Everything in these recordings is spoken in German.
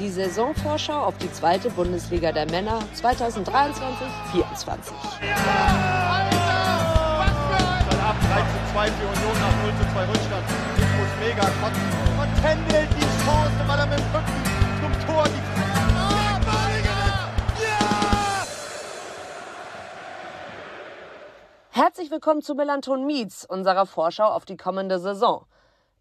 Die Saisonvorschau auf die zweite Bundesliga der Männer 2023-24. ab 3 zu 2 für Union nach 0 zu 2 Rückstand. Ich muss mega kotzen. Und Pendel die Chance, weil er mit dem zum Tor die Herzlich willkommen zu Melanton Meets, unserer Vorschau auf die kommende Saison.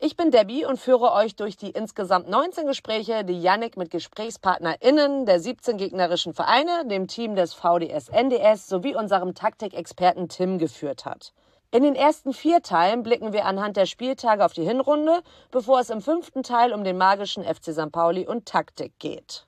Ich bin Debbie und führe euch durch die insgesamt 19 Gespräche, die Yannick mit GesprächspartnerInnen der 17 gegnerischen Vereine, dem Team des VDS NDS sowie unserem Taktikexperten Tim geführt hat. In den ersten vier Teilen blicken wir anhand der Spieltage auf die Hinrunde, bevor es im fünften Teil um den magischen FC St. Pauli und Taktik geht.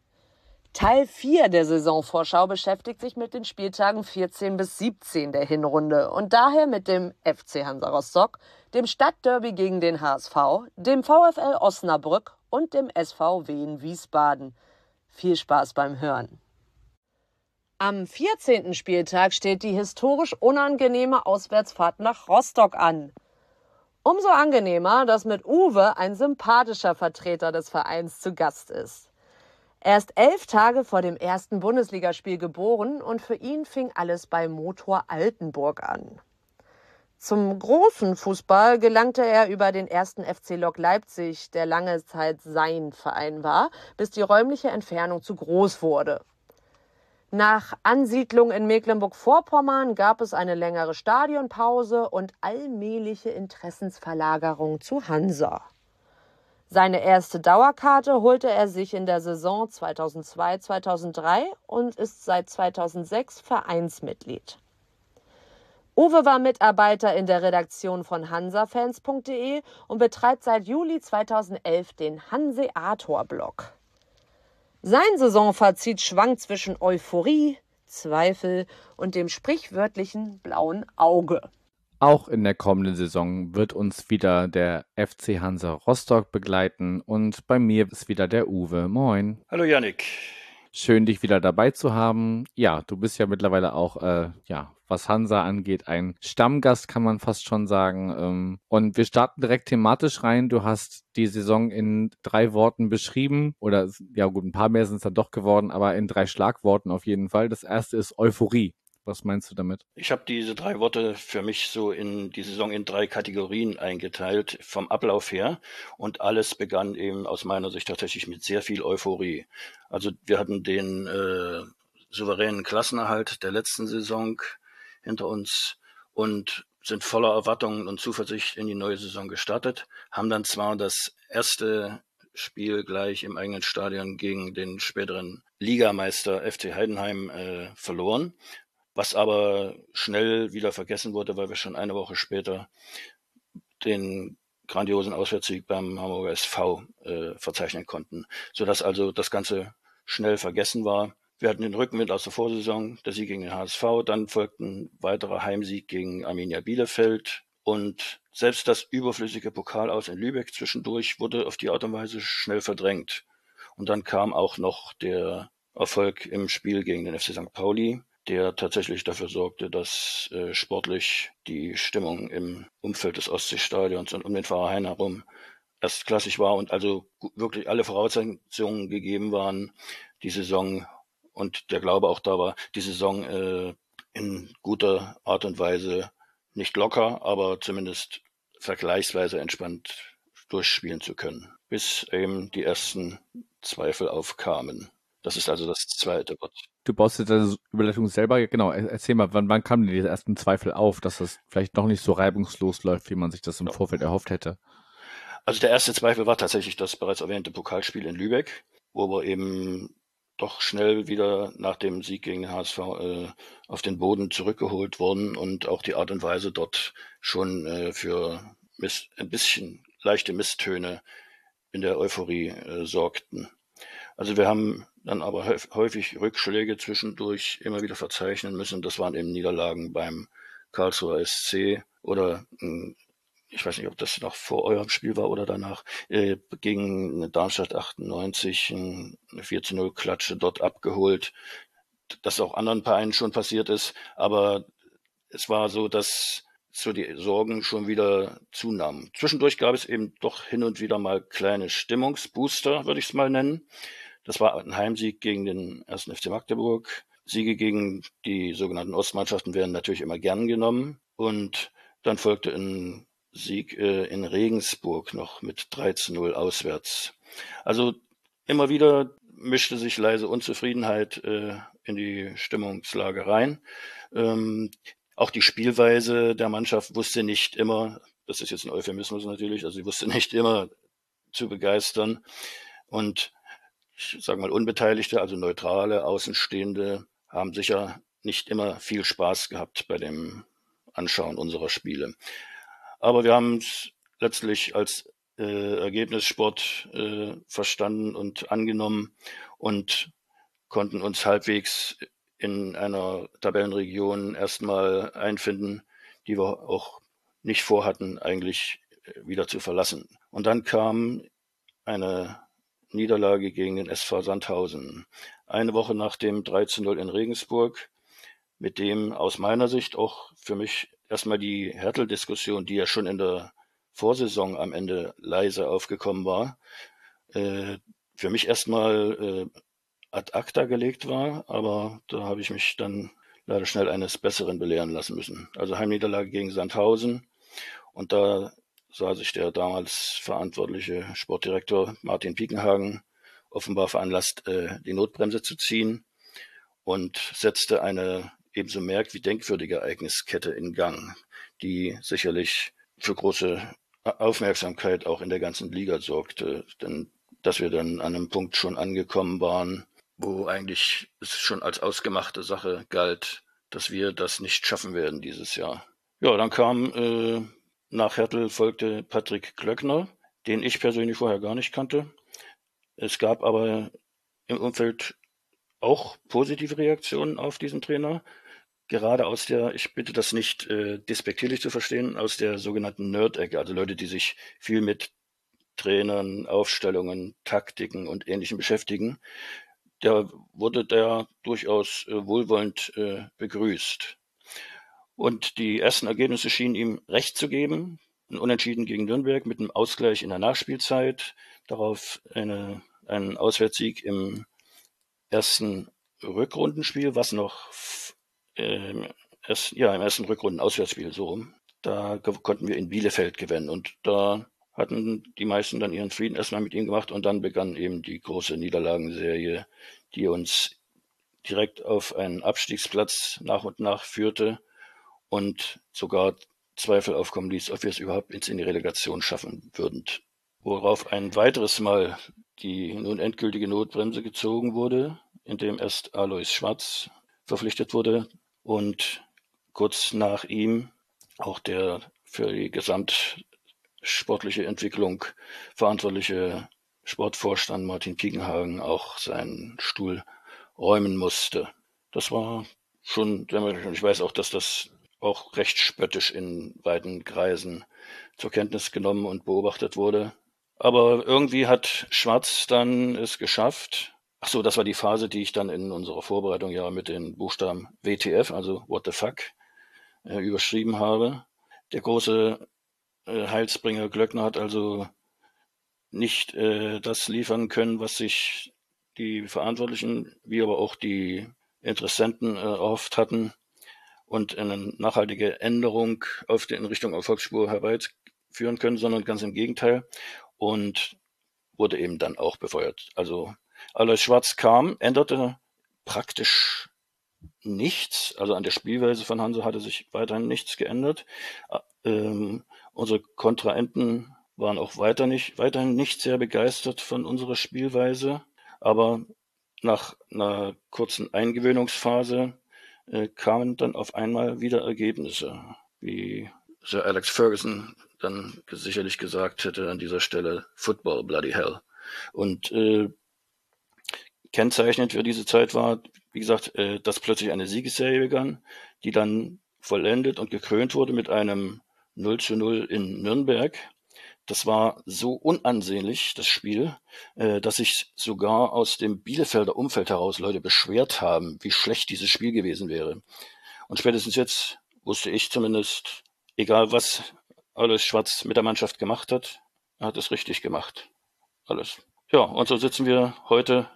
Teil 4 der Saisonvorschau beschäftigt sich mit den Spieltagen 14 bis 17 der Hinrunde und daher mit dem FC Hansa Rostock, dem Stadtderby gegen den HSV, dem VfL Osnabrück und dem SV Wien Wiesbaden. Viel Spaß beim Hören. Am 14. Spieltag steht die historisch unangenehme Auswärtsfahrt nach Rostock an. Umso angenehmer, dass mit Uwe ein sympathischer Vertreter des Vereins zu Gast ist. Er ist elf Tage vor dem ersten Bundesligaspiel geboren und für ihn fing alles bei Motor Altenburg an. Zum großen Fußball gelangte er über den ersten FC Lok Leipzig, der lange Zeit sein Verein war, bis die räumliche Entfernung zu groß wurde. Nach Ansiedlung in Mecklenburg-Vorpommern gab es eine längere Stadionpause und allmähliche Interessensverlagerung zu Hansa. Seine erste Dauerkarte holte er sich in der Saison 2002-2003 und ist seit 2006 Vereinsmitglied. Uwe war Mitarbeiter in der Redaktion von hansafans.de und betreibt seit Juli 2011 den Hanseator-Blog. Sein Saisonfazit schwankt zwischen Euphorie, Zweifel und dem sprichwörtlichen blauen Auge. Auch in der kommenden Saison wird uns wieder der FC Hansa Rostock begleiten und bei mir ist wieder der Uwe. Moin. Hallo Yannick. Schön, dich wieder dabei zu haben. Ja, du bist ja mittlerweile auch, äh, ja, was Hansa angeht, ein Stammgast, kann man fast schon sagen. Ähm, und wir starten direkt thematisch rein. Du hast die Saison in drei Worten beschrieben. Oder, ja gut, ein paar mehr sind es dann doch geworden, aber in drei Schlagworten auf jeden Fall. Das erste ist Euphorie. Was meinst du damit? Ich habe diese drei Worte für mich so in die Saison in drei Kategorien eingeteilt, vom Ablauf her. Und alles begann eben aus meiner Sicht tatsächlich mit sehr viel Euphorie. Also wir hatten den äh, souveränen Klassenerhalt der letzten Saison hinter uns und sind voller Erwartungen und Zuversicht in die neue Saison gestartet, haben dann zwar das erste Spiel gleich im eigenen Stadion gegen den späteren Ligameister FC Heidenheim äh, verloren, was aber schnell wieder vergessen wurde, weil wir schon eine Woche später den grandiosen Auswärtssieg beim Hamburger SV äh, verzeichnen konnten, sodass also das Ganze schnell vergessen war. Wir hatten den Rückenwind aus der Vorsaison, der Sieg gegen den HSV, dann folgten weiterer Heimsieg gegen Arminia Bielefeld und selbst das überflüssige Pokal aus in Lübeck zwischendurch wurde auf die Art und Weise schnell verdrängt. Und dann kam auch noch der Erfolg im Spiel gegen den FC St. Pauli, der tatsächlich dafür sorgte, dass äh, sportlich die Stimmung im Umfeld des Ostseestadions und um den Verein herum erstklassig war und also wirklich alle Voraussetzungen gegeben waren, die Saison und der Glaube auch da war, die Saison äh, in guter Art und Weise nicht locker, aber zumindest vergleichsweise entspannt durchspielen zu können, bis eben die ersten Zweifel aufkamen. Das ist also das zweite Wort. Du baust jetzt deine Überleitung selber. Genau, erzähl mal, wann, wann kamen die ersten Zweifel auf, dass das vielleicht noch nicht so reibungslos läuft, wie man sich das im ja. Vorfeld erhofft hätte? Also der erste Zweifel war tatsächlich das bereits erwähnte Pokalspiel in Lübeck, wo wir eben doch schnell wieder nach dem Sieg gegen HSV äh, auf den Boden zurückgeholt wurden und auch die Art und Weise dort schon äh, für Miss, ein bisschen leichte Misstöne in der Euphorie äh, sorgten. Also wir haben dann aber häufig Rückschläge zwischendurch immer wieder verzeichnen müssen. Das waren eben Niederlagen beim Karlsruher SC oder hm, ich weiß nicht, ob das noch vor eurem Spiel war oder danach, äh, gegen Darmstadt 98 eine 4 zu 0 Klatsche dort abgeholt. Das auch anderen Vereinen schon passiert ist, aber es war so, dass so die Sorgen schon wieder zunahmen. Zwischendurch gab es eben doch hin und wieder mal kleine Stimmungsbooster, würde ich es mal nennen. Das war ein Heimsieg gegen den 1. FC Magdeburg. Siege gegen die sogenannten Ostmannschaften werden natürlich immer gern genommen. Und dann folgte ein Sieg äh, in Regensburg noch mit 13-0 auswärts. Also immer wieder mischte sich leise Unzufriedenheit äh, in die Stimmungslage rein. Ähm, auch die Spielweise der Mannschaft wusste nicht immer, das ist jetzt ein Euphemismus natürlich, also sie wusste nicht immer zu begeistern. Und ich sage mal Unbeteiligte, also neutrale, Außenstehende, haben sicher nicht immer viel Spaß gehabt bei dem Anschauen unserer Spiele. Aber wir haben es letztlich als äh, Ergebnissport äh, verstanden und angenommen und konnten uns halbwegs in einer Tabellenregion erstmal einfinden, die wir auch nicht vorhatten, eigentlich äh, wieder zu verlassen. Und dann kam eine Niederlage gegen den SV Sandhausen. Eine Woche nach dem 13-0 in Regensburg, mit dem aus meiner Sicht auch für mich erstmal die Härteldiskussion, die ja schon in der Vorsaison am Ende leise aufgekommen war, äh, für mich erstmal äh, ad acta gelegt war, aber da habe ich mich dann leider schnell eines Besseren belehren lassen müssen. Also Heimniederlage gegen Sandhausen und da sah sich der damals verantwortliche Sportdirektor Martin Piekenhagen offenbar veranlasst, äh, die Notbremse zu ziehen und setzte eine ebenso merk- wie denkwürdige Ereigniskette in Gang, die sicherlich für große Aufmerksamkeit auch in der ganzen Liga sorgte. Denn dass wir dann an einem Punkt schon angekommen waren, wo eigentlich es schon als ausgemachte Sache galt, dass wir das nicht schaffen werden dieses Jahr. Ja, dann kam äh, nach Hertel folgte Patrick Klöckner, den ich persönlich vorher gar nicht kannte. Es gab aber im Umfeld auch positive Reaktionen auf diesen Trainer. Gerade aus der, ich bitte das nicht äh, despektierlich zu verstehen, aus der sogenannten Nerd-Ecke, also Leute, die sich viel mit Trainern, Aufstellungen, Taktiken und Ähnlichem beschäftigen der wurde da durchaus äh, wohlwollend äh, begrüßt. Und die ersten Ergebnisse schienen ihm recht zu geben. Ein Unentschieden gegen Nürnberg mit einem Ausgleich in der Nachspielzeit, darauf eine, ein Auswärtssieg im ersten Rückrundenspiel, was noch äh, erst, ja, im ersten Rückrunden-Auswärtsspiel so rum. Da konnten wir in Bielefeld gewinnen und da hatten die meisten dann ihren Frieden erstmal mit ihm gemacht und dann begann eben die große Niederlagenserie, die uns direkt auf einen Abstiegsplatz nach und nach führte und sogar Zweifel aufkommen ließ, ob wir es überhaupt in die Relegation schaffen würden. Worauf ein weiteres Mal die nun endgültige Notbremse gezogen wurde, indem erst Alois Schwarz verpflichtet wurde und kurz nach ihm auch der für die Gesamt sportliche Entwicklung verantwortliche Sportvorstand Martin Piegenhagen auch seinen Stuhl räumen musste. Das war schon ich weiß auch, dass das auch recht spöttisch in weiten Kreisen zur Kenntnis genommen und beobachtet wurde. Aber irgendwie hat Schwarz dann es geschafft. Ach so, das war die Phase, die ich dann in unserer Vorbereitung ja mit den Buchstaben WTF, also What the fuck, äh, überschrieben habe. Der große äh, Heilsbringer Glöckner hat also nicht äh, das liefern können, was sich die Verantwortlichen, wie aber auch die Interessenten äh, erhofft hatten und eine nachhaltige Änderung auf die, in Richtung Erfolgsspur herbeiführen können, sondern ganz im Gegenteil und wurde eben dann auch befeuert. Also Alois Schwarz kam, änderte praktisch nichts, also an der Spielweise von Hansa hatte sich weiterhin nichts geändert. Ähm, Unsere Kontrahenten waren auch weiter nicht, weiterhin nicht sehr begeistert von unserer Spielweise, aber nach einer kurzen Eingewöhnungsphase äh, kamen dann auf einmal wieder Ergebnisse, wie Sir Alex Ferguson dann sicherlich gesagt hätte an dieser Stelle, Football bloody hell. Und äh, kennzeichnend für diese Zeit war, wie gesagt, äh, dass plötzlich eine Siegesserie begann, die dann vollendet und gekrönt wurde mit einem 0 zu 0 in Nürnberg. Das war so unansehnlich, das Spiel, äh, dass sich sogar aus dem Bielefelder Umfeld heraus Leute beschwert haben, wie schlecht dieses Spiel gewesen wäre. Und spätestens jetzt wusste ich zumindest, egal was alles Schwarz mit der Mannschaft gemacht hat, er hat es richtig gemacht. Alles. Ja, und so sitzen wir heute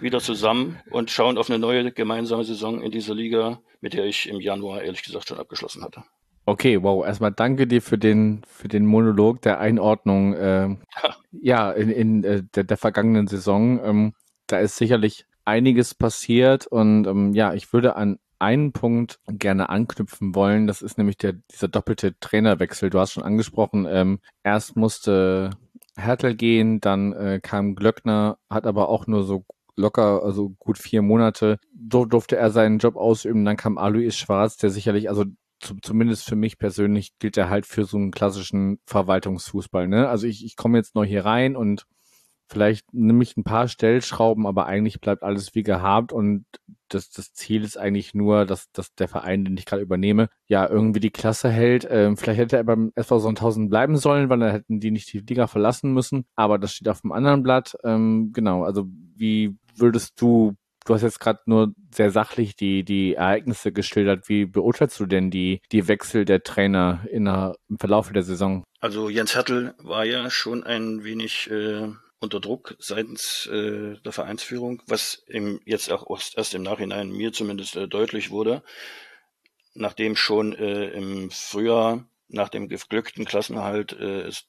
wieder zusammen und schauen auf eine neue gemeinsame Saison in dieser Liga, mit der ich im Januar ehrlich gesagt schon abgeschlossen hatte. Okay, wow. Erstmal danke dir für den, für den Monolog der Einordnung, äh, ja, in, in äh, der, der vergangenen Saison. Ähm, da ist sicherlich einiges passiert und ähm, ja, ich würde an einen Punkt gerne anknüpfen wollen. Das ist nämlich der, dieser doppelte Trainerwechsel. Du hast schon angesprochen, ähm, erst musste Hertel gehen, dann äh, kam Glöckner, hat aber auch nur so locker, also gut vier Monate, dur durfte er seinen Job ausüben. Dann kam Alois Schwarz, der sicherlich, also zumindest für mich persönlich gilt er halt für so einen klassischen Verwaltungsfußball. Ne? Also ich, ich komme jetzt neu hier rein und vielleicht nehme ich ein paar Stellschrauben, aber eigentlich bleibt alles wie gehabt und das, das Ziel ist eigentlich nur, dass, dass der Verein, den ich gerade übernehme, ja irgendwie die Klasse hält. Ähm, vielleicht hätte er beim SV Sonntausend bleiben sollen, weil dann hätten die nicht die Liga verlassen müssen, aber das steht auf dem anderen Blatt. Ähm, genau, also wie würdest du Du hast jetzt gerade nur sehr sachlich die, die Ereignisse geschildert. Wie beurteilst du denn die, die Wechsel der Trainer in der, im Verlauf der Saison? Also Jens Hertel war ja schon ein wenig äh, unter Druck seitens äh, der Vereinsführung, was im, jetzt auch erst im Nachhinein mir zumindest äh, deutlich wurde, nachdem schon äh, im Frühjahr nach dem geglückten Klassenerhalt äh, es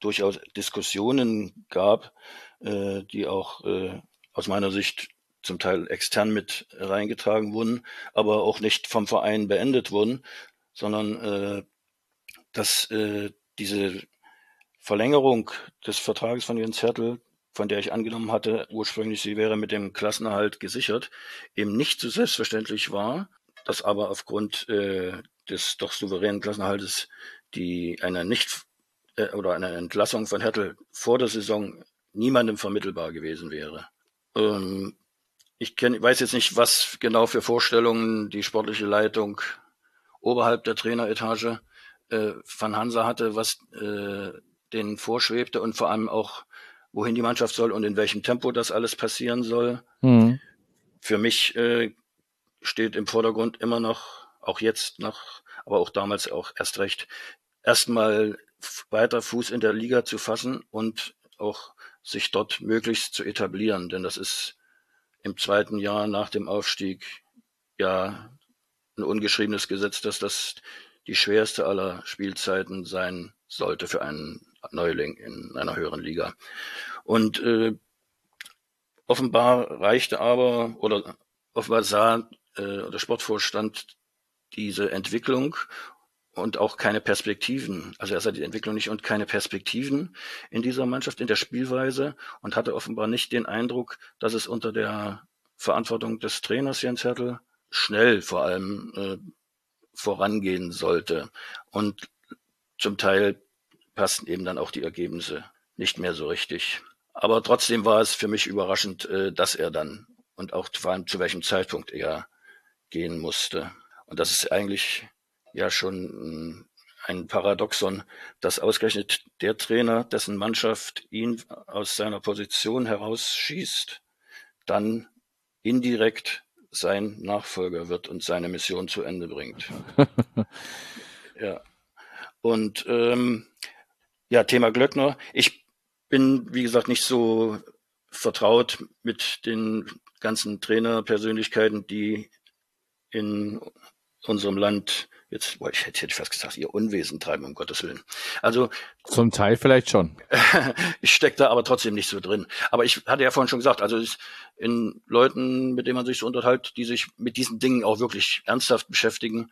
durchaus Diskussionen gab, äh, die auch aus meiner Sicht zum Teil extern mit reingetragen wurden, aber auch nicht vom Verein beendet wurden, sondern äh, dass äh, diese Verlängerung des Vertrages von Jens Hertel, von der ich angenommen hatte, ursprünglich sie wäre mit dem Klassenerhalt gesichert, eben nicht so selbstverständlich war, dass aber aufgrund äh, des doch souveränen Klassenerhaltes die eine nicht äh, oder eine Entlassung von Hertel vor der Saison niemandem vermittelbar gewesen wäre. Ähm, ich kenn, weiß jetzt nicht, was genau für Vorstellungen die sportliche Leitung oberhalb der Traineretage äh, von Hansa hatte, was äh, denen vorschwebte und vor allem auch, wohin die Mannschaft soll und in welchem Tempo das alles passieren soll. Mhm. Für mich äh, steht im Vordergrund immer noch, auch jetzt noch, aber auch damals auch erst recht, erstmal weiter Fuß in der Liga zu fassen und auch sich dort möglichst zu etablieren, denn das ist im zweiten Jahr nach dem Aufstieg ja ein ungeschriebenes Gesetz, dass das die schwerste aller Spielzeiten sein sollte für einen Neuling in einer höheren Liga. Und äh, offenbar reichte aber, oder offenbar sah äh, der Sportvorstand diese Entwicklung und auch keine Perspektiven. Also er sah die Entwicklung nicht und keine Perspektiven in dieser Mannschaft, in der Spielweise und hatte offenbar nicht den Eindruck, dass es unter der Verantwortung des Trainers Jens Hertel schnell vor allem äh, vorangehen sollte. Und zum Teil passten eben dann auch die Ergebnisse nicht mehr so richtig. Aber trotzdem war es für mich überraschend, äh, dass er dann und auch vor allem zu welchem Zeitpunkt er gehen musste. Und das ist eigentlich ja schon ein Paradoxon, dass ausgerechnet der Trainer, dessen Mannschaft ihn aus seiner Position herausschießt, dann indirekt sein Nachfolger wird und seine Mission zu Ende bringt. ja. Und ähm, ja, Thema Glöckner. Ich bin, wie gesagt, nicht so vertraut mit den ganzen Trainerpersönlichkeiten, die in unserem Land jetzt, boah, ich hätte fast gesagt, ihr Unwesen treiben, um Gottes Willen. Also zum Teil vielleicht schon. ich stecke da aber trotzdem nicht so drin. Aber ich hatte ja vorhin schon gesagt, also in Leuten, mit denen man sich so unterhält, die sich mit diesen Dingen auch wirklich ernsthaft beschäftigen,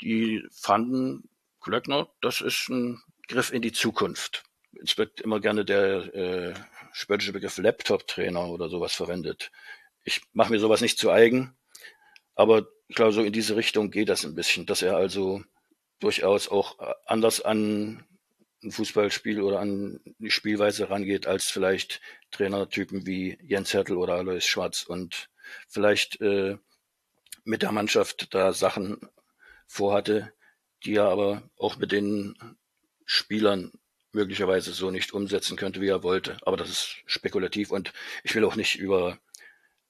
die fanden Glöckner, das ist ein Griff in die Zukunft. Es wird immer gerne der äh, spöttische Begriff Laptop-Trainer oder sowas verwendet. Ich mache mir sowas nicht zu eigen, aber ich glaube, so in diese Richtung geht das ein bisschen, dass er also durchaus auch anders an ein Fußballspiel oder an die Spielweise rangeht, als vielleicht Trainertypen wie Jens Hertel oder Alois Schwarz und vielleicht äh, mit der Mannschaft da Sachen vorhatte, die er aber auch mit den Spielern möglicherweise so nicht umsetzen könnte, wie er wollte. Aber das ist spekulativ und ich will auch nicht über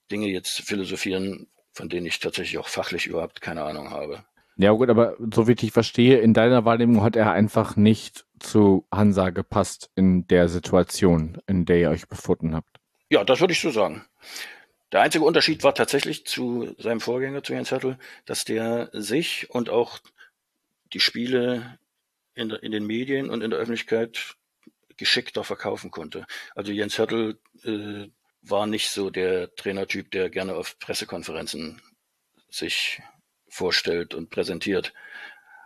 Dinge jetzt philosophieren, von denen ich tatsächlich auch fachlich überhaupt keine Ahnung habe. Ja gut, aber so wie ich verstehe, in deiner Wahrnehmung hat er einfach nicht zu Hansa gepasst in der Situation, in der ihr euch befunden habt. Ja, das würde ich so sagen. Der einzige Unterschied war tatsächlich zu seinem Vorgänger, zu Jens Hertel, dass der sich und auch die Spiele in, in den Medien und in der Öffentlichkeit geschickter verkaufen konnte. Also Jens Hertel äh, war nicht so der Trainertyp, der gerne auf Pressekonferenzen sich vorstellt und präsentiert.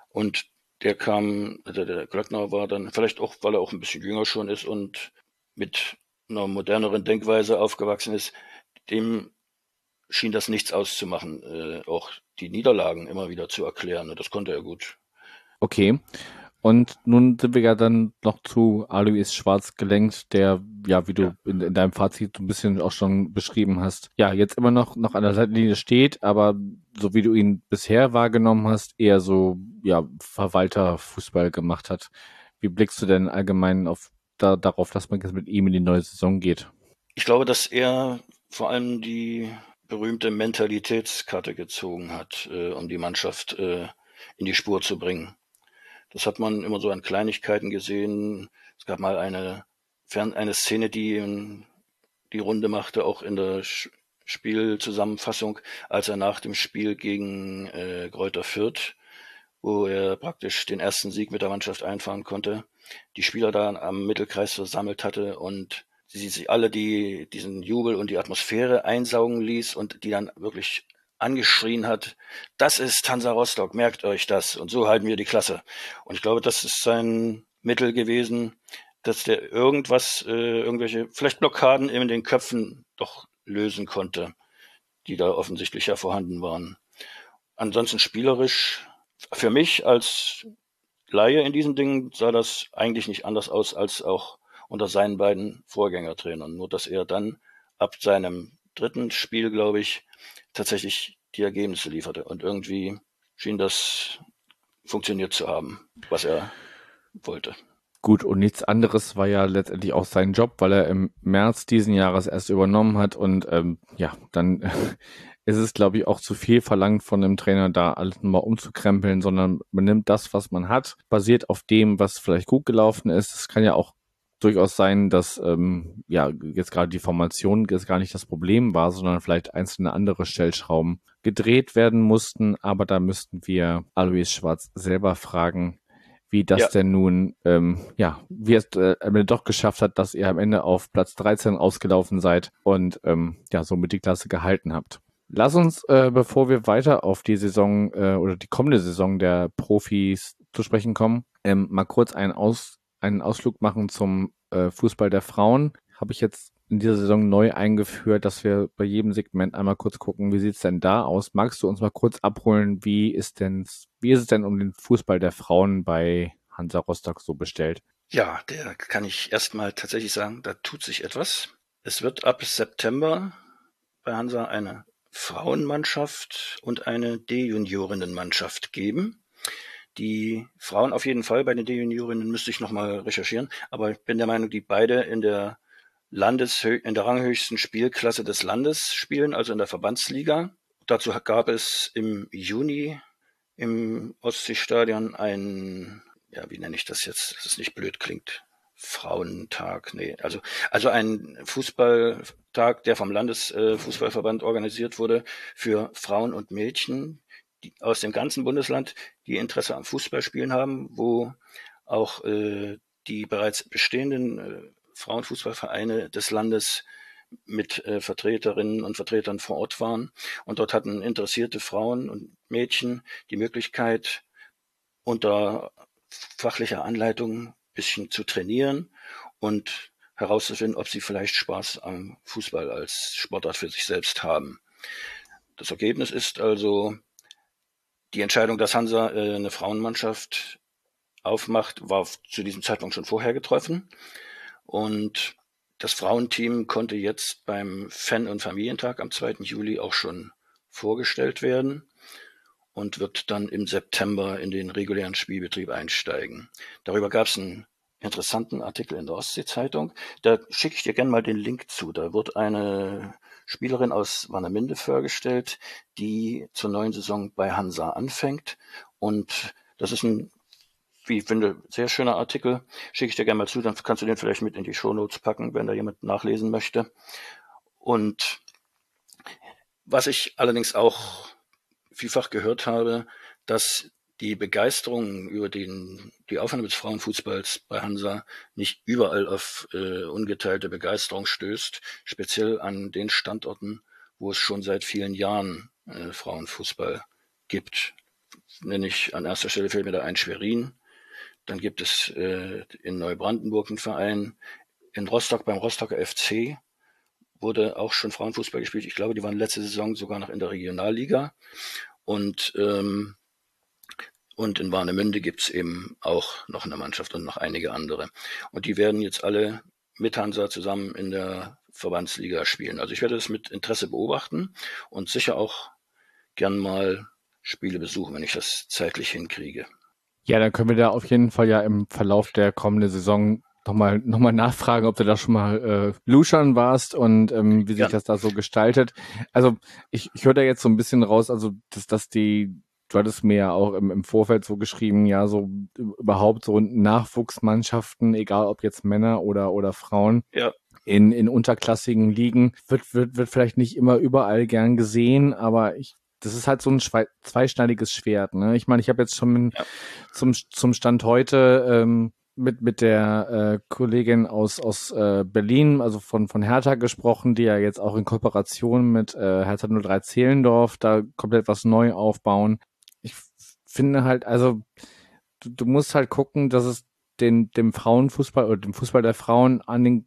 Und der kam, also der Glöckner war dann, vielleicht auch, weil er auch ein bisschen jünger schon ist und mit einer moderneren Denkweise aufgewachsen ist, dem schien das nichts auszumachen, äh, auch die Niederlagen immer wieder zu erklären. Das konnte er gut. Okay. Und nun sind wir ja dann noch zu Alois Schwarz gelenkt, der, ja, wie du ja. In, in, deinem Fazit so ein bisschen auch schon beschrieben hast, ja, jetzt immer noch, noch an der Seitenlinie steht, aber so wie du ihn bisher wahrgenommen hast, eher so, ja, Verwalter-Fußball gemacht hat. Wie blickst du denn allgemein auf, da, darauf, dass man jetzt mit ihm in die neue Saison geht? Ich glaube, dass er vor allem die berühmte Mentalitätskarte gezogen hat, äh, um die Mannschaft äh, in die Spur zu bringen. Das hat man immer so an Kleinigkeiten gesehen. Es gab mal eine, eine Szene, die die Runde machte, auch in der Spielzusammenfassung, als er nach dem Spiel gegen äh, Kräuter Fürth, wo er praktisch den ersten Sieg mit der Mannschaft einfahren konnte, die Spieler da am Mittelkreis versammelt hatte und sie sich alle die, diesen Jubel und die Atmosphäre einsaugen ließ und die dann wirklich angeschrien hat, das ist Hansa Rostock, merkt euch das und so halten wir die Klasse. Und ich glaube, das ist sein Mittel gewesen, dass der irgendwas, äh, irgendwelche, vielleicht Blockaden in den Köpfen doch lösen konnte, die da offensichtlich ja vorhanden waren. Ansonsten spielerisch, für mich als Laie in diesen Dingen sah das eigentlich nicht anders aus als auch unter seinen beiden Vorgängertrainern. Nur dass er dann ab seinem dritten Spiel, glaube ich, tatsächlich die Ergebnisse lieferte. Und irgendwie schien das funktioniert zu haben, was er wollte. Gut, und nichts anderes war ja letztendlich auch sein Job, weil er im März diesen Jahres erst übernommen hat. Und ähm, ja, dann ist es, glaube ich, auch zu viel verlangt von dem Trainer, da alles mal umzukrempeln, sondern man nimmt das, was man hat, basiert auf dem, was vielleicht gut gelaufen ist. Es kann ja auch durchaus sein, dass ähm, ja jetzt gerade die Formation jetzt gar nicht das Problem war, sondern vielleicht einzelne andere Stellschrauben gedreht werden mussten. Aber da müssten wir Alois Schwarz selber fragen, wie das ja. denn nun, ähm, ja, wie es äh, am Ende doch geschafft hat, dass ihr am Ende auf Platz 13 ausgelaufen seid und ähm, ja, somit die Klasse gehalten habt. Lass uns, äh, bevor wir weiter auf die Saison äh, oder die kommende Saison der Profis zu sprechen kommen, ähm, mal kurz einen Aus einen Ausflug machen zum äh, Fußball der Frauen. Habe ich jetzt in dieser Saison neu eingeführt, dass wir bei jedem Segment einmal kurz gucken, wie sieht's denn da aus? Magst du uns mal kurz abholen, wie ist denn, wie ist es denn um den Fußball der Frauen bei Hansa Rostock so bestellt? Ja, der kann ich erstmal tatsächlich sagen, da tut sich etwas. Es wird ab September bei Hansa eine Frauenmannschaft und eine D-Juniorinnenmannschaft geben. Die Frauen auf jeden Fall, bei den D-Juniorinnen müsste ich nochmal recherchieren, aber ich bin der Meinung, die beide in der Landeshö in der ranghöchsten Spielklasse des Landes spielen, also in der Verbandsliga. Dazu gab es im Juni im Ostseestadion ein, ja, wie nenne ich das jetzt, dass es nicht blöd klingt, Frauentag, nee, also, also ein Fußballtag, der vom Landesfußballverband organisiert wurde für Frauen und Mädchen, aus dem ganzen Bundesland, die Interesse am Fußballspielen haben, wo auch äh, die bereits bestehenden äh, Frauenfußballvereine des Landes mit äh, Vertreterinnen und Vertretern vor Ort waren. Und dort hatten interessierte Frauen und Mädchen die Möglichkeit, unter fachlicher Anleitung ein bisschen zu trainieren und herauszufinden, ob sie vielleicht Spaß am Fußball als Sportart für sich selbst haben. Das Ergebnis ist also die Entscheidung, dass Hansa äh, eine Frauenmannschaft aufmacht, war zu diesem Zeitpunkt schon vorher getroffen. Und das Frauenteam konnte jetzt beim Fan- und Familientag am 2. Juli auch schon vorgestellt werden und wird dann im September in den regulären Spielbetrieb einsteigen. Darüber gab es einen interessanten Artikel in der Ostsee-Zeitung. Da schicke ich dir gerne mal den Link zu. Da wird eine Spielerin aus Warnemünde vorgestellt, die zur neuen Saison bei Hansa anfängt. Und das ist ein, wie ich finde, sehr schöner Artikel. Schicke ich dir gerne mal zu, dann kannst du den vielleicht mit in die Shownotes packen, wenn da jemand nachlesen möchte. Und Was ich allerdings auch vielfach gehört habe, dass die Begeisterung über den, die Aufnahme des Frauenfußballs bei Hansa nicht überall auf äh, ungeteilte Begeisterung stößt, speziell an den Standorten, wo es schon seit vielen Jahren äh, Frauenfußball gibt. Nenne ich an erster Stelle fällt mir da ein Schwerin. Dann gibt es äh, in Neubrandenburg einen Verein. In Rostock beim Rostocker FC wurde auch schon Frauenfußball gespielt. Ich glaube, die waren letzte Saison sogar noch in der Regionalliga. Und ähm, und in Warnemünde gibt's eben auch noch eine Mannschaft und noch einige andere. Und die werden jetzt alle mit Hansa zusammen in der Verbandsliga spielen. Also ich werde das mit Interesse beobachten und sicher auch gern mal Spiele besuchen, wenn ich das zeitlich hinkriege. Ja, dann können wir da auf jeden Fall ja im Verlauf der kommenden Saison nochmal noch mal nachfragen, ob du da schon mal äh, luschern warst und ähm, wie sich ja. das da so gestaltet. Also ich, ich höre da jetzt so ein bisschen raus, also dass, dass die du hattest mir ja auch im, im Vorfeld so geschrieben, ja, so überhaupt so Nachwuchsmannschaften, egal ob jetzt Männer oder, oder Frauen. Ja. In, in unterklassigen Ligen wird, wird, wird vielleicht nicht immer überall gern gesehen, aber ich das ist halt so ein zweischneidiges Schwert. Ne? Ich meine, ich habe jetzt schon ja. zum, zum Stand heute ähm, mit, mit der äh, Kollegin aus, aus äh, Berlin, also von, von Hertha gesprochen, die ja jetzt auch in Kooperation mit äh, Hertha 03 Zehlendorf da komplett was neu aufbauen ich finde halt, also du, du musst halt gucken, dass es den, dem Frauenfußball oder dem Fußball der Frauen an den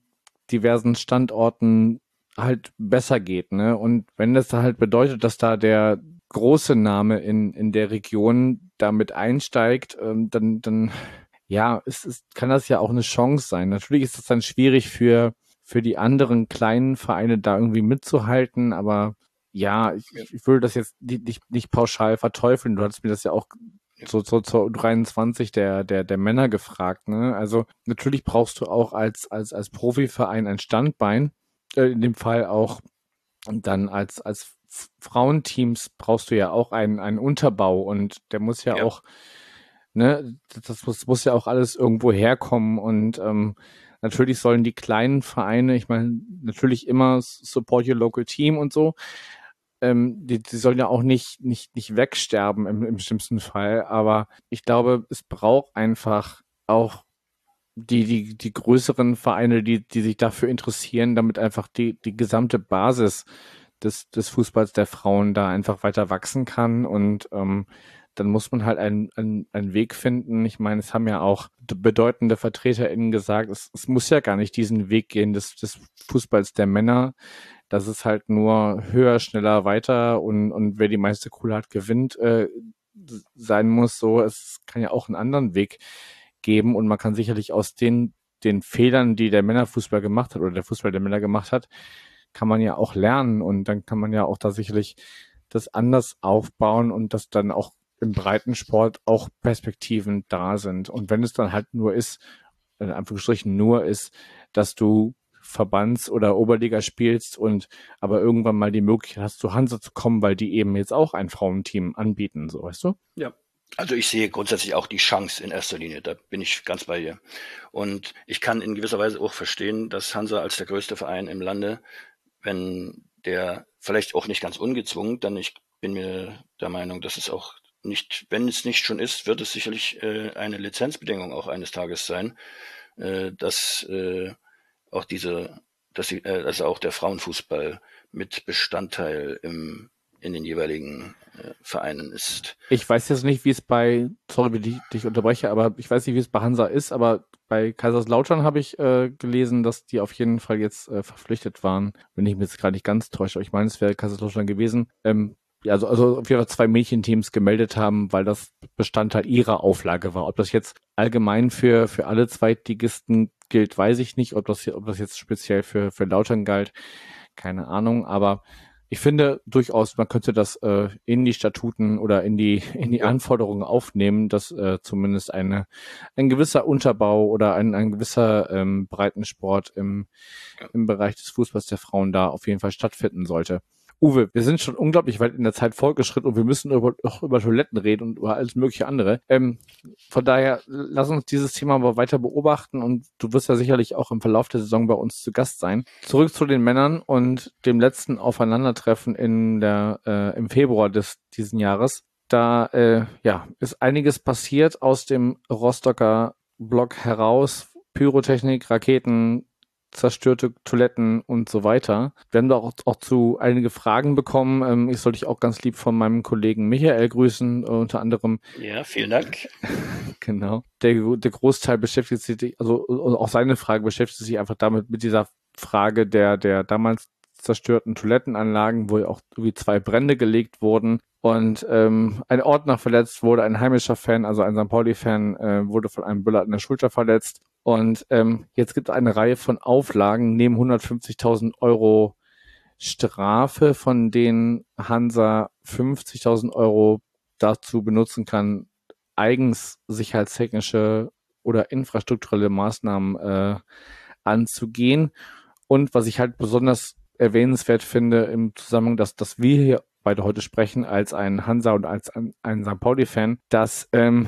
diversen Standorten halt besser geht, ne? Und wenn das da halt bedeutet, dass da der große Name in, in der Region damit einsteigt, ähm, dann, dann, ja, es, es kann das ja auch eine Chance sein. Natürlich ist es dann schwierig für, für die anderen kleinen Vereine da irgendwie mitzuhalten, aber ja, ich, ich würde das jetzt nicht, nicht, pauschal verteufeln. Du hattest mir das ja auch so, so zur 23 der, der, der Männer gefragt. Ne? Also natürlich brauchst du auch als, als, als Profiverein ein Standbein. Äh, in dem Fall auch dann als, als Frauenteams brauchst du ja auch einen, einen Unterbau und der muss ja, ja. auch, ne, das muss, muss ja auch alles irgendwo herkommen und ähm, natürlich sollen die kleinen Vereine, ich meine, natürlich immer support your local team und so, ähm, die, die sollen ja auch nicht, nicht, nicht wegsterben im, im schlimmsten Fall. Aber ich glaube, es braucht einfach auch die, die, die größeren Vereine, die, die sich dafür interessieren, damit einfach die, die gesamte Basis des, des Fußballs der Frauen da einfach weiter wachsen kann. Und ähm, dann muss man halt einen, einen, einen Weg finden. Ich meine, es haben ja auch bedeutende VertreterInnen gesagt, es, es muss ja gar nicht diesen Weg gehen des, des Fußballs der Männer dass es halt nur höher, schneller, weiter und, und wer die meiste Kohle hat, gewinnt äh, sein muss. So, es kann ja auch einen anderen Weg geben und man kann sicherlich aus den, den Fehlern, die der Männerfußball gemacht hat oder der Fußball der Männer gemacht hat, kann man ja auch lernen und dann kann man ja auch da sicherlich das anders aufbauen und dass dann auch im Breitensport auch Perspektiven da sind. Und wenn es dann halt nur ist, in Anführungsstrichen nur ist, dass du Verbands- oder Oberliga spielst und aber irgendwann mal die Möglichkeit hast, zu Hansa zu kommen, weil die eben jetzt auch ein Frauenteam anbieten, so weißt du? Ja. Also ich sehe grundsätzlich auch die Chance in erster Linie, da bin ich ganz bei dir. Und ich kann in gewisser Weise auch verstehen, dass Hansa als der größte Verein im Lande, wenn der vielleicht auch nicht ganz ungezwungen, dann ich bin mir der Meinung, dass es auch nicht, wenn es nicht schon ist, wird es sicherlich äh, eine Lizenzbedingung auch eines Tages sein, äh, dass äh, auch diese, dass sie, äh, also auch der Frauenfußball mit Bestandteil im in den jeweiligen äh, Vereinen ist. Ich weiß jetzt nicht, wie es bei, sorry, wie ich dich unterbreche, aber ich weiß nicht, wie es bei Hansa ist, aber bei Kaiserslautern habe ich äh, gelesen, dass die auf jeden Fall jetzt äh, verpflichtet waren, wenn ich mich jetzt gerade nicht ganz täusche. Ich meine, es wäre Kaiserslautern gewesen. Ähm, also, also auf jeden Fall zwei Mädchenteams gemeldet haben, weil das Bestandteil ihrer Auflage war. Ob das jetzt allgemein für, für alle Zweitligisten gilt, weiß ich nicht. Ob das, ob das jetzt speziell für, für Lautern galt, keine Ahnung. Aber ich finde durchaus, man könnte das äh, in die Statuten oder in die in die Anforderungen aufnehmen, dass äh, zumindest eine ein gewisser Unterbau oder ein, ein gewisser ähm, Breitensport im im Bereich des Fußballs der Frauen da auf jeden Fall stattfinden sollte. Uwe, wir sind schon unglaublich weit in der Zeit fortgeschritten und wir müssen über, auch über Toiletten reden und über alles mögliche andere. Ähm, von daher, lass uns dieses Thema aber weiter beobachten und du wirst ja sicherlich auch im Verlauf der Saison bei uns zu Gast sein. Zurück zu den Männern und dem letzten Aufeinandertreffen in der, äh, im Februar des diesen Jahres. Da äh, ja, ist einiges passiert aus dem Rostocker Block heraus. Pyrotechnik, Raketen, zerstörte Toiletten und so weiter. Wir haben da auch, auch zu einige Fragen bekommen. Ähm, ich soll dich auch ganz lieb von meinem Kollegen Michael grüßen, äh, unter anderem. Ja, vielen Dank. genau. Der, der Großteil beschäftigt sich, also auch seine Frage beschäftigt sich einfach damit, mit dieser Frage der, der damals zerstörten Toilettenanlagen, wo ja auch irgendwie zwei Brände gelegt wurden. Und ähm, ein Ordner verletzt wurde, ein heimischer Fan, also ein St. Pauli-Fan, äh, wurde von einem Bullard in der Schulter verletzt. Und ähm, jetzt gibt es eine Reihe von Auflagen neben 150.000 Euro Strafe, von denen Hansa 50.000 Euro dazu benutzen kann, eigens sicherheitstechnische oder infrastrukturelle Maßnahmen äh, anzugehen. Und was ich halt besonders erwähnenswert finde im Zusammenhang, dass, dass wir hier beide heute sprechen, als ein Hansa und als ein, ein St. Pauli-Fan, dass ähm,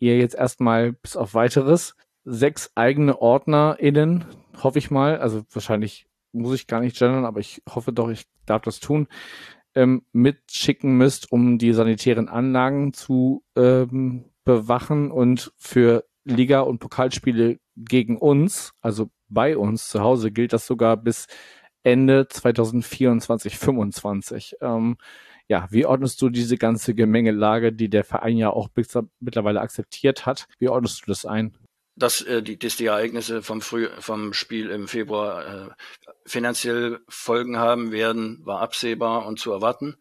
ihr jetzt erstmal bis auf weiteres sechs eigene OrdnerInnen, hoffe ich mal, also wahrscheinlich muss ich gar nicht gendern, aber ich hoffe doch, ich darf das tun, ähm, mitschicken müsst, um die sanitären Anlagen zu ähm, bewachen und für Liga- und Pokalspiele gegen uns, also bei uns zu Hause, gilt das sogar bis Ende 2024, 25. Ähm, ja, wie ordnest du diese ganze Gemengelage, die der Verein ja auch mittlerweile akzeptiert hat? Wie ordnest du das ein? Dass, äh, die, dass die Ereignisse vom, Früh, vom Spiel im Februar äh, finanziell Folgen haben werden, war absehbar und zu erwarten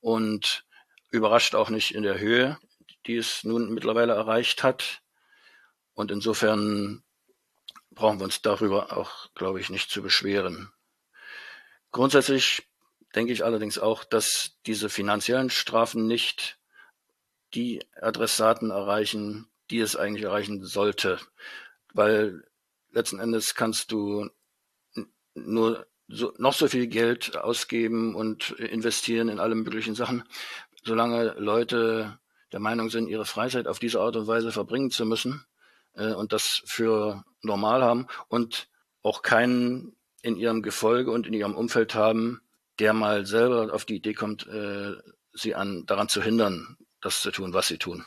und überrascht auch nicht in der Höhe, die es nun mittlerweile erreicht hat. Und insofern brauchen wir uns darüber auch, glaube ich, nicht zu beschweren. Grundsätzlich denke ich allerdings auch, dass diese finanziellen Strafen nicht die Adressaten erreichen, die es eigentlich erreichen sollte. Weil letzten Endes kannst du nur so, noch so viel Geld ausgeben und investieren in alle möglichen Sachen, solange Leute der Meinung sind, ihre Freizeit auf diese Art und Weise verbringen zu müssen äh, und das für normal haben und auch keinen in ihrem Gefolge und in ihrem Umfeld haben, der mal selber auf die Idee kommt, äh, sie an, daran zu hindern, das zu tun, was sie tun.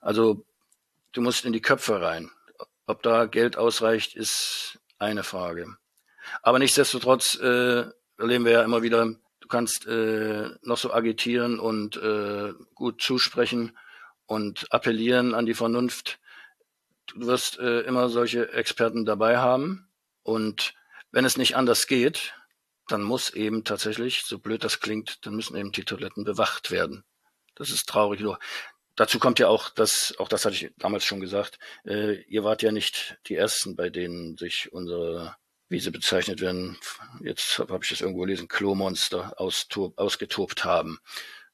Also du musst in die Köpfe rein. Ob da Geld ausreicht, ist eine Frage. Aber nichtsdestotrotz äh, erleben wir ja immer wieder, du kannst äh, noch so agitieren und äh, gut zusprechen und appellieren an die Vernunft. Du wirst äh, immer solche Experten dabei haben. Und wenn es nicht anders geht, dann muss eben tatsächlich, so blöd das klingt, dann müssen eben die Toiletten bewacht werden. Das ist traurig. Dazu kommt ja auch, dass, auch das hatte ich damals schon gesagt, äh, ihr wart ja nicht die Ersten, bei denen sich unsere, wie sie bezeichnet werden, jetzt habe ich das irgendwo gelesen, Klo-Monster ausgetobt haben.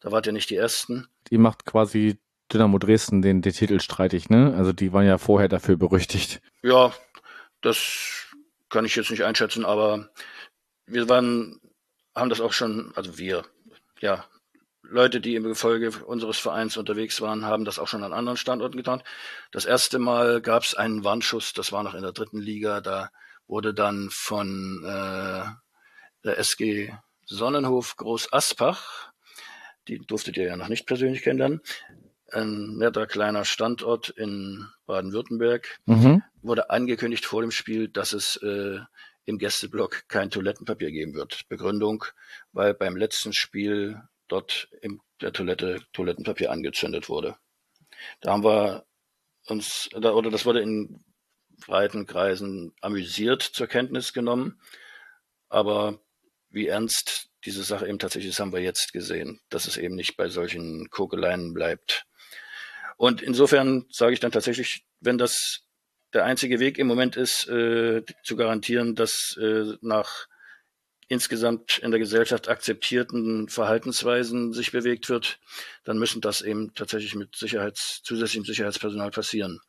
Da wart ihr nicht die Ersten. Die macht quasi Dynamo Dresden den, den Titel streitig, ne? Also die waren ja vorher dafür berüchtigt. Ja, das kann ich jetzt nicht einschätzen, aber wir waren, haben das auch schon, also wir, ja, Leute, die im Gefolge unseres Vereins unterwegs waren, haben das auch schon an anderen Standorten getan. Das erste Mal gab es einen Warnschuss, das war noch in der dritten Liga, da wurde dann von äh, der SG Sonnenhof Groß Aspach, die durftet ihr ja noch nicht persönlich kennenlernen, ein netter kleiner Standort in Baden-Württemberg, mhm. wurde angekündigt vor dem Spiel, dass es äh, im Gästeblock kein Toilettenpapier geben wird. Begründung, weil beim letzten Spiel dort in der Toilette Toilettenpapier angezündet wurde. Da haben wir uns, oder das wurde in breiten Kreisen amüsiert zur Kenntnis genommen. Aber wie ernst diese Sache eben tatsächlich ist, haben wir jetzt gesehen, dass es eben nicht bei solchen Kokeleien bleibt. Und insofern sage ich dann tatsächlich, wenn das der einzige Weg im Moment ist, äh, zu garantieren, dass äh, nach insgesamt in der Gesellschaft akzeptierten Verhaltensweisen sich bewegt wird, dann müssen das eben tatsächlich mit Sicherheits, zusätzlichem Sicherheitspersonal passieren.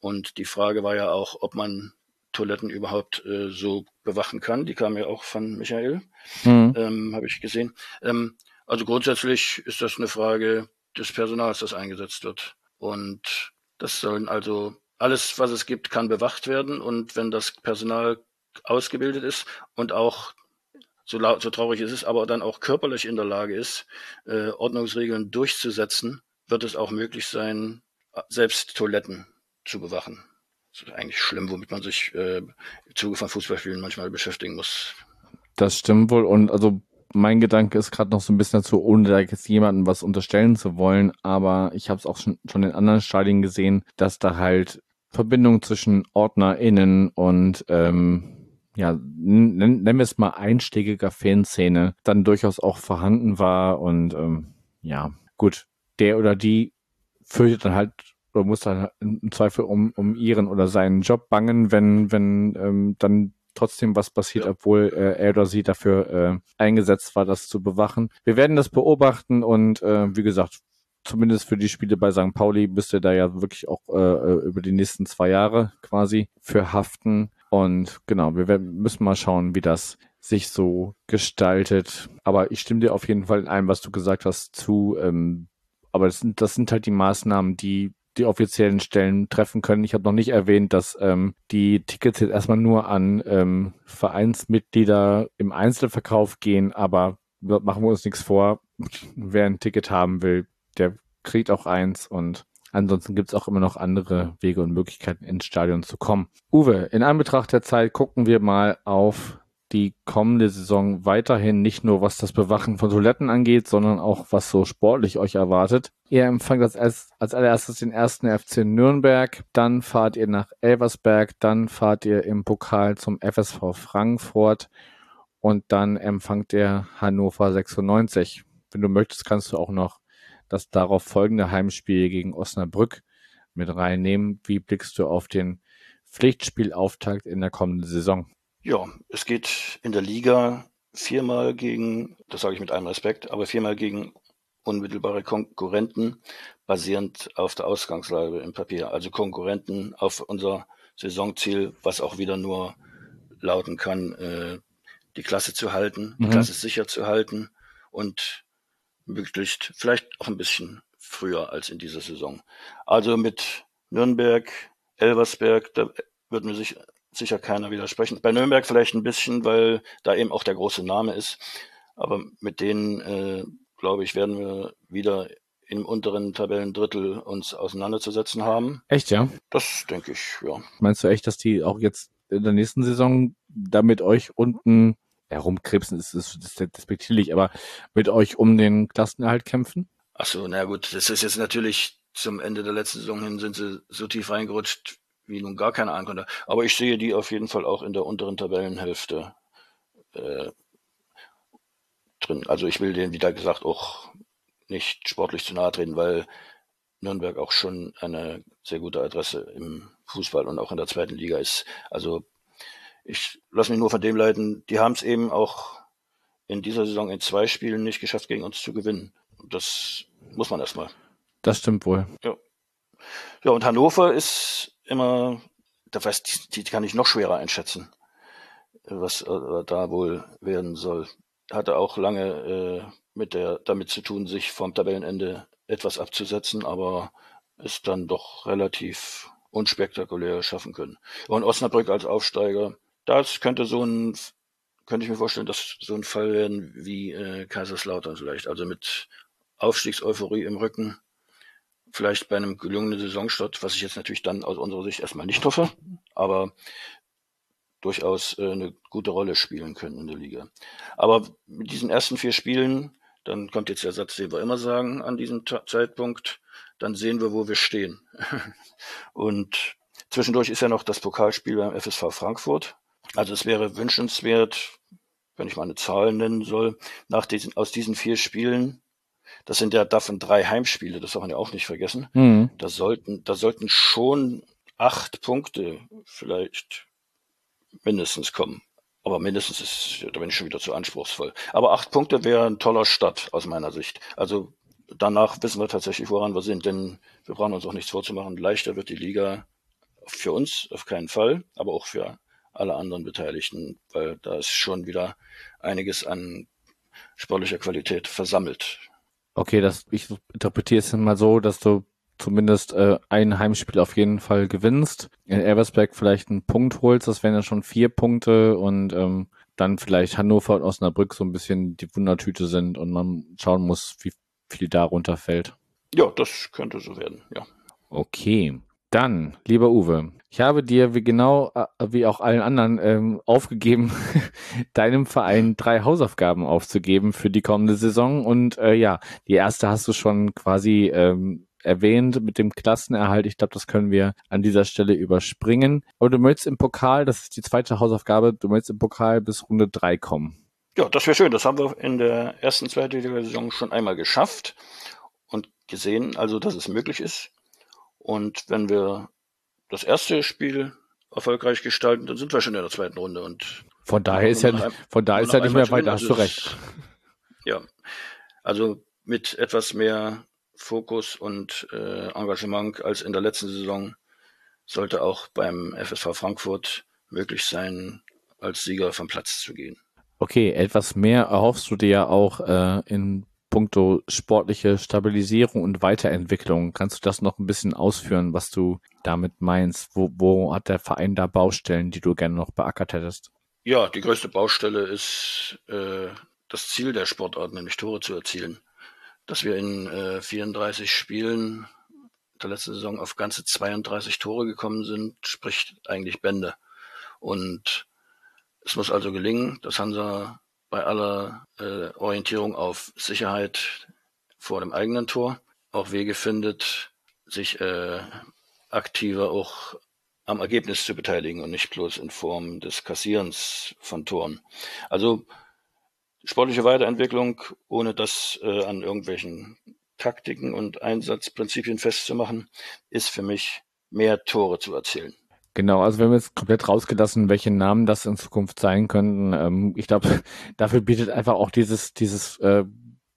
Und die Frage war ja auch, ob man Toiletten überhaupt äh, so bewachen kann. Die kam ja auch von Michael, mhm. ähm, habe ich gesehen. Ähm, also grundsätzlich ist das eine Frage des Personals, das eingesetzt wird. Und das sollen also alles, was es gibt, kann bewacht werden. Und wenn das Personal ausgebildet ist und auch so, laut, so traurig es ist, aber dann auch körperlich in der Lage ist, äh, Ordnungsregeln durchzusetzen, wird es auch möglich sein, selbst Toiletten zu bewachen. Das ist eigentlich schlimm, womit man sich äh, im Zuge von Fußballspielen manchmal beschäftigen muss. Das stimmt wohl. Und also mein Gedanke ist gerade noch so ein bisschen dazu, ohne da jetzt jemandem was unterstellen zu wollen, aber ich habe es auch schon, schon in anderen Stadien gesehen, dass da halt Verbindung zwischen OrdnerInnen und ähm, ja, nennen wir es mal einstiegiger Fanszene, dann durchaus auch vorhanden war und ähm, ja, gut, der oder die fürchtet dann halt oder muss dann im Zweifel um, um ihren oder seinen Job bangen, wenn, wenn ähm, dann trotzdem was passiert, ja. obwohl äh, er oder sie dafür äh, eingesetzt war, das zu bewachen. Wir werden das beobachten und äh, wie gesagt, zumindest für die Spiele bei St. Pauli müsste da ja wirklich auch äh, äh, über die nächsten zwei Jahre quasi für haften. Und genau, wir müssen mal schauen, wie das sich so gestaltet. Aber ich stimme dir auf jeden Fall in allem, was du gesagt hast, zu. Ähm, aber das sind, das sind halt die Maßnahmen, die die offiziellen Stellen treffen können. Ich habe noch nicht erwähnt, dass ähm, die Tickets jetzt erstmal nur an ähm, Vereinsmitglieder im Einzelverkauf gehen, aber machen wir uns nichts vor. Wer ein Ticket haben will, der kriegt auch eins und ansonsten gibt es auch immer noch andere Wege und Möglichkeiten ins Stadion zu kommen. Uwe, in Anbetracht der Zeit gucken wir mal auf die kommende Saison weiterhin nicht nur was das Bewachen von Toiletten angeht, sondern auch was so sportlich euch erwartet. Ihr empfangt als, als, als allererstes den ersten FC Nürnberg, dann fahrt ihr nach Elversberg, dann fahrt ihr im Pokal zum FSV Frankfurt und dann empfangt ihr Hannover 96. Wenn du möchtest, kannst du auch noch das darauf folgende Heimspiel gegen Osnabrück mit reinnehmen. Wie blickst du auf den Pflichtspielauftakt in der kommenden Saison? Ja, es geht in der Liga viermal gegen, das sage ich mit allem Respekt, aber viermal gegen unmittelbare Konkurrenten basierend auf der Ausgangslage im Papier. Also Konkurrenten auf unser Saisonziel, was auch wieder nur lauten kann, äh, die Klasse zu halten, mhm. die Klasse sicher zu halten und möglichst vielleicht auch ein bisschen früher als in dieser Saison. Also mit Nürnberg, Elversberg, da wird mir sich sicher keiner widersprechen. Bei Nürnberg vielleicht ein bisschen, weil da eben auch der große Name ist. Aber mit denen, äh, glaube ich, werden wir wieder im unteren Tabellendrittel uns auseinanderzusetzen haben. Echt, ja? Das denke ich, ja. Meinst du echt, dass die auch jetzt in der nächsten Saison da mit euch unten herumkrebsen, ist, ist, ist despektierlich, aber mit euch um den Klassenerhalt kämpfen? Ach so, na gut, das ist jetzt natürlich zum Ende der letzten Saison hin sind sie so tief reingerutscht, wie nun gar keine Ahnung konnte. Aber ich sehe die auf jeden Fall auch in der unteren Tabellenhälfte äh, drin. Also ich will denen, wie da gesagt, auch nicht sportlich zu nahe treten, weil Nürnberg auch schon eine sehr gute Adresse im Fußball und auch in der zweiten Liga ist. Also ich lasse mich nur von dem leiten, die haben es eben auch in dieser Saison in zwei Spielen nicht geschafft, gegen uns zu gewinnen. Das muss man erstmal. Das stimmt wohl. Ja. Ja, und Hannover ist immer, da weiß, die, die kann ich noch schwerer einschätzen, was äh, da wohl werden soll. Hatte auch lange äh, mit der, damit zu tun, sich vom Tabellenende etwas abzusetzen, aber ist dann doch relativ unspektakulär schaffen können. Und Osnabrück als Aufsteiger, das könnte so ein, könnte ich mir vorstellen, dass so ein Fall werden wie äh, Kaiserslautern vielleicht. Also mit Aufstiegseuphorie im Rücken vielleicht bei einem gelungenen Saisonstart, was ich jetzt natürlich dann aus unserer Sicht erstmal nicht hoffe, aber durchaus äh, eine gute Rolle spielen können in der Liga. Aber mit diesen ersten vier Spielen, dann kommt jetzt der Satz, den wir immer sagen an diesem Ta Zeitpunkt, dann sehen wir, wo wir stehen. Und zwischendurch ist ja noch das Pokalspiel beim FSV Frankfurt. Also es wäre wünschenswert, wenn ich mal eine Zahl nennen soll, nach diesen, aus diesen vier Spielen das sind ja davon drei Heimspiele, das darf man ja auch nicht vergessen. Mhm. Da sollten, da sollten schon acht Punkte vielleicht mindestens kommen. Aber mindestens ist, da bin ich schon wieder zu anspruchsvoll. Aber acht Punkte wäre ein toller Start aus meiner Sicht. Also danach wissen wir tatsächlich, woran wir sind, denn wir brauchen uns auch nichts vorzumachen. Leichter wird die Liga für uns auf keinen Fall, aber auch für alle anderen Beteiligten, weil da ist schon wieder einiges an sportlicher Qualität versammelt. Okay, das, ich interpretiere es mal so, dass du zumindest äh, ein Heimspiel auf jeden Fall gewinnst, in Eversberg vielleicht einen Punkt holst, das wären ja schon vier Punkte und ähm, dann vielleicht Hannover und Osnabrück so ein bisschen die Wundertüte sind und man schauen muss, wie viel darunter fällt. Ja, das könnte so werden, ja. Okay. Dann, lieber Uwe, ich habe dir wie genau äh, wie auch allen anderen ähm, aufgegeben, deinem Verein drei Hausaufgaben aufzugeben für die kommende Saison. Und äh, ja, die erste hast du schon quasi ähm, erwähnt mit dem Klassenerhalt. Ich glaube, das können wir an dieser Stelle überspringen. Aber du möchtest im Pokal, das ist die zweite Hausaufgabe, du möchtest im Pokal bis Runde drei kommen. Ja, das wäre schön. Das haben wir in der ersten, zweiten Saison schon einmal geschafft und gesehen, also dass es möglich ist. Und wenn wir das erste Spiel erfolgreich gestalten, dann sind wir schon in der zweiten Runde. Und von daher ist ja, ein, von daher ist ja nicht mehr weiter, hast du recht. Ja, also mit etwas mehr Fokus und äh, Engagement als in der letzten Saison sollte auch beim FSV Frankfurt möglich sein, als Sieger vom Platz zu gehen. Okay, etwas mehr erhoffst du dir ja auch äh, in puncto sportliche Stabilisierung und Weiterentwicklung. Kannst du das noch ein bisschen ausführen, was du damit meinst? Wo, wo hat der Verein da Baustellen, die du gerne noch beackert hättest? Ja, die größte Baustelle ist äh, das Ziel der Sportart, nämlich Tore zu erzielen. Dass wir in äh, 34 Spielen der letzten Saison auf ganze 32 Tore gekommen sind, spricht eigentlich Bände. Und es muss also gelingen, dass Hansa bei aller äh, Orientierung auf Sicherheit vor dem eigenen Tor auch Wege findet, sich äh, aktiver auch am Ergebnis zu beteiligen und nicht bloß in Form des Kassierens von Toren. Also sportliche Weiterentwicklung, ohne das äh, an irgendwelchen Taktiken und Einsatzprinzipien festzumachen, ist für mich mehr Tore zu erzielen. Genau, also wir haben jetzt komplett rausgelassen, welche Namen das in Zukunft sein könnten. Ähm, ich glaube, dafür bietet einfach auch dieses, dieses äh,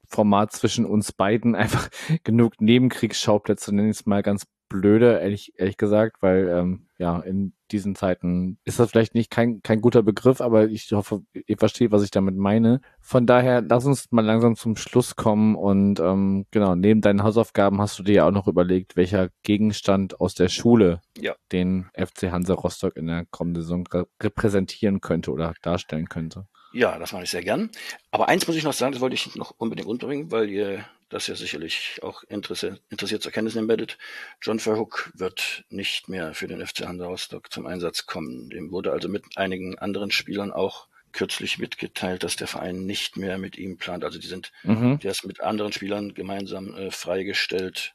Format zwischen uns beiden einfach genug Nebenkriegsschauplätze, nenne ich es mal ganz blöde, ehrlich, ehrlich gesagt, weil ähm, ja, in diesen Zeiten ist das vielleicht nicht kein, kein guter Begriff, aber ich hoffe, ihr versteht, was ich damit meine. Von daher, lass uns mal langsam zum Schluss kommen und ähm, genau, neben deinen Hausaufgaben hast du dir ja auch noch überlegt, welcher Gegenstand aus der Schule ja. den FC Hansa Rostock in der kommenden Saison repräsentieren könnte oder darstellen könnte. Ja, das mache ich sehr gern. Aber eins muss ich noch sagen, das wollte ich noch unbedingt unterbringen, weil ihr das ja sicherlich auch interessiert, interessiert zur Kenntnis nehmen werdet. John Verhook wird nicht mehr für den FC Hansa Rostock zum Einsatz kommen. Dem wurde also mit einigen anderen Spielern auch kürzlich mitgeteilt, dass der Verein nicht mehr mit ihm plant. Also die sind, mhm. der ist mit anderen Spielern gemeinsam äh, freigestellt,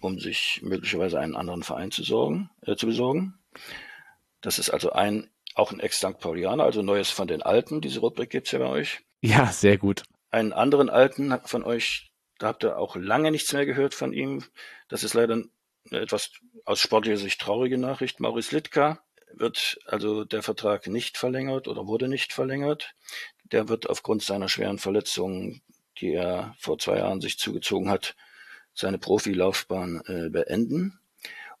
um sich möglicherweise einen anderen Verein zu sorgen, äh, zu besorgen. Das ist also ein auch ein Ex-St. Paulianer, also Neues von den Alten. Diese Rubrik gibt's ja bei euch. Ja, sehr gut. Einen anderen Alten von euch, da habt ihr auch lange nichts mehr gehört von ihm. Das ist leider eine etwas aus sportlicher Sicht traurige Nachricht. Maurice Litka wird also der Vertrag nicht verlängert oder wurde nicht verlängert. Der wird aufgrund seiner schweren Verletzungen, die er vor zwei Jahren sich zugezogen hat, seine Profilaufbahn äh, beenden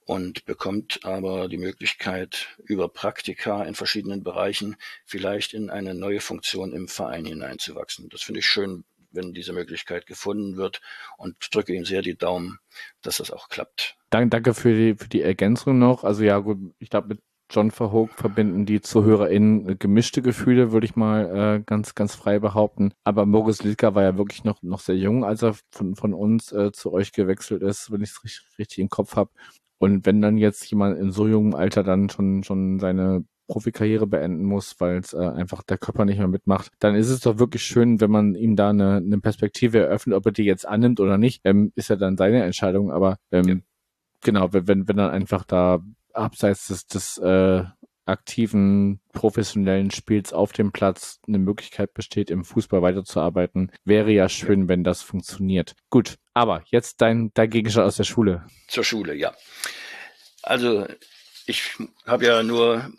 und bekommt aber die Möglichkeit, über Praktika in verschiedenen Bereichen vielleicht in eine neue Funktion im Verein hineinzuwachsen. Das finde ich schön, wenn diese Möglichkeit gefunden wird und drücke ihm sehr die Daumen, dass das auch klappt. Danke für die, für die Ergänzung noch. Also ja, gut, ich glaube, mit John Verhoek verbinden die ZuhörerInnen gemischte Gefühle, würde ich mal äh, ganz, ganz frei behaupten. Aber Moritz Lilka war ja wirklich noch, noch sehr jung, als er von, von uns äh, zu euch gewechselt ist, wenn ich es richtig, richtig im Kopf habe. Und wenn dann jetzt jemand in so jungem Alter dann schon, schon seine Profikarriere beenden muss, weil es äh, einfach der Körper nicht mehr mitmacht, dann ist es doch wirklich schön, wenn man ihm da eine, eine Perspektive eröffnet, ob er die jetzt annimmt oder nicht, ähm, ist ja dann seine Entscheidung, aber ähm, ja. genau, wenn, wenn dann einfach da abseits des, des äh, aktiven professionellen Spiels auf dem Platz eine Möglichkeit besteht, im Fußball weiterzuarbeiten, wäre ja schön, wenn das funktioniert. Gut, aber jetzt dein, dein Gegenstand aus der Schule. Zur Schule, ja. Also ich habe ja nur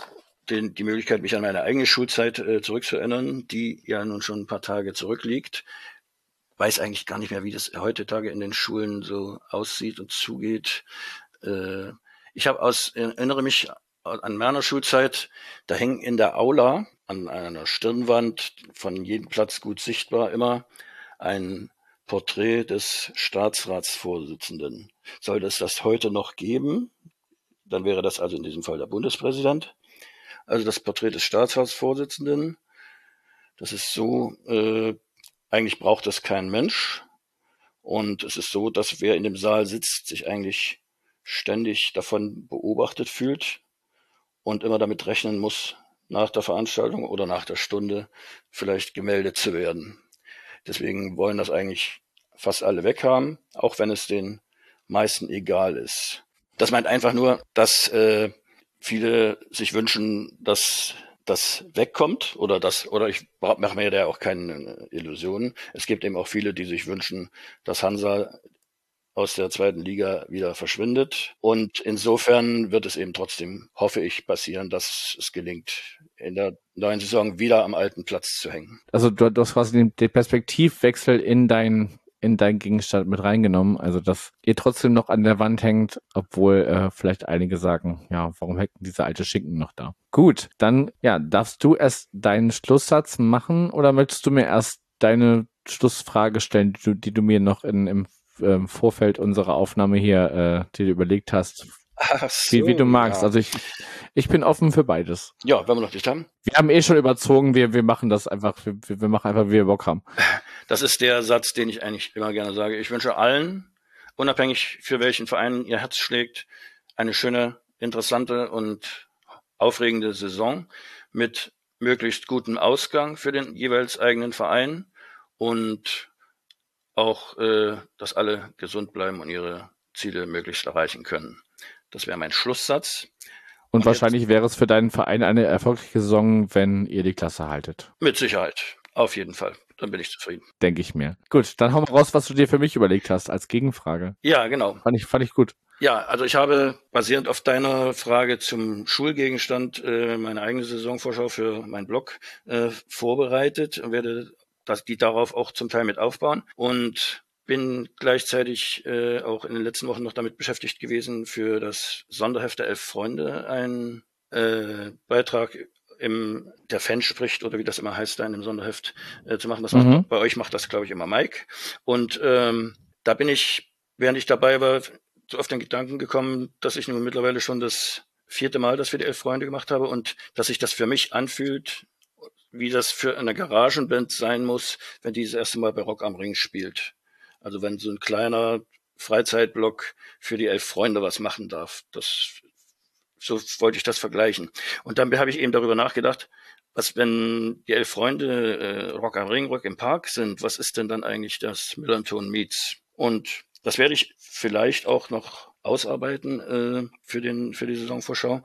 den, die Möglichkeit, mich an meine eigene Schulzeit äh, zurückzuerinnern, die ja nun schon ein paar Tage zurückliegt. Weiß eigentlich gar nicht mehr, wie das heutzutage in den Schulen so aussieht und zugeht. Äh, ich habe aus erinnere mich an meiner Schulzeit, da hängen in der Aula an einer Stirnwand von jedem Platz gut sichtbar immer ein Porträt des Staatsratsvorsitzenden. Soll es das heute noch geben, dann wäre das also in diesem Fall der Bundespräsident. Also das Porträt des Staatsratsvorsitzenden. Das ist so, äh, eigentlich braucht das kein Mensch. Und es ist so, dass wer in dem Saal sitzt, sich eigentlich ständig davon beobachtet fühlt und immer damit rechnen muss, nach der Veranstaltung oder nach der Stunde vielleicht gemeldet zu werden. Deswegen wollen das eigentlich fast alle weghaben, auch wenn es den meisten egal ist. Das meint einfach nur, dass äh, viele sich wünschen, dass das wegkommt oder das oder ich mache mir da auch keine Illusionen. Es gibt eben auch viele, die sich wünschen, dass Hansa aus der zweiten Liga wieder verschwindet. Und insofern wird es eben trotzdem, hoffe ich, passieren, dass es gelingt, in der neuen Saison wieder am alten Platz zu hängen. Also du, du hast quasi den, den Perspektivwechsel in dein in deinen Gegenstand mit reingenommen. Also, dass ihr trotzdem noch an der Wand hängt, obwohl äh, vielleicht einige sagen, ja, warum hängt dieser alte Schinken noch da? Gut, dann ja, darfst du erst deinen Schlusssatz machen oder möchtest du mir erst deine Schlussfrage stellen, die du, die du mir noch in, im ähm, Vorfeld unserer Aufnahme hier äh, die du überlegt hast. So, wie, wie du magst. Ja. Also ich, ich bin offen für beides. Ja, wenn wir noch nicht haben. Wir haben eh schon überzogen, wir, wir machen das einfach, wir, wir machen einfach, wie wir Bock haben. Das ist der Satz, den ich eigentlich immer gerne sage. Ich wünsche allen, unabhängig für welchen Verein ihr Herz schlägt, eine schöne, interessante und aufregende Saison mit möglichst gutem Ausgang für den jeweils eigenen Verein und auch, äh, dass alle gesund bleiben und ihre Ziele möglichst erreichen können. Das wäre mein Schlusssatz. Und, und wahrscheinlich wäre es für deinen Verein eine erfolgreiche Saison, wenn ihr die Klasse haltet. Mit Sicherheit. Auf jeden Fall. Dann bin ich zufrieden. Denke ich mir. Gut, dann hau mal raus, was du dir für mich überlegt hast als Gegenfrage. Ja, genau. Fand ich, fand ich gut. Ja, also ich habe basierend auf deiner Frage zum Schulgegenstand äh, meine eigene Saisonvorschau für meinen Blog äh, vorbereitet und werde dass die darauf auch zum Teil mit aufbauen und bin gleichzeitig äh, auch in den letzten Wochen noch damit beschäftigt gewesen, für das Sonderheft der Elf Freunde einen äh, Beitrag im der Fan spricht oder wie das immer heißt da in dem Sonderheft äh, zu machen. Das mhm. macht, bei euch macht das glaube ich immer Mike und ähm, da bin ich, während ich dabei war, so auf den Gedanken gekommen, dass ich nun mittlerweile schon das vierte Mal das für die Elf Freunde gemacht habe und dass sich das für mich anfühlt, wie das für eine Garagenband sein muss, wenn die das erste Mal bei Rock am Ring spielt. Also wenn so ein kleiner Freizeitblock für die elf Freunde was machen darf. Das, so wollte ich das vergleichen. Und dann habe ich eben darüber nachgedacht, was, wenn die elf Freunde äh, Rock am Ring, Rock im Park sind, was ist denn dann eigentlich das Millanton Meets? Und das werde ich vielleicht auch noch ausarbeiten äh, für, den, für die Saisonvorschau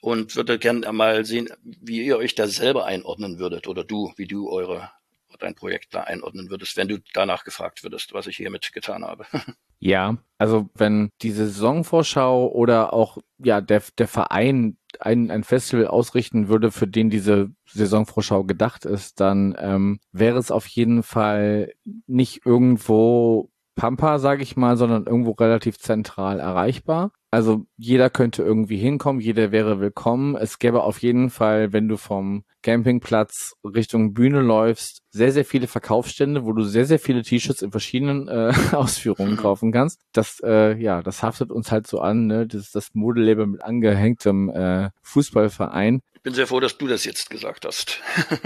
und würde gerne mal sehen, wie ihr euch da selber einordnen würdet oder du, wie du eure dein Projekt da einordnen würdest, wenn du danach gefragt würdest, was ich hiermit getan habe. Ja, also wenn diese Saisonvorschau oder auch ja der der Verein ein, ein Festival ausrichten würde, für den diese Saisonvorschau gedacht ist, dann ähm, wäre es auf jeden Fall nicht irgendwo Pampa, sage ich mal, sondern irgendwo relativ zentral erreichbar. Also jeder könnte irgendwie hinkommen, jeder wäre willkommen. Es gäbe auf jeden Fall, wenn du vom Campingplatz Richtung Bühne läufst, sehr, sehr viele Verkaufsstände, wo du sehr, sehr viele T-Shirts in verschiedenen äh, Ausführungen kaufen kannst. Das, äh, ja, das haftet uns halt so an, ne? Das ist das Modelabel mit angehängtem äh, Fußballverein. Ich bin sehr froh, dass du das jetzt gesagt hast.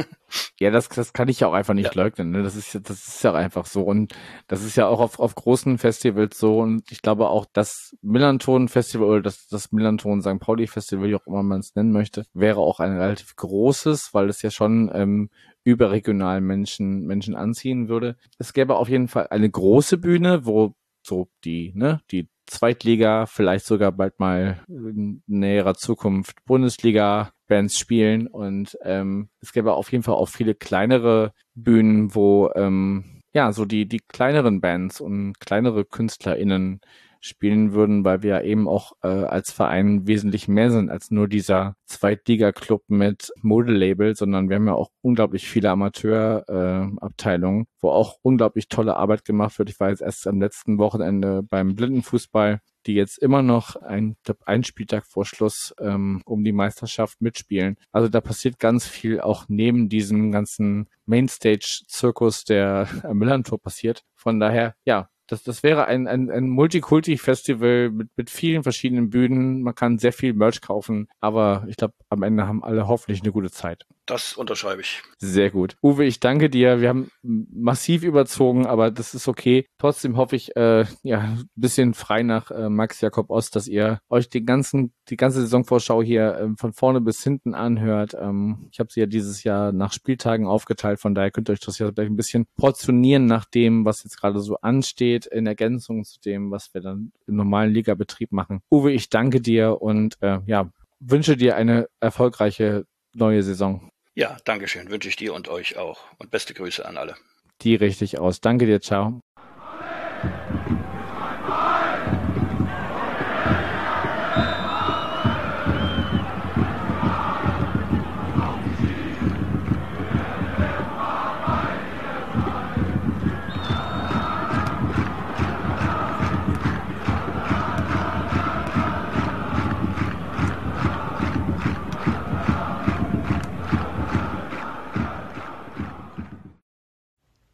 ja, das, das kann ich ja auch einfach nicht ja. leugnen. Ne? Das ist das ist ja einfach so. Und das ist ja auch auf, auf großen Festivals so. Und ich glaube auch, das Millanton Festival das, das Millanton St. Pauli Festival, wie auch immer man es nennen möchte, wäre auch ein relativ großes, weil es ja schon ähm, überregional Menschen, Menschen anziehen würde. Es gäbe auf jeden Fall eine große Bühne, wo so die, ne, die Zweitliga, vielleicht sogar bald mal in näherer Zukunft Bundesliga-Bands spielen. Und ähm, es gäbe auf jeden Fall auch viele kleinere Bühnen, wo ähm, ja so die, die kleineren Bands und kleinere KünstlerInnen spielen würden, weil wir eben auch äh, als Verein wesentlich mehr sind als nur dieser Zweitliga-Club mit Modelabel, sondern wir haben ja auch unglaublich viele Amateurabteilungen, äh, wo auch unglaublich tolle Arbeit gemacht wird. Ich war jetzt erst am letzten Wochenende beim Blindenfußball die jetzt immer noch ein, ein Spieltag vor Schluss ähm, um die Meisterschaft mitspielen. Also da passiert ganz viel auch neben diesem ganzen Mainstage-Zirkus, der am Millantor passiert. Von daher, ja, das, das wäre ein, ein, ein Multikulti-Festival mit, mit vielen verschiedenen Bühnen. Man kann sehr viel Merch kaufen, aber ich glaube, am Ende haben alle hoffentlich eine gute Zeit. Das unterschreibe ich. Sehr gut. Uwe, ich danke dir. Wir haben massiv überzogen, aber das ist okay. Trotzdem hoffe ich, äh, ja, ein bisschen frei nach äh, Max Jakob Ost, dass ihr euch den ganzen, die ganze Saisonvorschau hier äh, von vorne bis hinten anhört. Ähm, ich habe sie ja dieses Jahr nach Spieltagen aufgeteilt, von daher könnt ihr euch das ja vielleicht ein bisschen portionieren nach dem, was jetzt gerade so ansteht, in Ergänzung zu dem, was wir dann im normalen Ligabetrieb machen. Uwe, ich danke dir und äh, ja, wünsche dir eine erfolgreiche neue Saison. Ja, Dankeschön. Wünsche ich dir und euch auch. Und beste Grüße an alle. Die richtig aus. Danke dir. Ciao.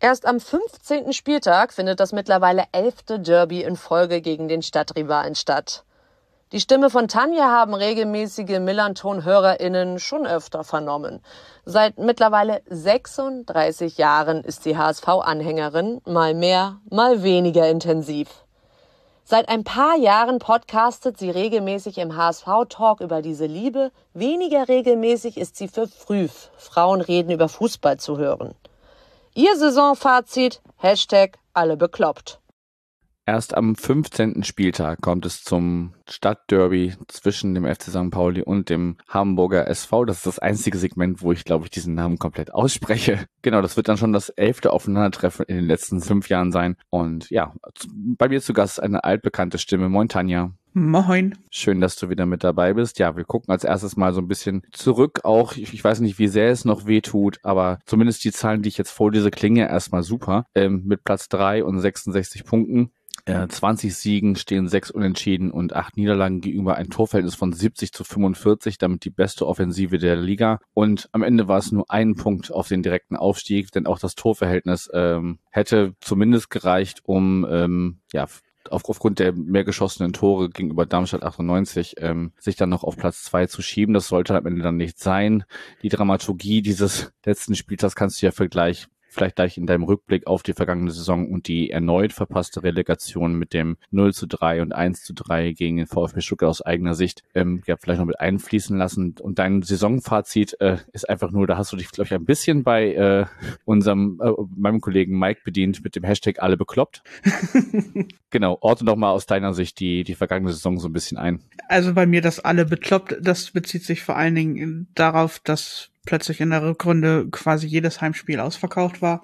Erst am 15. Spieltag findet das mittlerweile elfte Derby in Folge gegen den Stadtrivalen statt. Die Stimme von Tanja haben regelmäßige Millanton-HörerInnen schon öfter vernommen. Seit mittlerweile 36 Jahren ist sie HSV-Anhängerin, mal mehr, mal weniger intensiv. Seit ein paar Jahren podcastet sie regelmäßig im HSV-Talk über diese Liebe. Weniger regelmäßig ist sie für Früh, Frauen reden über Fußball zu hören. Ihr Saisonfazit, Hashtag alle bekloppt. Erst am 15. Spieltag kommt es zum Stadtderby zwischen dem FC St. Pauli und dem Hamburger SV. Das ist das einzige Segment, wo ich, glaube ich, diesen Namen komplett ausspreche. Genau, das wird dann schon das elfte Aufeinandertreffen in den letzten fünf Jahren sein. Und ja, bei mir zu Gast eine altbekannte Stimme. Moin, Tanja. Moin. Schön, dass du wieder mit dabei bist. Ja, wir gucken als erstes mal so ein bisschen zurück. Auch, ich, ich weiß nicht, wie sehr es noch weh tut, aber zumindest die Zahlen, die ich jetzt vor diese klinge, erstmal super. Ähm, mit Platz drei und 66 Punkten. 20 äh, Siegen stehen sechs Unentschieden und acht Niederlagen gegenüber ein Torverhältnis von 70 zu 45, damit die beste Offensive der Liga. Und am Ende war es nur ein Punkt auf den direkten Aufstieg, denn auch das Torverhältnis ähm, hätte zumindest gereicht, um ähm, ja auf, aufgrund der mehr geschossenen Tore gegenüber Darmstadt 98 ähm, sich dann noch auf Platz zwei zu schieben. Das sollte am Ende dann nicht sein. Die Dramaturgie dieses letzten Spieltags kannst du ja vergleichen vielleicht gleich in deinem Rückblick auf die vergangene Saison und die erneut verpasste Relegation mit dem 0 zu 3 und 1 zu 3 gegen den VfB Stuttgart aus eigener Sicht ähm, ja vielleicht noch mit einfließen lassen. Und dein Saisonfazit äh, ist einfach nur, da hast du dich, glaube ich, ein bisschen bei äh, unserem, äh, meinem Kollegen Mike bedient mit dem Hashtag alle bekloppt. genau, orte doch mal aus deiner Sicht die, die vergangene Saison so ein bisschen ein. Also bei mir das alle bekloppt, das bezieht sich vor allen Dingen darauf, dass plötzlich in der Rückrunde quasi jedes Heimspiel ausverkauft war.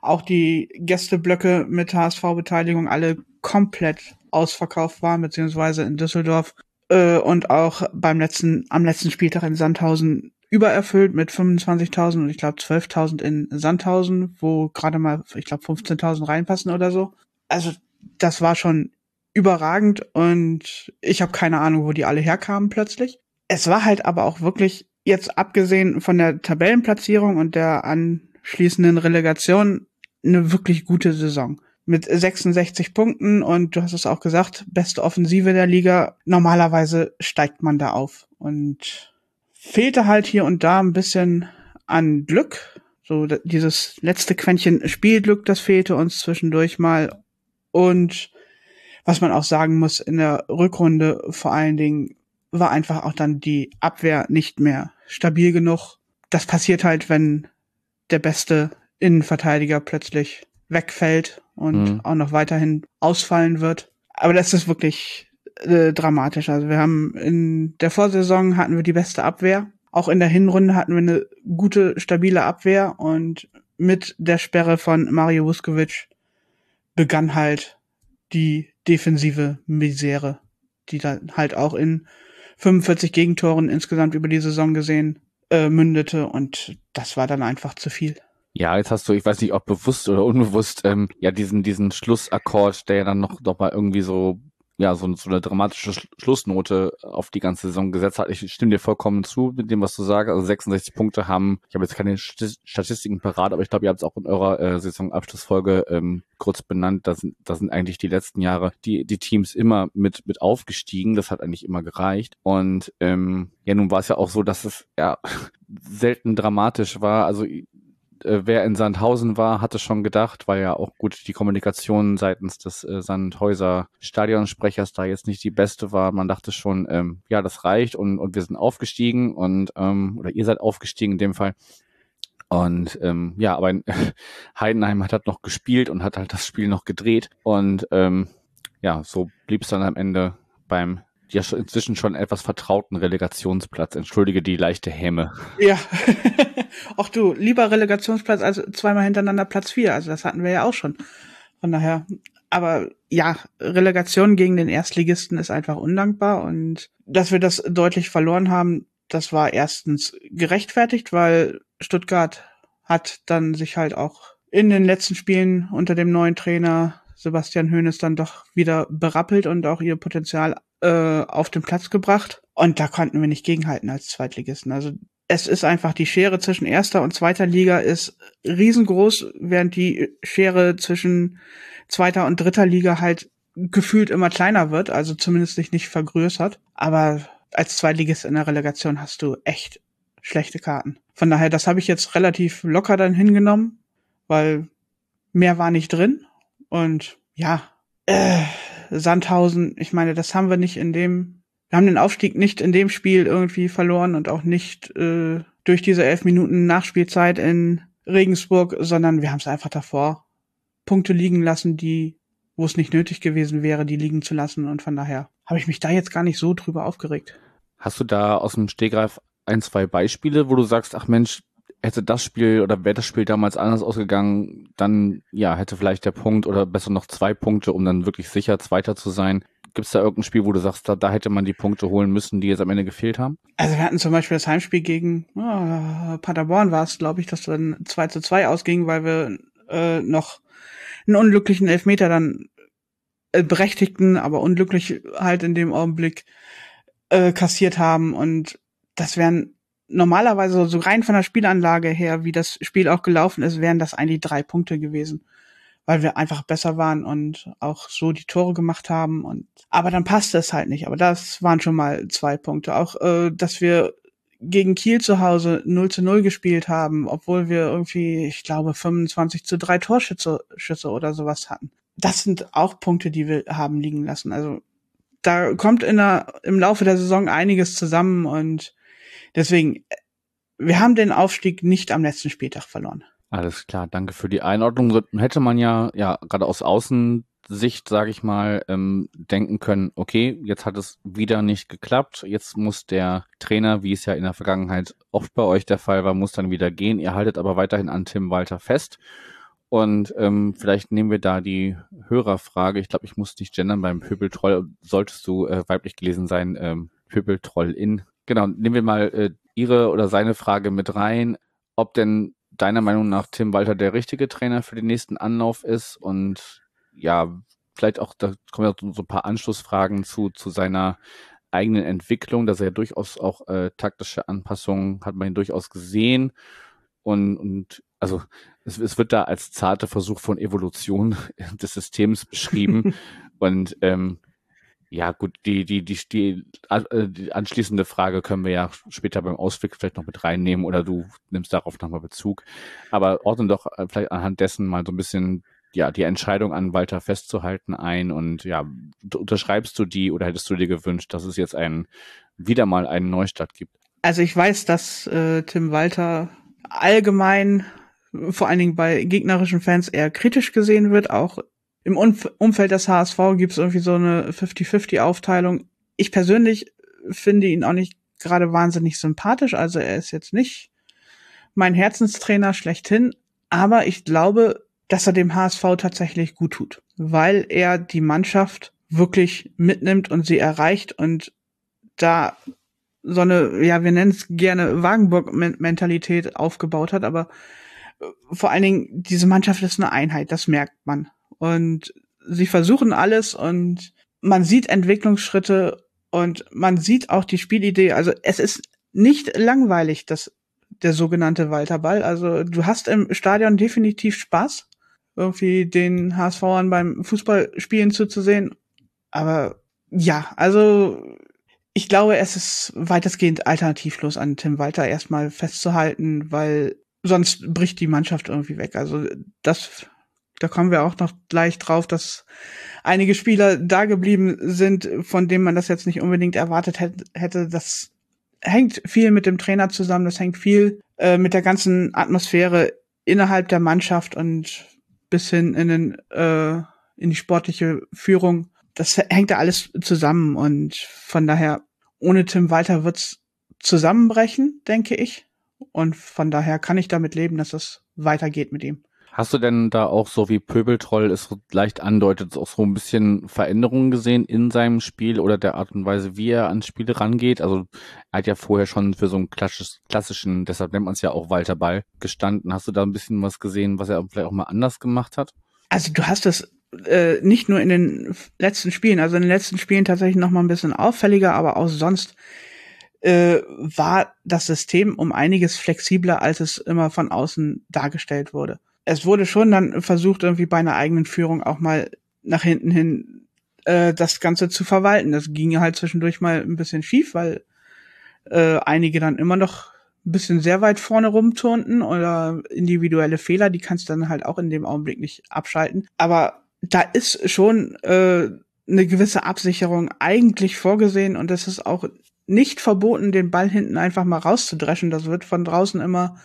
Auch die Gästeblöcke mit HSV-Beteiligung alle komplett ausverkauft waren, beziehungsweise in Düsseldorf äh, und auch beim letzten, am letzten Spieltag in Sandhausen übererfüllt mit 25.000 und ich glaube 12.000 in Sandhausen, wo gerade mal, ich glaube 15.000 reinpassen oder so. Also das war schon überragend und ich habe keine Ahnung, wo die alle herkamen plötzlich. Es war halt aber auch wirklich jetzt abgesehen von der Tabellenplatzierung und der anschließenden Relegation eine wirklich gute Saison. Mit 66 Punkten und du hast es auch gesagt, beste Offensive der Liga. Normalerweise steigt man da auf und fehlte halt hier und da ein bisschen an Glück. So dieses letzte Quäntchen Spielglück, das fehlte uns zwischendurch mal. Und was man auch sagen muss, in der Rückrunde vor allen Dingen war einfach auch dann die Abwehr nicht mehr stabil genug. Das passiert halt, wenn der beste Innenverteidiger plötzlich wegfällt und mhm. auch noch weiterhin ausfallen wird. Aber das ist wirklich äh, dramatisch. Also wir haben in der Vorsaison hatten wir die beste Abwehr. Auch in der Hinrunde hatten wir eine gute, stabile Abwehr und mit der Sperre von Mario Vuskovic begann halt die defensive Misere, die dann halt auch in 45 Gegentoren insgesamt über die Saison gesehen äh, mündete und das war dann einfach zu viel. Ja, jetzt hast du, ich weiß nicht, ob bewusst oder unbewusst, ähm, ja diesen diesen Schlussakkord, der ja dann noch noch mal irgendwie so ja, so, so eine dramatische Schlussnote auf die ganze Saison gesetzt hat. Ich stimme dir vollkommen zu mit dem, was du sagst. Also 66 Punkte haben, ich habe jetzt keine Statistiken parat, aber ich glaube, ihr habt es auch in eurer äh, Saisonabschlussfolge ähm, kurz benannt. Da sind, da sind eigentlich die letzten Jahre die, die Teams immer mit, mit aufgestiegen. Das hat eigentlich immer gereicht. Und ähm, ja, nun war es ja auch so, dass es ja selten dramatisch war. Also äh, wer in Sandhausen war, hatte schon gedacht, weil ja auch gut die Kommunikation seitens des äh, Sandhäuser Stadionsprechers da jetzt nicht die beste war. Man dachte schon, ähm, ja, das reicht und, und wir sind aufgestiegen und ähm, oder ihr seid aufgestiegen in dem Fall. Und ähm, ja, aber Heidenheim hat halt noch gespielt und hat halt das Spiel noch gedreht. Und ähm, ja, so blieb es dann am Ende beim ja inzwischen schon etwas vertrauten Relegationsplatz. Entschuldige die leichte Häme. Ja. Ach du, lieber Relegationsplatz als zweimal hintereinander Platz vier. Also das hatten wir ja auch schon. Von daher, aber ja, Relegation gegen den Erstligisten ist einfach undankbar und dass wir das deutlich verloren haben, das war erstens gerechtfertigt, weil Stuttgart hat dann sich halt auch in den letzten Spielen unter dem neuen Trainer Sebastian Hoeneß dann doch wieder berappelt und auch ihr Potenzial äh, auf den Platz gebracht. Und da konnten wir nicht gegenhalten als Zweitligisten. Also es ist einfach die Schere zwischen erster und zweiter Liga ist riesengroß, während die Schere zwischen zweiter und dritter Liga halt gefühlt immer kleiner wird, also zumindest sich nicht vergrößert. Aber als Zweitligist in der Relegation hast du echt schlechte Karten. Von daher, das habe ich jetzt relativ locker dann hingenommen, weil mehr war nicht drin. Und ja, äh, Sandhausen, ich meine, das haben wir nicht in dem, wir haben den Aufstieg nicht in dem Spiel irgendwie verloren und auch nicht äh, durch diese elf Minuten Nachspielzeit in Regensburg, sondern wir haben es einfach davor Punkte liegen lassen, die, wo es nicht nötig gewesen wäre, die liegen zu lassen. Und von daher habe ich mich da jetzt gar nicht so drüber aufgeregt. Hast du da aus dem Stegreif ein, zwei Beispiele, wo du sagst, ach Mensch, hätte das Spiel oder wäre das Spiel damals anders ausgegangen, dann ja, hätte vielleicht der Punkt oder besser noch zwei Punkte, um dann wirklich sicher Zweiter zu sein. Gibt es da irgendein Spiel, wo du sagst, da, da hätte man die Punkte holen müssen, die jetzt am Ende gefehlt haben? Also wir hatten zum Beispiel das Heimspiel gegen oh, Paderborn war es, glaube ich, dass dann 2 zu 2 ausging, weil wir äh, noch einen unglücklichen Elfmeter dann äh, berechtigten, aber unglücklich halt in dem Augenblick äh, kassiert haben und das wären normalerweise so rein von der Spielanlage her, wie das Spiel auch gelaufen ist, wären das eigentlich drei Punkte gewesen, weil wir einfach besser waren und auch so die Tore gemacht haben und aber dann passte es halt nicht. Aber das waren schon mal zwei Punkte. Auch äh, dass wir gegen Kiel zu Hause 0 zu 0 gespielt haben, obwohl wir irgendwie, ich glaube, 25 zu 3 Torschüsse Schüsse oder sowas hatten. Das sind auch Punkte, die wir haben liegen lassen. Also da kommt in der, im Laufe der Saison einiges zusammen und Deswegen, wir haben den Aufstieg nicht am letzten Spieltag verloren. Alles klar, danke für die Einordnung. Hätte man ja, ja, gerade aus Außensicht, sage ich mal, ähm, denken können, okay, jetzt hat es wieder nicht geklappt. Jetzt muss der Trainer, wie es ja in der Vergangenheit oft bei euch der Fall war, muss dann wieder gehen. Ihr haltet aber weiterhin an Tim Walter fest. Und ähm, vielleicht nehmen wir da die Hörerfrage. Ich glaube, ich muss nicht gendern beim Pöbeltroll. Solltest du äh, weiblich gelesen sein, ähm, Pöbeltroll-In Genau, nehmen wir mal äh, Ihre oder seine Frage mit rein, ob denn deiner Meinung nach Tim Walter der richtige Trainer für den nächsten Anlauf ist und ja, vielleicht auch, da kommen ja so ein paar Anschlussfragen zu, zu seiner eigenen Entwicklung, dass er ja durchaus auch äh, taktische Anpassungen hat man ihn durchaus gesehen und, und also es, es wird da als zarte Versuch von Evolution des Systems beschrieben und ähm, ja, gut, die, die, die, die, äh, die anschließende Frage können wir ja später beim Ausblick vielleicht noch mit reinnehmen oder du nimmst darauf nochmal Bezug. Aber ordnen doch äh, vielleicht anhand dessen mal so ein bisschen ja, die Entscheidung an Walter festzuhalten ein und ja, unterschreibst du die oder hättest du dir gewünscht, dass es jetzt ein, wieder mal einen Neustart gibt? Also ich weiß, dass äh, Tim Walter allgemein vor allen Dingen bei gegnerischen Fans eher kritisch gesehen wird, auch im Umfeld des HSV gibt es irgendwie so eine 50-50-Aufteilung. Ich persönlich finde ihn auch nicht gerade wahnsinnig sympathisch. Also er ist jetzt nicht mein Herzenstrainer schlechthin, aber ich glaube, dass er dem HSV tatsächlich gut tut, weil er die Mannschaft wirklich mitnimmt und sie erreicht und da so eine, ja, wir nennen es gerne Wagenburg-Mentalität aufgebaut hat, aber vor allen Dingen, diese Mannschaft ist eine Einheit, das merkt man. Und sie versuchen alles und man sieht Entwicklungsschritte und man sieht auch die Spielidee. Also es ist nicht langweilig, das der sogenannte Walterball. Also du hast im Stadion definitiv Spaß, irgendwie den HSVern beim Fußballspielen zuzusehen. Aber ja, also ich glaube, es ist weitestgehend alternativlos an Tim Walter erstmal festzuhalten, weil sonst bricht die Mannschaft irgendwie weg. Also das, da kommen wir auch noch gleich drauf, dass einige Spieler da geblieben sind, von denen man das jetzt nicht unbedingt erwartet hätte. Das hängt viel mit dem Trainer zusammen, das hängt viel äh, mit der ganzen Atmosphäre innerhalb der Mannschaft und bis hin in, den, äh, in die sportliche Führung. Das hängt da alles zusammen und von daher, ohne Tim Walter wird's zusammenbrechen, denke ich. Und von daher kann ich damit leben, dass es weitergeht mit ihm. Hast du denn da auch so wie Pöbeltroll es leicht andeutet, auch so ein bisschen Veränderungen gesehen in seinem Spiel oder der Art und Weise, wie er ans Spiel rangeht? Also er hat ja vorher schon für so einen klassischen, deshalb nennt man es ja auch Walter Ball, gestanden. Hast du da ein bisschen was gesehen, was er vielleicht auch mal anders gemacht hat? Also du hast das äh, nicht nur in den letzten Spielen, also in den letzten Spielen tatsächlich noch mal ein bisschen auffälliger, aber auch sonst äh, war das System um einiges flexibler, als es immer von außen dargestellt wurde es wurde schon dann versucht, irgendwie bei einer eigenen Führung auch mal nach hinten hin äh, das Ganze zu verwalten. Das ging halt zwischendurch mal ein bisschen schief, weil äh, einige dann immer noch ein bisschen sehr weit vorne rumturnten oder individuelle Fehler, die kannst du dann halt auch in dem Augenblick nicht abschalten. Aber da ist schon äh, eine gewisse Absicherung eigentlich vorgesehen und es ist auch nicht verboten, den Ball hinten einfach mal rauszudreschen. Das wird von draußen immer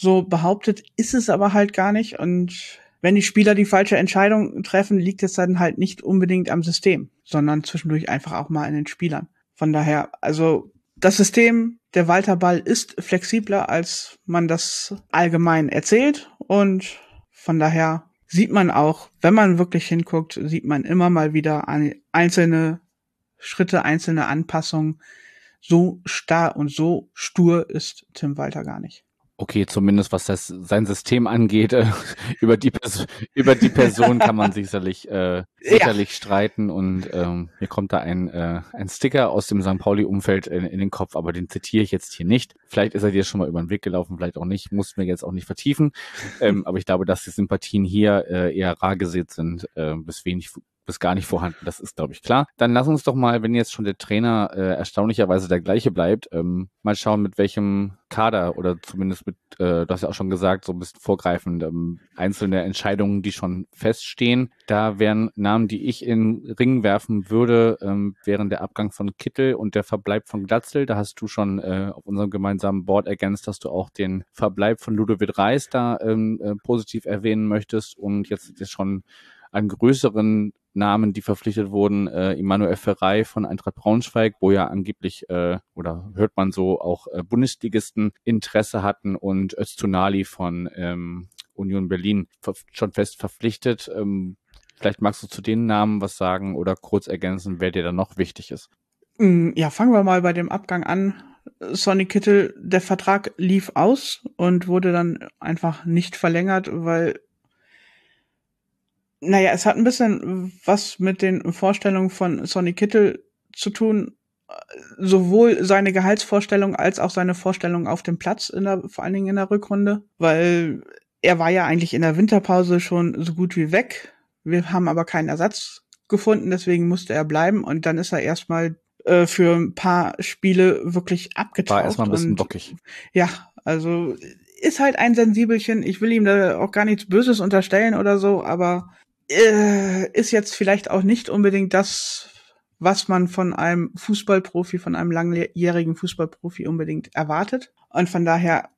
so behauptet, ist es aber halt gar nicht. Und wenn die Spieler die falsche Entscheidung treffen, liegt es dann halt nicht unbedingt am System, sondern zwischendurch einfach auch mal an den Spielern. Von daher, also das System der Walterball ist flexibler, als man das allgemein erzählt. Und von daher sieht man auch, wenn man wirklich hinguckt, sieht man immer mal wieder einzelne Schritte, einzelne Anpassungen. So starr und so stur ist Tim Walter gar nicht. Okay, zumindest was das sein System angeht, äh, über die Pers über die Person kann man sicherlich äh, sicherlich ja. streiten und ähm, mir kommt da ein äh, ein Sticker aus dem St. Pauli Umfeld in, in den Kopf, aber den zitiere ich jetzt hier nicht. Vielleicht ist er dir schon mal über den Weg gelaufen, vielleicht auch nicht, muss mir jetzt auch nicht vertiefen. ähm, aber ich glaube, dass die Sympathien hier äh, eher rar gesät sind, äh, bis wenig bis gar nicht vorhanden. Das ist, glaube ich, klar. Dann lass uns doch mal, wenn jetzt schon der Trainer äh, erstaunlicherweise der gleiche bleibt, ähm, mal schauen, mit welchem Kader oder zumindest mit, äh, du hast ja auch schon gesagt, so ein bisschen vorgreifend, ähm, einzelne Entscheidungen, die schon feststehen. Da wären Namen, die ich in Ring werfen würde, ähm, wären der Abgang von Kittel und der Verbleib von Glatzel. Da hast du schon äh, auf unserem gemeinsamen Board ergänzt, dass du auch den Verbleib von Ludovic Reis da ähm, äh, positiv erwähnen möchtest und jetzt ist schon an größeren Namen, die verpflichtet wurden, äh, Immanuel Ferrei von Eintracht Braunschweig, wo ja angeblich, äh, oder hört man so, auch äh, Bundesligisten Interesse hatten und Öztunali von ähm, Union Berlin schon fest verpflichtet. Ähm, vielleicht magst du zu den Namen was sagen oder kurz ergänzen, wer dir da noch wichtig ist. Mm, ja, fangen wir mal bei dem Abgang an. Sonny Kittel, der Vertrag lief aus und wurde dann einfach nicht verlängert, weil naja, es hat ein bisschen was mit den Vorstellungen von Sonny Kittel zu tun. Sowohl seine Gehaltsvorstellung als auch seine Vorstellung auf dem Platz, in der, vor allen Dingen in der Rückrunde, weil er war ja eigentlich in der Winterpause schon so gut wie weg. Wir haben aber keinen Ersatz gefunden, deswegen musste er bleiben und dann ist er erstmal äh, für ein paar Spiele wirklich abgetaucht. War erstmal ein bisschen bockig. Ja, also ist halt ein Sensibelchen. Ich will ihm da auch gar nichts Böses unterstellen oder so, aber äh, ist jetzt vielleicht auch nicht unbedingt das, was man von einem Fußballprofi, von einem langjährigen Fußballprofi unbedingt erwartet. Und von daher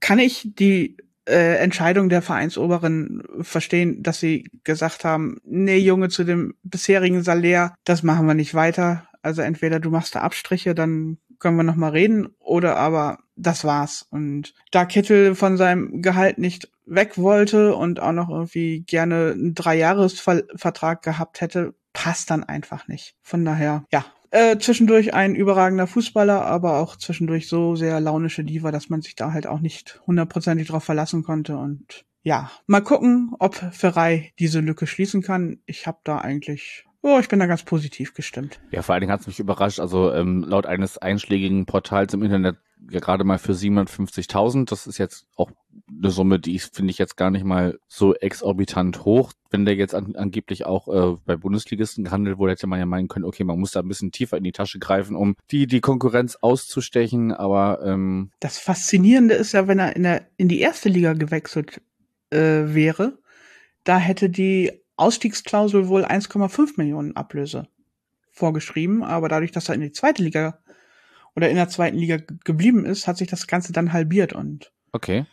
kann ich die äh, Entscheidung der Vereinsoberen verstehen, dass sie gesagt haben, nee, Junge, zu dem bisherigen Salär, das machen wir nicht weiter. Also entweder du machst da Abstriche, dann können wir noch mal reden, oder aber das war's. Und da Kittel von seinem Gehalt nicht weg wollte und auch noch irgendwie gerne einen Dreijahresvertrag gehabt hätte, passt dann einfach nicht. Von daher, ja. Äh, zwischendurch ein überragender Fußballer, aber auch zwischendurch so sehr launische Diva, dass man sich da halt auch nicht hundertprozentig drauf verlassen konnte. Und ja, mal gucken, ob Ferrei diese Lücke schließen kann. Ich habe da eigentlich Oh, ich bin da ganz positiv gestimmt. Ja, vor allen Dingen hat es mich überrascht. Also ähm, laut eines einschlägigen Portals im Internet ja gerade mal für 750.000. Das ist jetzt auch eine Summe, die finde ich jetzt gar nicht mal so exorbitant hoch. Wenn der jetzt an, angeblich auch äh, bei Bundesligisten gehandelt wurde, hätte man ja meinen können, okay, man muss da ein bisschen tiefer in die Tasche greifen, um die, die Konkurrenz auszustechen. Aber ähm, das Faszinierende ist ja, wenn er in, der, in die erste Liga gewechselt äh, wäre, da hätte die Ausstiegsklausel wohl 1,5 Millionen Ablöse vorgeschrieben, aber dadurch, dass er in die zweite Liga oder in der zweiten Liga geblieben ist, hat sich das Ganze dann halbiert und okay.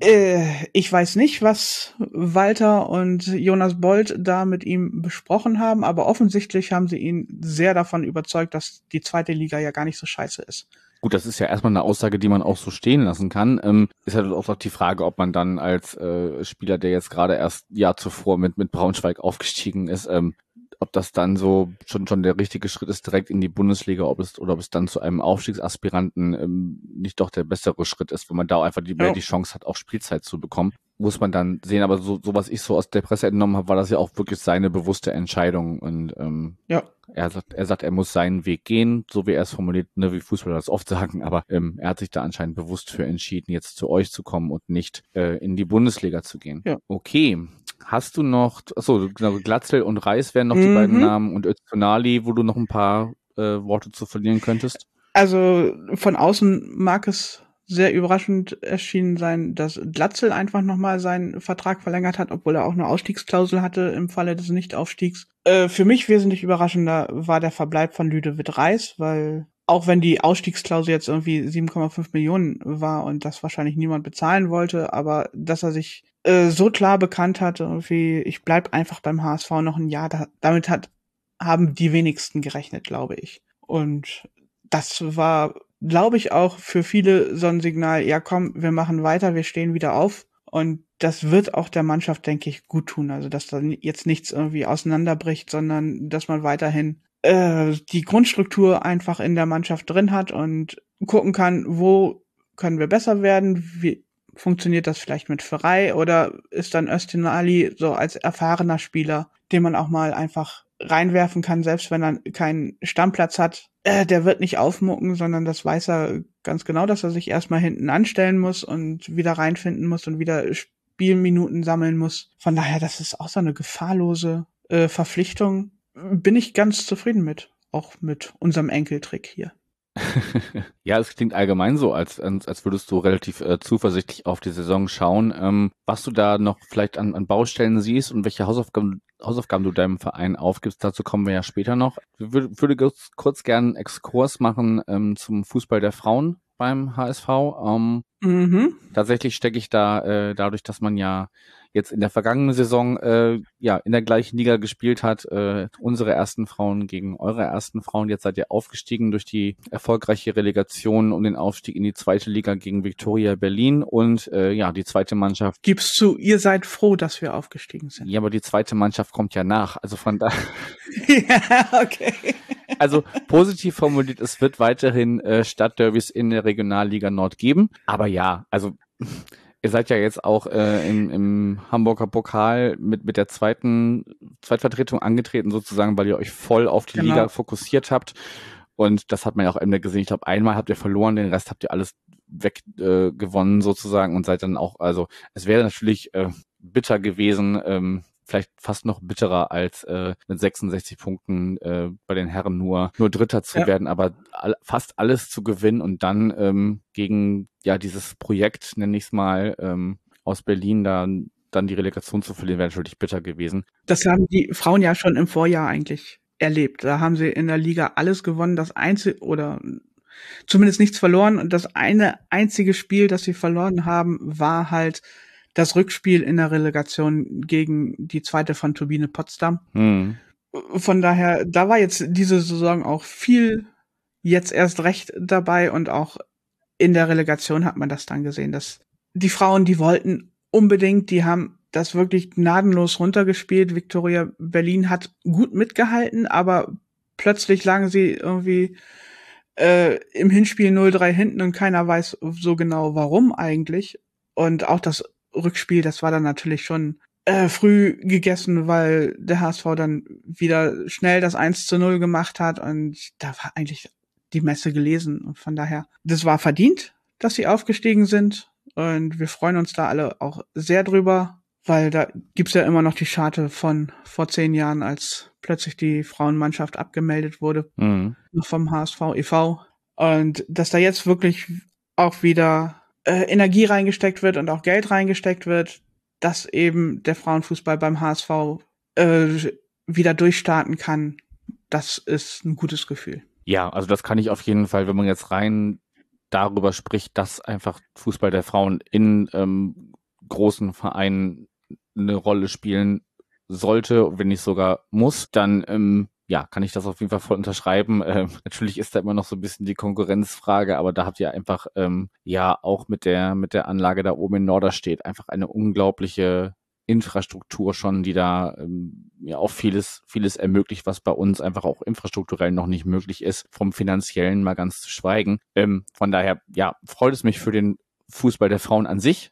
Äh, ich weiß nicht, was Walter und Jonas Bold da mit ihm besprochen haben, aber offensichtlich haben sie ihn sehr davon überzeugt, dass die zweite Liga ja gar nicht so scheiße ist. Gut, das ist ja erstmal eine Aussage, die man auch so stehen lassen kann. Ähm, ist halt auch die Frage, ob man dann als äh, Spieler, der jetzt gerade erst Jahr zuvor mit, mit Braunschweig aufgestiegen ist, ähm, ob das dann so schon schon der richtige Schritt ist direkt in die Bundesliga, ob es oder ob es dann zu einem Aufstiegsaspiranten ähm, nicht doch der bessere Schritt ist, wo man da einfach die, ja. die Chance hat, auch Spielzeit zu bekommen. Muss man dann sehen, aber so, so was ich so aus der Presse entnommen habe, war das ja auch wirklich seine bewusste Entscheidung. Und ähm, ja. er sagt, er sagt, er muss seinen Weg gehen, so wie er es formuliert, ne, wie Fußballer das oft sagen, aber ähm, er hat sich da anscheinend bewusst für entschieden, jetzt zu euch zu kommen und nicht äh, in die Bundesliga zu gehen. Ja. Okay, Hast du noch, achso, genau, Glatzel und Reis wären noch mhm. die beiden. Namen und Öztunali, wo du noch ein paar äh, Worte zu verlieren könntest? Also von außen mag es sehr überraschend erschienen sein, dass Glatzel einfach nochmal seinen Vertrag verlängert hat, obwohl er auch eine Ausstiegsklausel hatte im Falle des Nichtaufstiegs. Äh, für mich wesentlich überraschender war der Verbleib von Lüdewitt Reis, weil auch wenn die Ausstiegsklausel jetzt irgendwie 7,5 Millionen war und das wahrscheinlich niemand bezahlen wollte, aber dass er sich äh, so klar bekannt hat, irgendwie, ich bleib einfach beim HSV noch ein Jahr, da, damit hat, haben die wenigsten gerechnet, glaube ich. Und das war, glaube ich, auch für viele so ein Signal, ja komm, wir machen weiter, wir stehen wieder auf. Und das wird auch der Mannschaft, denke ich, gut tun. Also, dass da jetzt nichts irgendwie auseinanderbricht, sondern dass man weiterhin äh, die Grundstruktur einfach in der Mannschaft drin hat und gucken kann, wo können wir besser werden, wie funktioniert das vielleicht mit Ferrei oder ist dann Östin Ali so als erfahrener Spieler, den man auch mal einfach reinwerfen kann, selbst wenn er keinen Stammplatz hat. Äh, der wird nicht aufmucken, sondern das weiß er ganz genau, dass er sich erstmal hinten anstellen muss und wieder reinfinden muss und wieder Spielminuten sammeln muss. Von daher, das ist auch so eine gefahrlose äh, Verpflichtung. Bin ich ganz zufrieden mit. Auch mit unserem Enkeltrick hier. ja, es klingt allgemein so, als, als würdest du relativ äh, zuversichtlich auf die Saison schauen. Ähm, was du da noch vielleicht an, an Baustellen siehst und welche Hausaufgaben, Hausaufgaben du deinem Verein aufgibst, dazu kommen wir ja später noch. Ich würde, würde kurz, gerne einen Exkurs machen ähm, zum Fußball der Frauen beim HSV. Ähm, mhm. Tatsächlich stecke ich da äh, dadurch, dass man ja jetzt in der vergangenen Saison äh, ja in der gleichen Liga gespielt hat. Äh, unsere ersten Frauen gegen eure ersten Frauen. Jetzt seid ihr aufgestiegen durch die erfolgreiche Relegation um den Aufstieg in die zweite Liga gegen Victoria Berlin und äh, ja die zweite Mannschaft. Gibst du, ihr seid froh, dass wir aufgestiegen sind. Ja, aber die zweite Mannschaft kommt ja nach. Also von da. ja, okay. Also positiv formuliert, es wird weiterhin äh, Stadtderbys in der Regionalliga Nord geben. Aber ja, also Ihr seid ja jetzt auch äh, im, im Hamburger Pokal mit, mit der zweiten Zweitvertretung angetreten, sozusagen, weil ihr euch voll auf die genau. Liga fokussiert habt. Und das hat man ja auch Ende gesehen. Ich glaube, einmal habt ihr verloren, den Rest habt ihr alles weggewonnen äh, gewonnen sozusagen und seid dann auch, also es wäre natürlich äh, bitter gewesen, ähm, vielleicht fast noch bitterer als äh, mit 66 Punkten äh, bei den Herren nur nur Dritter zu ja. werden, aber all, fast alles zu gewinnen und dann ähm, gegen ja dieses Projekt nenne ich es mal ähm, aus Berlin dann dann die Relegation zu verlieren, wäre natürlich bitter gewesen. Das haben die Frauen ja schon im Vorjahr eigentlich erlebt. Da haben sie in der Liga alles gewonnen. Das einzige oder zumindest nichts verloren. Und das eine einzige Spiel, das sie verloren haben, war halt das Rückspiel in der Relegation gegen die zweite von Turbine Potsdam. Mhm. Von daher, da war jetzt diese Saison auch viel jetzt erst recht dabei und auch in der Relegation hat man das dann gesehen, dass die Frauen, die wollten unbedingt, die haben das wirklich gnadenlos runtergespielt. Victoria Berlin hat gut mitgehalten, aber plötzlich lagen sie irgendwie äh, im Hinspiel 0-3 hinten und keiner weiß so genau warum eigentlich. Und auch das Rückspiel, das war dann natürlich schon äh, früh gegessen, weil der HSV dann wieder schnell das 1 zu 0 gemacht hat und da war eigentlich die Messe gelesen und von daher, das war verdient, dass sie aufgestiegen sind und wir freuen uns da alle auch sehr drüber, weil da gibt's ja immer noch die Scharte von vor zehn Jahren, als plötzlich die Frauenmannschaft abgemeldet wurde Mhm. vom HSV e.V. Und dass da jetzt wirklich auch wieder äh, Energie reingesteckt wird und auch Geld reingesteckt wird, dass eben der Frauenfußball beim HSV äh, wieder durchstarten kann, das ist ein gutes Gefühl. Ja, also das kann ich auf jeden Fall, wenn man jetzt rein darüber spricht, dass einfach Fußball der Frauen in ähm, großen Vereinen eine Rolle spielen sollte, wenn nicht sogar muss, dann ähm, ja, kann ich das auf jeden Fall voll unterschreiben. Ähm, natürlich ist da immer noch so ein bisschen die Konkurrenzfrage, aber da habt ihr einfach ähm, ja auch mit der mit der Anlage da oben in Norderstedt einfach eine unglaubliche Infrastruktur schon, die da ähm, ja auch vieles, vieles ermöglicht, was bei uns einfach auch infrastrukturell noch nicht möglich ist, vom finanziellen mal ganz zu schweigen. Ähm, von daher, ja, freut es mich für den Fußball der Frauen an sich,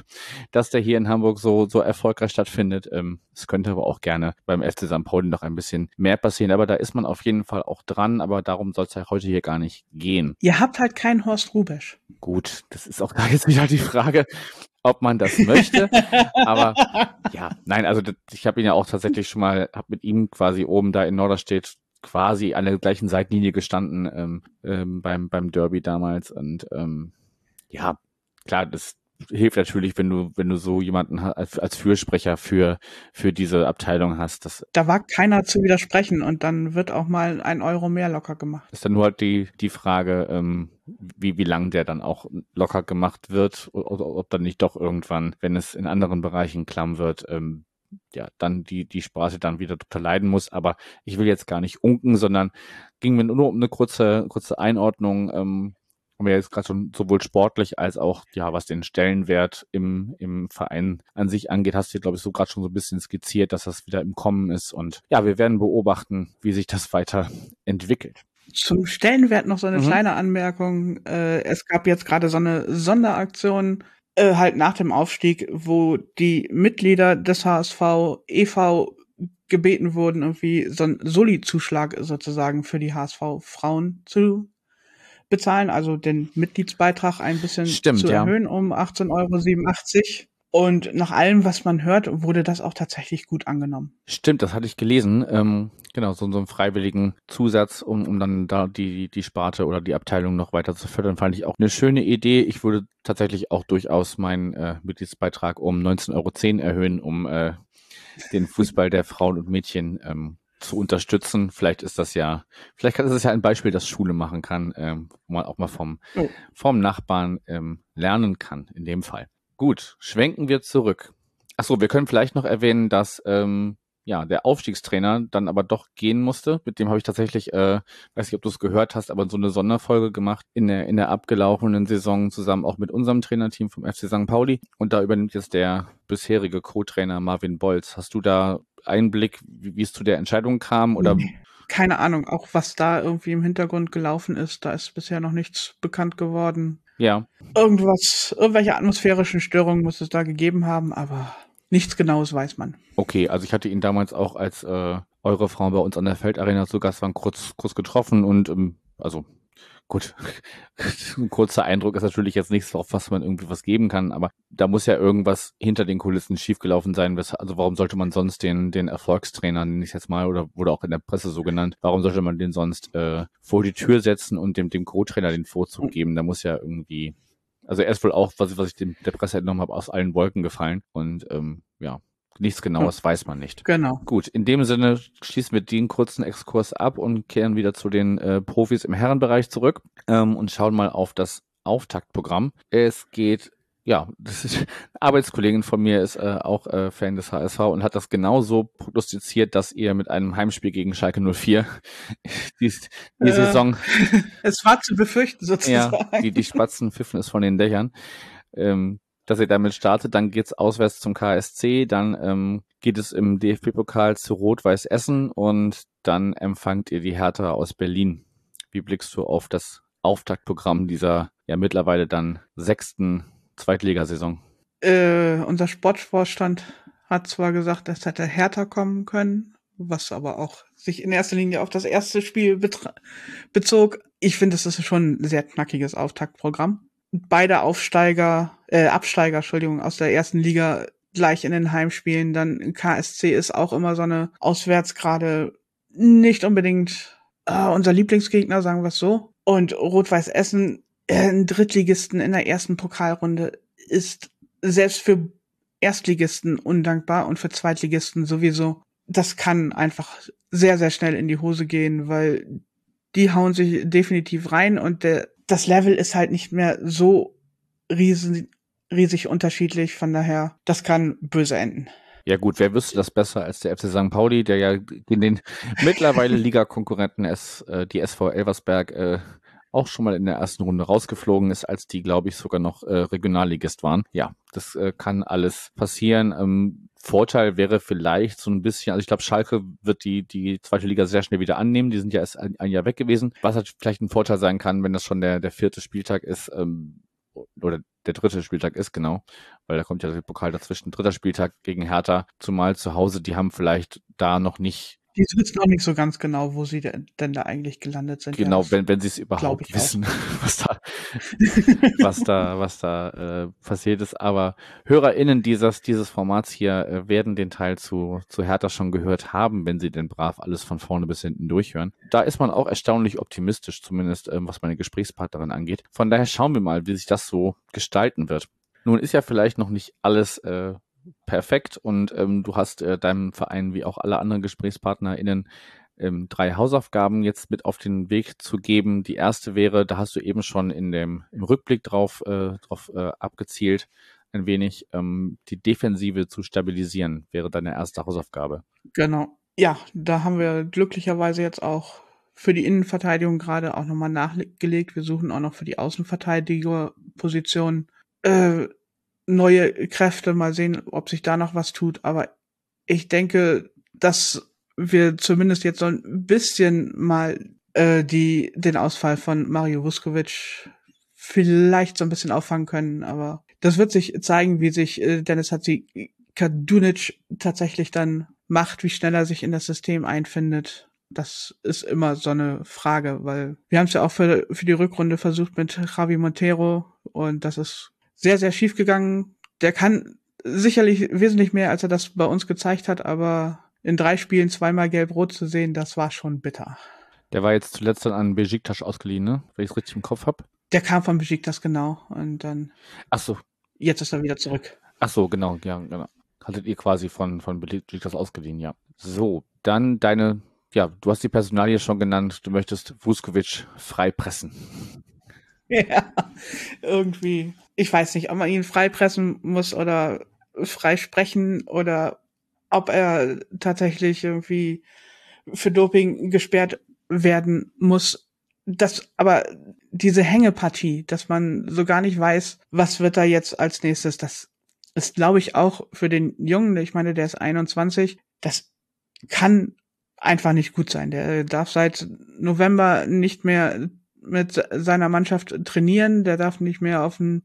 dass der hier in Hamburg so, so erfolgreich stattfindet. Ähm, es könnte aber auch gerne beim FC St. Pauli noch ein bisschen mehr passieren. Aber da ist man auf jeden Fall auch dran. Aber darum soll es ja heute hier gar nicht gehen. Ihr habt halt keinen Horst Rubesch. Gut, das ist auch da jetzt wieder die Frage, ob man das möchte. aber ja, nein, also das, ich habe ihn ja auch tatsächlich schon mal, habe mit ihm quasi oben da in Norderstedt quasi an der gleichen Seitenlinie gestanden ähm, ähm, beim, beim Derby damals. Und ähm, ja, klar, das hilft natürlich, wenn du, wenn du so jemanden als, als Fürsprecher für, für diese Abteilung hast. Das Da war keiner zu widersprechen und dann wird auch mal ein Euro mehr locker gemacht. ist dann nur halt die, die Frage, ähm, wie, wie lang der dann auch locker gemacht wird oder ob dann nicht doch irgendwann, wenn es in anderen Bereichen klamm wird, ähm, ja, dann die, die Straße dann wieder drunter leiden muss. Aber ich will jetzt gar nicht unken, sondern ging mir nur um eine kurze, kurze Einordnung. Ähm, haben wir jetzt gerade schon sowohl sportlich als auch, ja, was den Stellenwert im, im Verein an sich angeht, hast du, glaube ich, so gerade schon so ein bisschen skizziert, dass das wieder im Kommen ist. Und ja, wir werden beobachten, wie sich das weiter entwickelt. Zum Stellenwert noch so eine Mhm. kleine Anmerkung. Äh, es gab jetzt gerade so eine Sonderaktion, äh, halt nach dem Aufstieg, wo die Mitglieder des HSV e.V. gebeten wurden, irgendwie so einen Soli-Zuschlag sozusagen für die HSV-Frauen zu bezahlen, also den Mitgliedsbeitrag ein bisschen Stimmt, zu ja. erhöhen um 18,87 Euro. Und nach allem, was man hört, wurde das auch tatsächlich gut angenommen. Stimmt, das hatte ich gelesen. Ähm, genau, so, so einen freiwilligen Zusatz, um, um dann da die, die Sparte oder die Abteilung noch weiter zu fördern, fand ich auch eine schöne Idee. Ich würde tatsächlich auch durchaus meinen äh, Mitgliedsbeitrag um 19,10 Euro erhöhen, um äh, den Fußball der Frauen und Mädchen ähm, zu unterstützen. Vielleicht ist das ja, vielleicht ist es ja ein Beispiel, das Schule machen kann, ähm, wo man auch mal vom, Oh. vom Nachbarn ähm, lernen kann, in dem Fall. Gut, schwenken wir zurück. Achso, wir können vielleicht noch erwähnen, dass ähm, ja der Aufstiegstrainer dann aber doch gehen musste. Mit dem habe ich tatsächlich, äh, weiß nicht, ob du es gehört hast, aber so eine Sonderfolge gemacht in der in der abgelaufenen Saison zusammen auch mit unserem Trainerteam vom FC St. Pauli. Und da übernimmt jetzt der bisherige Co-Trainer Marvin Bolz. Hast du da Einblick, wie, wie es zu der Entscheidung kam? Oder. Keine Ahnung, auch was da irgendwie im Hintergrund gelaufen ist, da ist bisher noch nichts bekannt geworden. ja, Irgendwas, irgendwelche atmosphärischen Störungen muss es da gegeben haben, aber nichts Genaues weiß man. Okay, also ich hatte ihn damals auch als äh, eure Frau bei uns an der Feldarena zu Gast waren, kurz, kurz getroffen und ähm, also gut, ein kurzer Eindruck ist natürlich jetzt nichts, auf was man irgendwie was geben kann, aber da muss ja irgendwas hinter den Kulissen schiefgelaufen sein. Also warum sollte man sonst den, den Erfolgstrainer, nenne ich jetzt mal, oder wurde auch in der Presse so genannt, warum sollte man den sonst äh, vor die Tür setzen und dem, dem Co-Trainer den Vorzug geben? Da muss ja irgendwie, also er ist wohl auch, was, was ich dem, der Presse entnommen habe, aus allen Wolken gefallen und ähm, ja, nichts Genaues weiß man nicht. Genau. Gut, in dem Sinne schließen wir den kurzen Exkurs ab und kehren wieder zu den äh, Profis im Herrenbereich zurück ähm, und schauen mal auf das Auftaktprogramm. Es geht, ja, das ist, eine Arbeitskollegin von mir ist äh, auch äh, Fan des HSV und hat das genauso prognostiziert, dass ihr mit einem Heimspiel gegen Schalke 04 die, die Äh, Saison Es war zu befürchten ja, sozusagen. die, die Spatzen pfiffen es von den Dächern. Ähm, dass ihr damit startet, dann geht's auswärts zum KSC, dann ähm, geht es im DFB-Pokal zu Rot-Weiß Essen und dann empfangt ihr die Hertha aus Berlin. Wie blickst du auf das Auftaktprogramm dieser ja mittlerweile dann sechsten Zweitligasaison? äh, unser Sportvorstand hat zwar gesagt, es hätte härter kommen können, was aber auch sich in erster Linie auf das erste Spiel bezog. Ich finde, es ist schon ein sehr knackiges Auftaktprogramm. Beide Aufsteiger, äh, Absteiger, Entschuldigung, aus der ersten Liga gleich in den Heimspielen. Dann KSC ist auch immer so eine auswärts gerade nicht unbedingt äh, unser Lieblingsgegner, sagen wir es so. Und Rot-Weiß Essen, äh, ein Drittligisten in der ersten Pokalrunde, ist selbst für Erstligisten undankbar und für Zweitligisten sowieso. Das kann einfach sehr, sehr schnell in die Hose gehen, weil die hauen sich definitiv rein und der, das Level ist halt nicht mehr so riesen, riesig unterschiedlich. Von daher, das kann böse enden. Ja gut, wer wüsste das besser als der FC St. Pauli, der ja in den mittlerweile Ligakonkurrenten S, äh, die SV Elversberg äh, auch schon mal in der ersten Runde rausgeflogen ist, als die, glaube ich, sogar noch äh, Regionalligist waren. Ja, das äh, kann alles passieren. Ähm, Vorteil wäre vielleicht so ein bisschen, also ich glaube, Schalke wird die, die zweite Liga sehr schnell wieder annehmen. Die sind ja erst ein, ein Jahr weg gewesen. Was halt vielleicht ein Vorteil sein kann, wenn das schon der, der vierte Spieltag ist, ähm, oder der dritte Spieltag ist, genau, weil da kommt ja der Pokal dazwischen. Dritter Spieltag gegen Hertha, zumal zu Hause, die haben vielleicht da noch nicht die wissen auch nicht so ganz genau, wo sie denn da eigentlich gelandet sind. Genau, ja, wenn, wenn sie es überhaupt wissen, was da, was da, was da äh, passiert ist. Aber HörerInnen dieses, dieses Formats hier äh, werden den Teil zu, zu Hertha schon gehört haben, wenn sie denn brav alles von vorne bis hinten durchhören. Da ist man auch erstaunlich optimistisch, zumindest ähm, was meine Gesprächspartnerin angeht. Von daher schauen wir mal, wie sich das so gestalten wird. Nun ist ja vielleicht noch nicht alles äh, perfekt und ähm, du hast äh, deinem Verein wie auch alle anderen GesprächspartnerInnen ähm, drei Hausaufgaben jetzt mit auf den Weg zu geben. Die erste wäre, da hast du eben schon in dem im Rückblick drauf, äh, drauf äh, abgezielt, ein wenig ähm, die Defensive zu stabilisieren, wäre deine erste Hausaufgabe. Genau. Ja, da haben wir glücklicherweise jetzt auch für die Innenverteidigung gerade auch nochmal nachgelegt. Wir suchen auch noch für die Außenverteidigerposition äh, neue Kräfte. Mal sehen, ob sich da noch was tut. Aber ich denke, dass wir zumindest jetzt so ein bisschen mal äh, die den Ausfall von Mario Vuskovic vielleicht so ein bisschen auffangen können. Aber das wird sich zeigen, wie sich äh, Dennis Hatzi Kadunic tatsächlich dann macht, wie schnell er sich in das System einfindet. Das ist immer so eine Frage, weil wir haben es ja auch für, für die Rückrunde versucht mit Javi Montero und das ist sehr, sehr schief gegangen. Der kann sicherlich wesentlich mehr, als er das bei uns gezeigt hat, aber in drei Spielen zweimal gelb-rot zu sehen, das war schon bitter. Der war jetzt zuletzt dann an Besiktas ausgeliehen, ne? Wenn ich es richtig im Kopf habe. Der kam von Besiktas, genau. Und dann. Ach so. Jetzt ist er wieder zurück. Ach so, genau, ja, genau. Hattet ihr quasi von, von Besiktas ausgeliehen, ja. So, dann deine, ja, du hast die Personalie schon genannt, du möchtest Vuskovic frei pressen. Ja, irgendwie. Ich weiß nicht, ob man ihn freipressen muss oder frei sprechen oder ob er tatsächlich irgendwie für Doping gesperrt werden muss. Das, aber diese Hängepartie, dass man so gar nicht weiß, was wird da jetzt als nächstes, das ist, glaube ich, auch für den Jungen, ich meine, der ist 21, das kann einfach nicht gut sein. Der darf seit November nicht mehr mit seiner Mannschaft trainieren, der darf nicht mehr auf ein,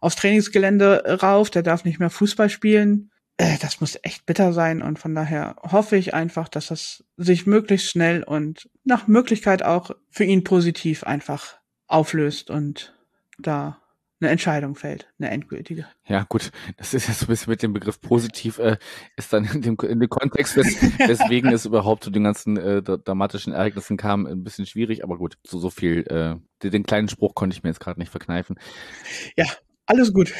aufs Trainingsgelände rauf, der darf nicht mehr Fußball spielen. Äh, das muss echt bitter sein. Und von daher hoffe ich einfach, dass das sich möglichst schnell und nach Möglichkeit auch für ihn positiv einfach auflöst und da eine Entscheidung fällt, eine endgültige. Ja, gut, das ist ja so ein bisschen mit dem Begriff positiv, äh, ist dann in dem, in dem Kontext, wes, weswegen es überhaupt zu den ganzen äh, dramatischen Ereignissen kam, ein bisschen schwierig, aber gut, so, so viel, äh, den, kleinen Spruch konnte ich mir jetzt gerade nicht verkneifen. Ja, alles gut.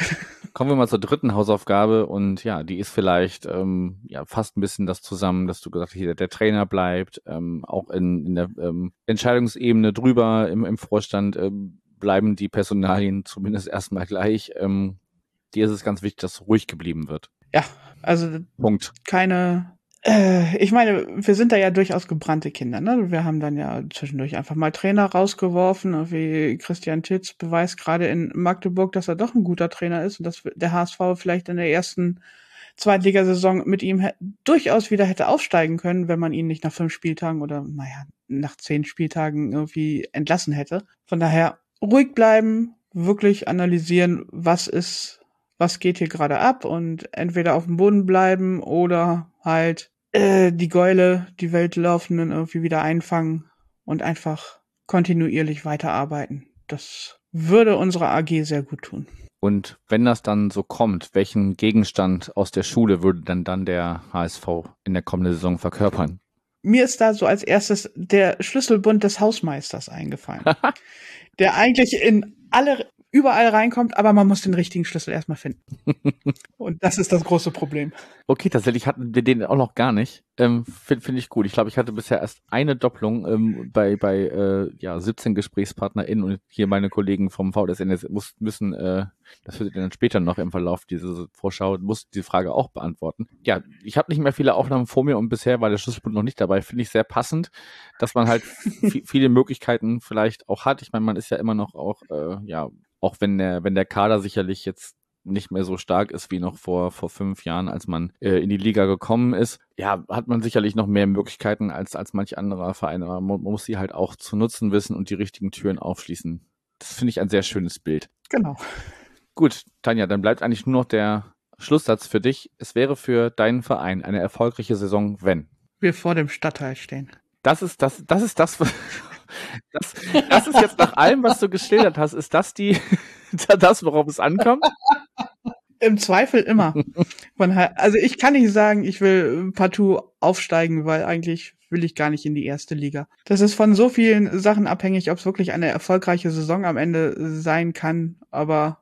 Kommen wir mal zur dritten Hausaufgabe und ja, die ist vielleicht ähm, ja fast ein bisschen das zusammen, dass du gesagt hast, hier der Trainer bleibt, ähm, auch in, in der ähm, Entscheidungsebene drüber im, im Vorstand. Ähm, bleiben die Personalien zumindest erstmal gleich. Ähm, dir ist es ganz wichtig, dass ruhig geblieben wird. Ja, also Punkt. keine. Äh, ich meine, wir sind da ja durchaus gebrannte Kinder. Ne? Wir haben dann ja zwischendurch einfach mal Trainer rausgeworfen, wie Christian Titz beweist gerade in Magdeburg, dass er doch ein guter Trainer ist und dass der HSV vielleicht in der ersten Zweitligasaison mit ihm durchaus wieder hätte aufsteigen können, wenn man ihn nicht nach fünf Spieltagen oder naja, nach zehn Spieltagen irgendwie entlassen hätte. Von daher ruhig bleiben, wirklich analysieren, was ist, was geht hier gerade ab und entweder auf dem Boden bleiben oder halt äh, die Gäule, die Weltlaufenden irgendwie wieder einfangen und einfach kontinuierlich weiterarbeiten. Das würde unserer AG sehr gut tun. Und wenn das dann so kommt, welchen Gegenstand aus der Schule würde dann dann der HSV in der kommenden Saison verkörpern? Mir ist da so als erstes der Schlüsselbund des Hausmeisters eingefallen, der eigentlich in alle überall reinkommt, aber man muss den richtigen Schlüssel erstmal finden. Und das ist das große Problem. Okay, tatsächlich hatten wir den auch noch gar nicht. Ähm, Finde find ich gut. Ich glaube, ich hatte bisher erst eine Doppelung ähm, bei, bei äh, ja, 17 GesprächspartnerInnen und hier meine Kollegen vom VDSN muss, müssen, äh, das wird dann später noch im Verlauf dieser Vorschau, muss die Frage auch beantworten. Ja, ich habe nicht mehr viele Aufnahmen vor mir und bisher war der Schlüsselbund noch nicht dabei. Finde ich sehr passend, dass man halt viele Möglichkeiten vielleicht auch hat. Ich meine, man ist ja immer noch auch, äh, ja, auch wenn der, wenn der Kader sicherlich jetzt nicht mehr so stark ist wie noch vor, vor fünf Jahren, als man äh, in die Liga gekommen ist, ja, hat man sicherlich noch mehr Möglichkeiten als, als manch anderer Verein. Aber man, man muss sie halt auch zu nutzen wissen und die richtigen Türen aufschließen. Das finde ich ein sehr schönes Bild. Genau. Gut, Tanja, dann bleibt eigentlich nur noch der Schlusssatz für dich. Es wäre für deinen Verein eine erfolgreiche Saison, wenn wir vor dem Stadtteil stehen. Das ist das, das ist das, das, das ist jetzt nach allem, was du geschildert hast, ist das die, das, worauf es ankommt? Im Zweifel immer. also ich kann nicht sagen, ich will partout aufsteigen, weil eigentlich will ich gar nicht in die erste Liga. Das ist von so vielen Sachen abhängig, ob es wirklich eine erfolgreiche Saison am Ende sein kann, aber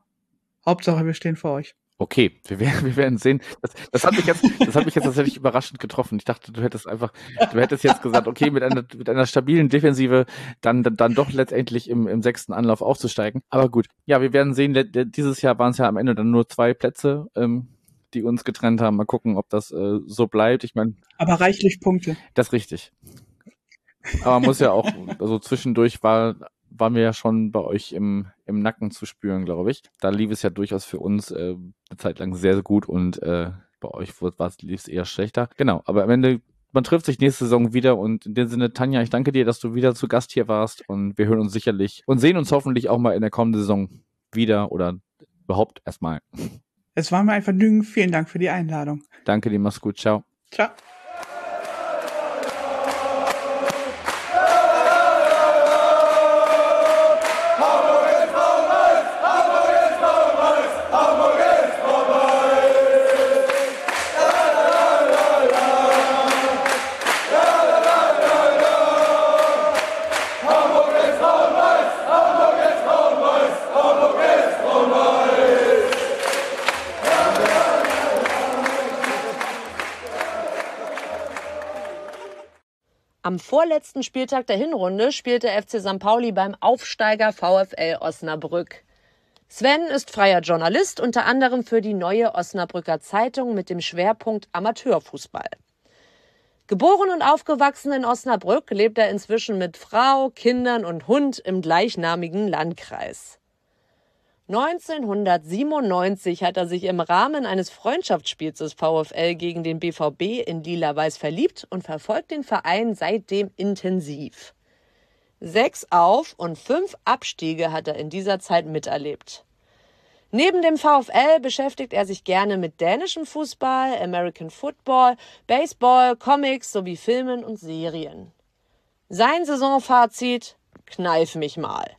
Hauptsache wir stehen vor euch. Okay, wir werden, wir werden sehen. Das, das, hat mich jetzt, das hat mich jetzt tatsächlich überraschend getroffen. Ich dachte, du hättest einfach, du hättest jetzt gesagt, okay, mit einer, mit einer stabilen Defensive dann, dann, dann doch letztendlich im, im sechsten Anlauf aufzusteigen. Aber gut, ja, wir werden sehen. Dieses Jahr waren es ja am Ende dann nur zwei Plätze, ähm, die uns getrennt haben. Mal gucken, ob das äh, so bleibt. Ich meine, aber reichlich Punkte. Das ist richtig. Aber man muss ja auch, also zwischendurch war waren wir ja schon bei euch im, im Nacken zu spüren, glaube ich. Da lief es ja durchaus für uns äh, eine Zeit lang sehr, sehr gut und äh, bei euch lief es eher schlechter. Genau, aber am Ende, man trifft sich nächste Saison wieder und in dem Sinne, Tanja, ich danke dir, dass du wieder zu Gast hier warst und wir hören uns sicherlich und sehen uns hoffentlich auch mal in der kommenden Saison wieder oder überhaupt erstmal. Es war mir ein Vergnügen. Vielen Dank für die Einladung. Danke dir, mach's gut. Ciao. Ciao. Am vorletzten Spieltag der Hinrunde spielte FC St. Pauli beim Aufsteiger VfL Osnabrück. Sven ist freier Journalist, unter anderem für die neue Osnabrücker Zeitung mit dem Schwerpunkt Amateurfußball. Geboren und aufgewachsen in Osnabrück lebt er inzwischen mit Frau, Kindern und Hund im gleichnamigen Landkreis. 1997 hat er sich im Rahmen eines Freundschaftsspiels des VfL gegen den BVB in Lila-Weiß verliebt und verfolgt den Verein seitdem intensiv. Sechs Auf- und fünf Abstiege hat er in dieser Zeit miterlebt. Neben dem VfL beschäftigt er sich gerne mit dänischem Fußball, American Football, Baseball, Comics sowie Filmen und Serien. Sein Saisonfazit: Kneif mich mal.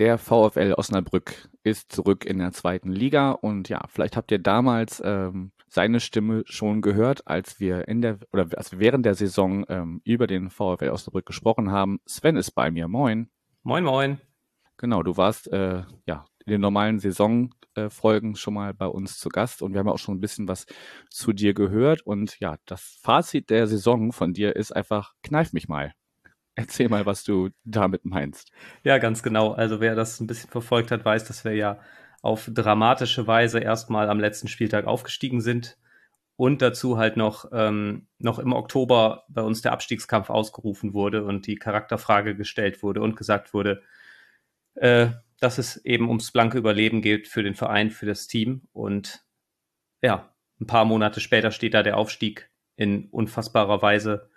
Der VfL Osnabrück ist zurück in der zweiten Liga und ja, vielleicht habt ihr damals ähm, seine Stimme schon gehört, als wir in der oder als wir während der Saison ähm, über den VfL Osnabrück gesprochen haben. Sven ist bei mir. Moin. Moin, moin. Genau, du warst äh, ja in den normalen Saisonfolgen äh, schon mal bei uns zu Gast und wir haben auch schon ein bisschen was zu dir gehört und ja, das Fazit der Saison von dir ist einfach kneif mich mal. Erzähl mal, was du damit meinst. Ja, ganz genau. Also wer das ein bisschen verfolgt hat, weiß, dass wir ja auf dramatische Weise erstmal am letzten Spieltag aufgestiegen sind und dazu halt noch, ähm, noch im Oktober bei uns der Abstiegskampf ausgerufen wurde und die Charakterfrage gestellt wurde und gesagt wurde, äh, dass es eben ums blanke Überleben geht für den Verein, für das Team. Und ja, ein paar Monate später steht da der Aufstieg in unfassbarer Weise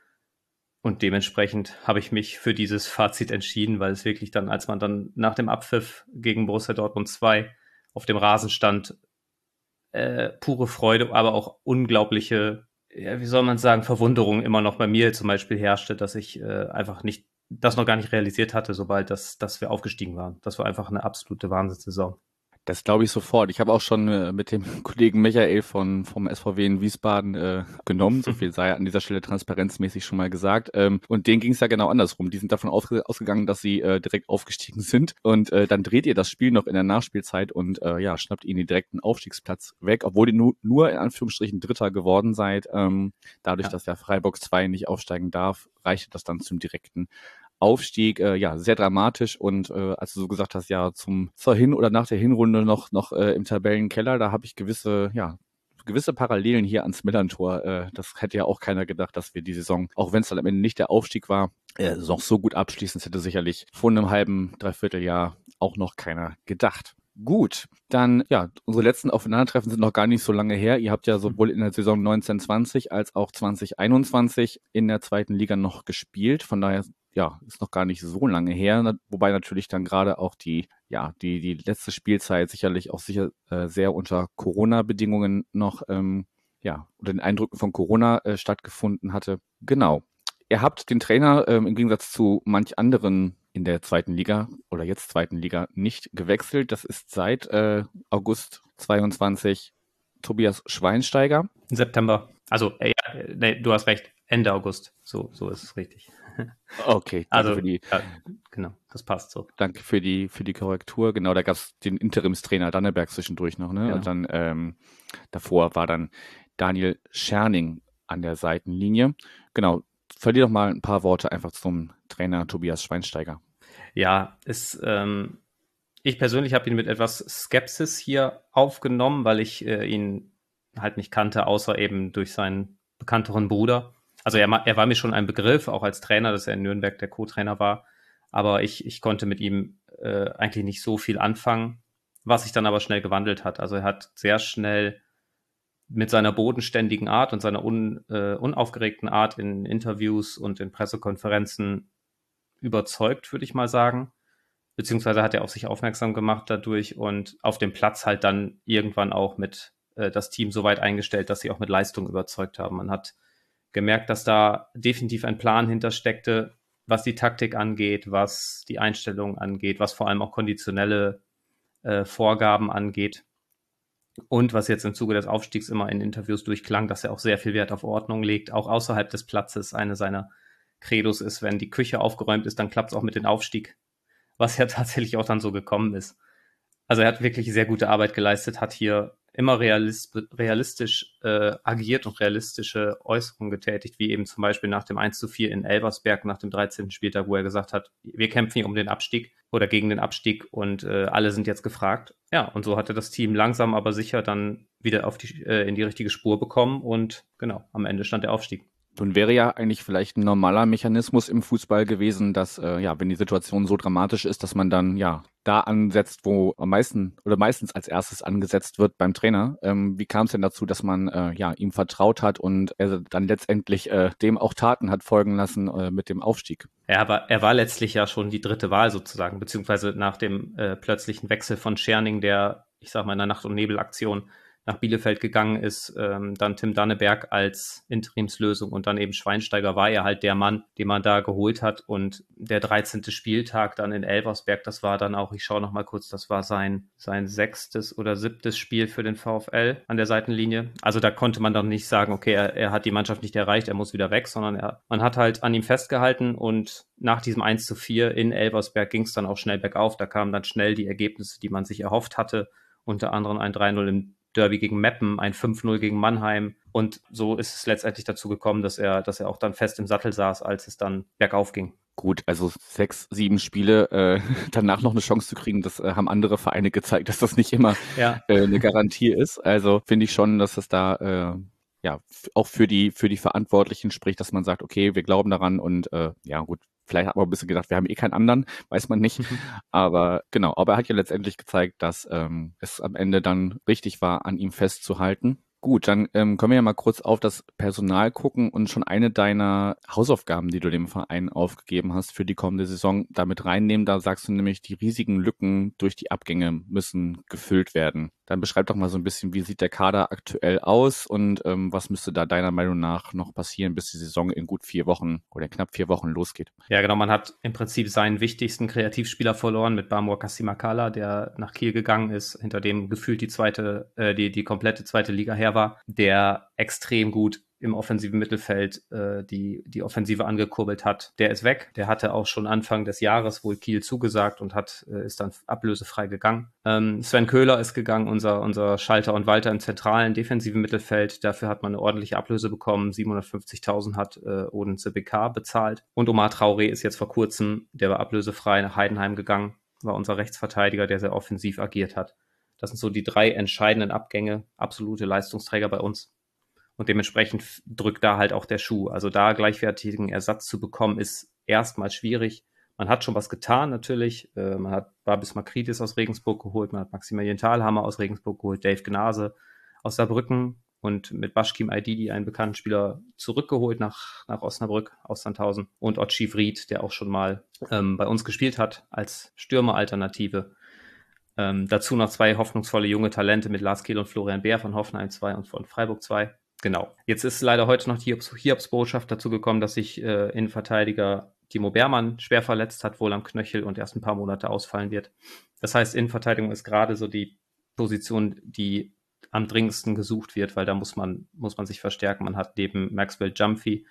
und dementsprechend habe ich mich für dieses Fazit entschieden, weil es wirklich dann, als man dann nach dem Abpfiff gegen Borussia Dortmund 2 auf dem Rasen stand, äh, pure Freude, aber auch unglaubliche, ja, wie soll man sagen, Verwunderung immer noch bei mir zum Beispiel herrschte, dass ich äh, einfach nicht das noch gar nicht realisiert hatte, sobald das, dass wir aufgestiegen waren. Das war einfach eine absolute Wahnsinnssaison. Das glaube ich sofort. Ich habe auch schon äh, mit dem Kollegen Michael von, vom SVW in Wiesbaden äh, genommen. So viel sei an dieser Stelle transparenzmäßig schon mal gesagt. Ähm, und denen ging es ja genau andersrum. Die sind davon ausge ausgegangen, dass sie äh, direkt aufgestiegen sind. Und äh, dann dreht ihr das Spiel noch in der Nachspielzeit und äh, ja, schnappt ihnen den direkten Aufstiegsplatz weg, obwohl ihr nur, nur in Anführungsstrichen Dritter geworden seid. Ähm, dadurch, ja. dass der Freiburg 2 nicht aufsteigen darf, reichte das dann zum direkten Aufstieg, äh, ja, sehr dramatisch und äh, als du so gesagt hast, ja, zum zur Hin- oder nach der Hinrunde noch noch äh, im Tabellenkeller, da habe ich gewisse, ja, gewisse Parallelen hier ans Millantor. Äh, das hätte ja auch keiner gedacht, dass wir die Saison, auch wenn es dann am Ende nicht der Aufstieg war, äh, noch so gut abschließen. Das hätte sicherlich vor einem halben, dreiviertel Jahr auch noch keiner gedacht. Gut, dann ja, unsere letzten Aufeinandertreffen sind noch gar nicht so lange her. Ihr habt ja sowohl in der Saison 1920 als auch 2021 in der zweiten Liga noch gespielt. Von daher ja, ist noch gar nicht so lange her, wobei natürlich dann gerade auch die, ja, die, die letzte Spielzeit sicherlich auch sicher äh, sehr unter Corona-Bedingungen noch, ähm, ja, unter den Eindrücken von Corona äh, stattgefunden hatte. Genau. Ihr habt den Trainer ähm, im Gegensatz zu manch anderen in der zweiten Liga oder jetzt zweiten Liga nicht gewechselt. Das ist seit äh, August 22 Tobias Schweinsteiger. September. Also, äh, ja, nee, du hast recht. Ende August. So, so ist es richtig. Okay, also für die, ja, genau, das passt so. Danke für die für die Korrektur. Genau, da gab es den Interimstrainer Danneberg zwischendurch noch, ne? Genau. Und dann ähm, davor war dann Daniel Scherning an der Seitenlinie. Genau, verlier doch mal ein paar Worte einfach zum Trainer Tobias Schweinsteiger. Ja, ist ähm, ich persönlich habe ihn mit etwas Skepsis hier aufgenommen, weil ich äh, ihn halt nicht kannte, außer eben durch seinen bekannteren Bruder also er, er war mir schon ein Begriff, auch als Trainer, dass er in Nürnberg der Co-Trainer war. Aber ich, ich konnte mit ihm äh, eigentlich nicht so viel anfangen, was sich dann aber schnell gewandelt hat. Also er hat sehr schnell mit seiner bodenständigen Art und seiner un, äh, unaufgeregten Art in Interviews und in Pressekonferenzen überzeugt, würde ich mal sagen. Beziehungsweise hat er auf sich aufmerksam gemacht dadurch und auf dem Platz halt dann irgendwann auch mit äh, das Team so weit eingestellt, dass sie auch mit Leistung überzeugt haben. Man hat gemerkt, dass da definitiv ein Plan hintersteckte, was die Taktik angeht, was die Einstellung angeht, was vor allem auch konditionelle äh, Vorgaben angeht. Und was jetzt im Zuge des Aufstiegs immer in Interviews durchklang, dass er auch sehr viel Wert auf Ordnung legt, auch außerhalb des Platzes. Eine seiner Credos ist, wenn die Küche aufgeräumt ist, dann klappt es auch mit dem Aufstieg, was ja tatsächlich auch dann so gekommen ist. Also er hat wirklich sehr gute Arbeit geleistet, hat hier immer realist, realistisch äh, agiert und realistische Äußerungen getätigt, wie eben zum Beispiel nach dem 1 zu 4 in Elversberg nach dem 13. Spieltag, wo er gesagt hat, wir kämpfen hier um den Abstieg oder gegen den Abstieg und äh, alle sind jetzt gefragt. Ja, und so hatte das Team langsam aber sicher dann wieder auf die, äh, in die richtige Spur bekommen und genau, am Ende stand der Aufstieg. Nun wäre ja eigentlich vielleicht ein normaler Mechanismus im Fußball gewesen, dass äh, ja, wenn die Situation so dramatisch ist, dass man dann ja da ansetzt, wo am meisten oder meistens als erstes angesetzt wird beim Trainer. Ähm, wie kam es denn dazu, dass man äh, ja ihm vertraut hat und er dann letztendlich äh, dem auch Taten hat folgen lassen äh, mit dem Aufstieg? Er war, er war letztlich ja schon die dritte Wahl sozusagen, beziehungsweise nach dem äh, plötzlichen Wechsel von Scherning, der, ich sag mal, in der Nacht- und Nebelaktion nach Bielefeld gegangen ist, ähm, dann Tim Danneberg als Interimslösung und dann eben Schweinsteiger war er halt der Mann, den man da geholt hat und der 13. Spieltag dann in Elversberg, das war dann auch, ich schaue noch mal kurz, das war sein, sein sechstes oder siebtes Spiel für den VfL an der Seitenlinie. Also da konnte man dann nicht sagen, okay, er, er hat die Mannschaft nicht erreicht, er muss wieder weg, sondern er, man hat halt an ihm festgehalten und nach diesem 1 zu 4 in Elversberg ging es dann auch schnell bergauf. Da kamen dann schnell die Ergebnisse, die man sich erhofft hatte unter anderem ein 3-0 im Derby gegen Meppen, ein 5-0 gegen Mannheim. Und so ist es letztendlich dazu gekommen, dass er, dass er auch dann fest im Sattel saß, als es dann bergauf ging. Gut, also sechs, sieben Spiele, äh, danach noch eine Chance zu kriegen, das äh, haben andere Vereine gezeigt, dass das nicht immer ja. äh, eine Garantie ist. Also finde ich schon, dass es da äh, ja auch für die für die Verantwortlichen spricht, dass man sagt, okay, wir glauben daran und äh, ja gut, Vielleicht hat man ein bisschen gedacht, wir haben eh keinen anderen, weiß man nicht. Mhm. Aber genau, aber er hat ja letztendlich gezeigt, dass ähm, es am Ende dann richtig war, an ihm festzuhalten. Gut, dann ähm, können wir ja mal kurz auf das Personal gucken und schon eine deiner Hausaufgaben, die du dem Verein aufgegeben hast für die kommende Saison, damit reinnehmen. Da sagst du nämlich, die riesigen Lücken durch die Abgänge müssen gefüllt werden. Dann beschreib doch mal so ein bisschen, wie sieht der Kader aktuell aus und ähm, was müsste da deiner Meinung nach noch passieren, bis die Saison in gut vier Wochen oder knapp vier Wochen losgeht? Ja, genau. Man hat im Prinzip seinen wichtigsten Kreativspieler verloren mit Bamur Kasimakala, der nach Kiel gegangen ist, hinter dem gefühlt die zweite, äh, die, die komplette zweite Liga her war, der extrem gut im offensiven Mittelfeld äh, die, die Offensive angekurbelt hat, der ist weg. Der hatte auch schon Anfang des Jahres wohl Kiel zugesagt und hat, äh, ist dann ablösefrei gegangen. Ähm, Sven Köhler ist gegangen, unser, unser Schalter und Walter im zentralen defensiven Mittelfeld. Dafür hat man eine ordentliche Ablöse bekommen. 750.000 hat äh, Odense BK bezahlt. Und Omar Traoré ist jetzt vor kurzem, der war ablösefrei nach Heidenheim gegangen, war unser Rechtsverteidiger, der sehr offensiv agiert hat. Das sind so die drei entscheidenden Abgänge, absolute Leistungsträger bei uns. Und dementsprechend drückt da halt auch der Schuh. Also da gleichwertigen Ersatz zu bekommen, ist erstmal schwierig. Man hat schon was getan, natürlich. Äh, man hat Babis Makridis aus Regensburg geholt, man hat Maximilian Thalhammer aus Regensburg geholt, Dave Gnase aus Saarbrücken und mit Bashkim Aididi einen bekannten Spieler zurückgeholt nach, nach Osnabrück aus Sandhausen und Otschi Fried, der auch schon mal ähm, bei uns gespielt hat als Stürmeralternative. Ähm, dazu noch zwei hoffnungsvolle junge Talente mit Lars Kehl und Florian Bär von Hoffenheim 2 und von Freiburg 2. Genau. Jetzt ist leider heute noch die Hiobs-Botschaft dazu gekommen, dass sich äh, Innenverteidiger Timo Beermann schwer verletzt hat, wohl am Knöchel und erst ein paar Monate ausfallen wird. Das heißt, Innenverteidigung ist gerade so die Position, die am dringendsten gesucht wird, weil da muss man, muss man sich verstärken. Man hat neben Maxwell Jumpy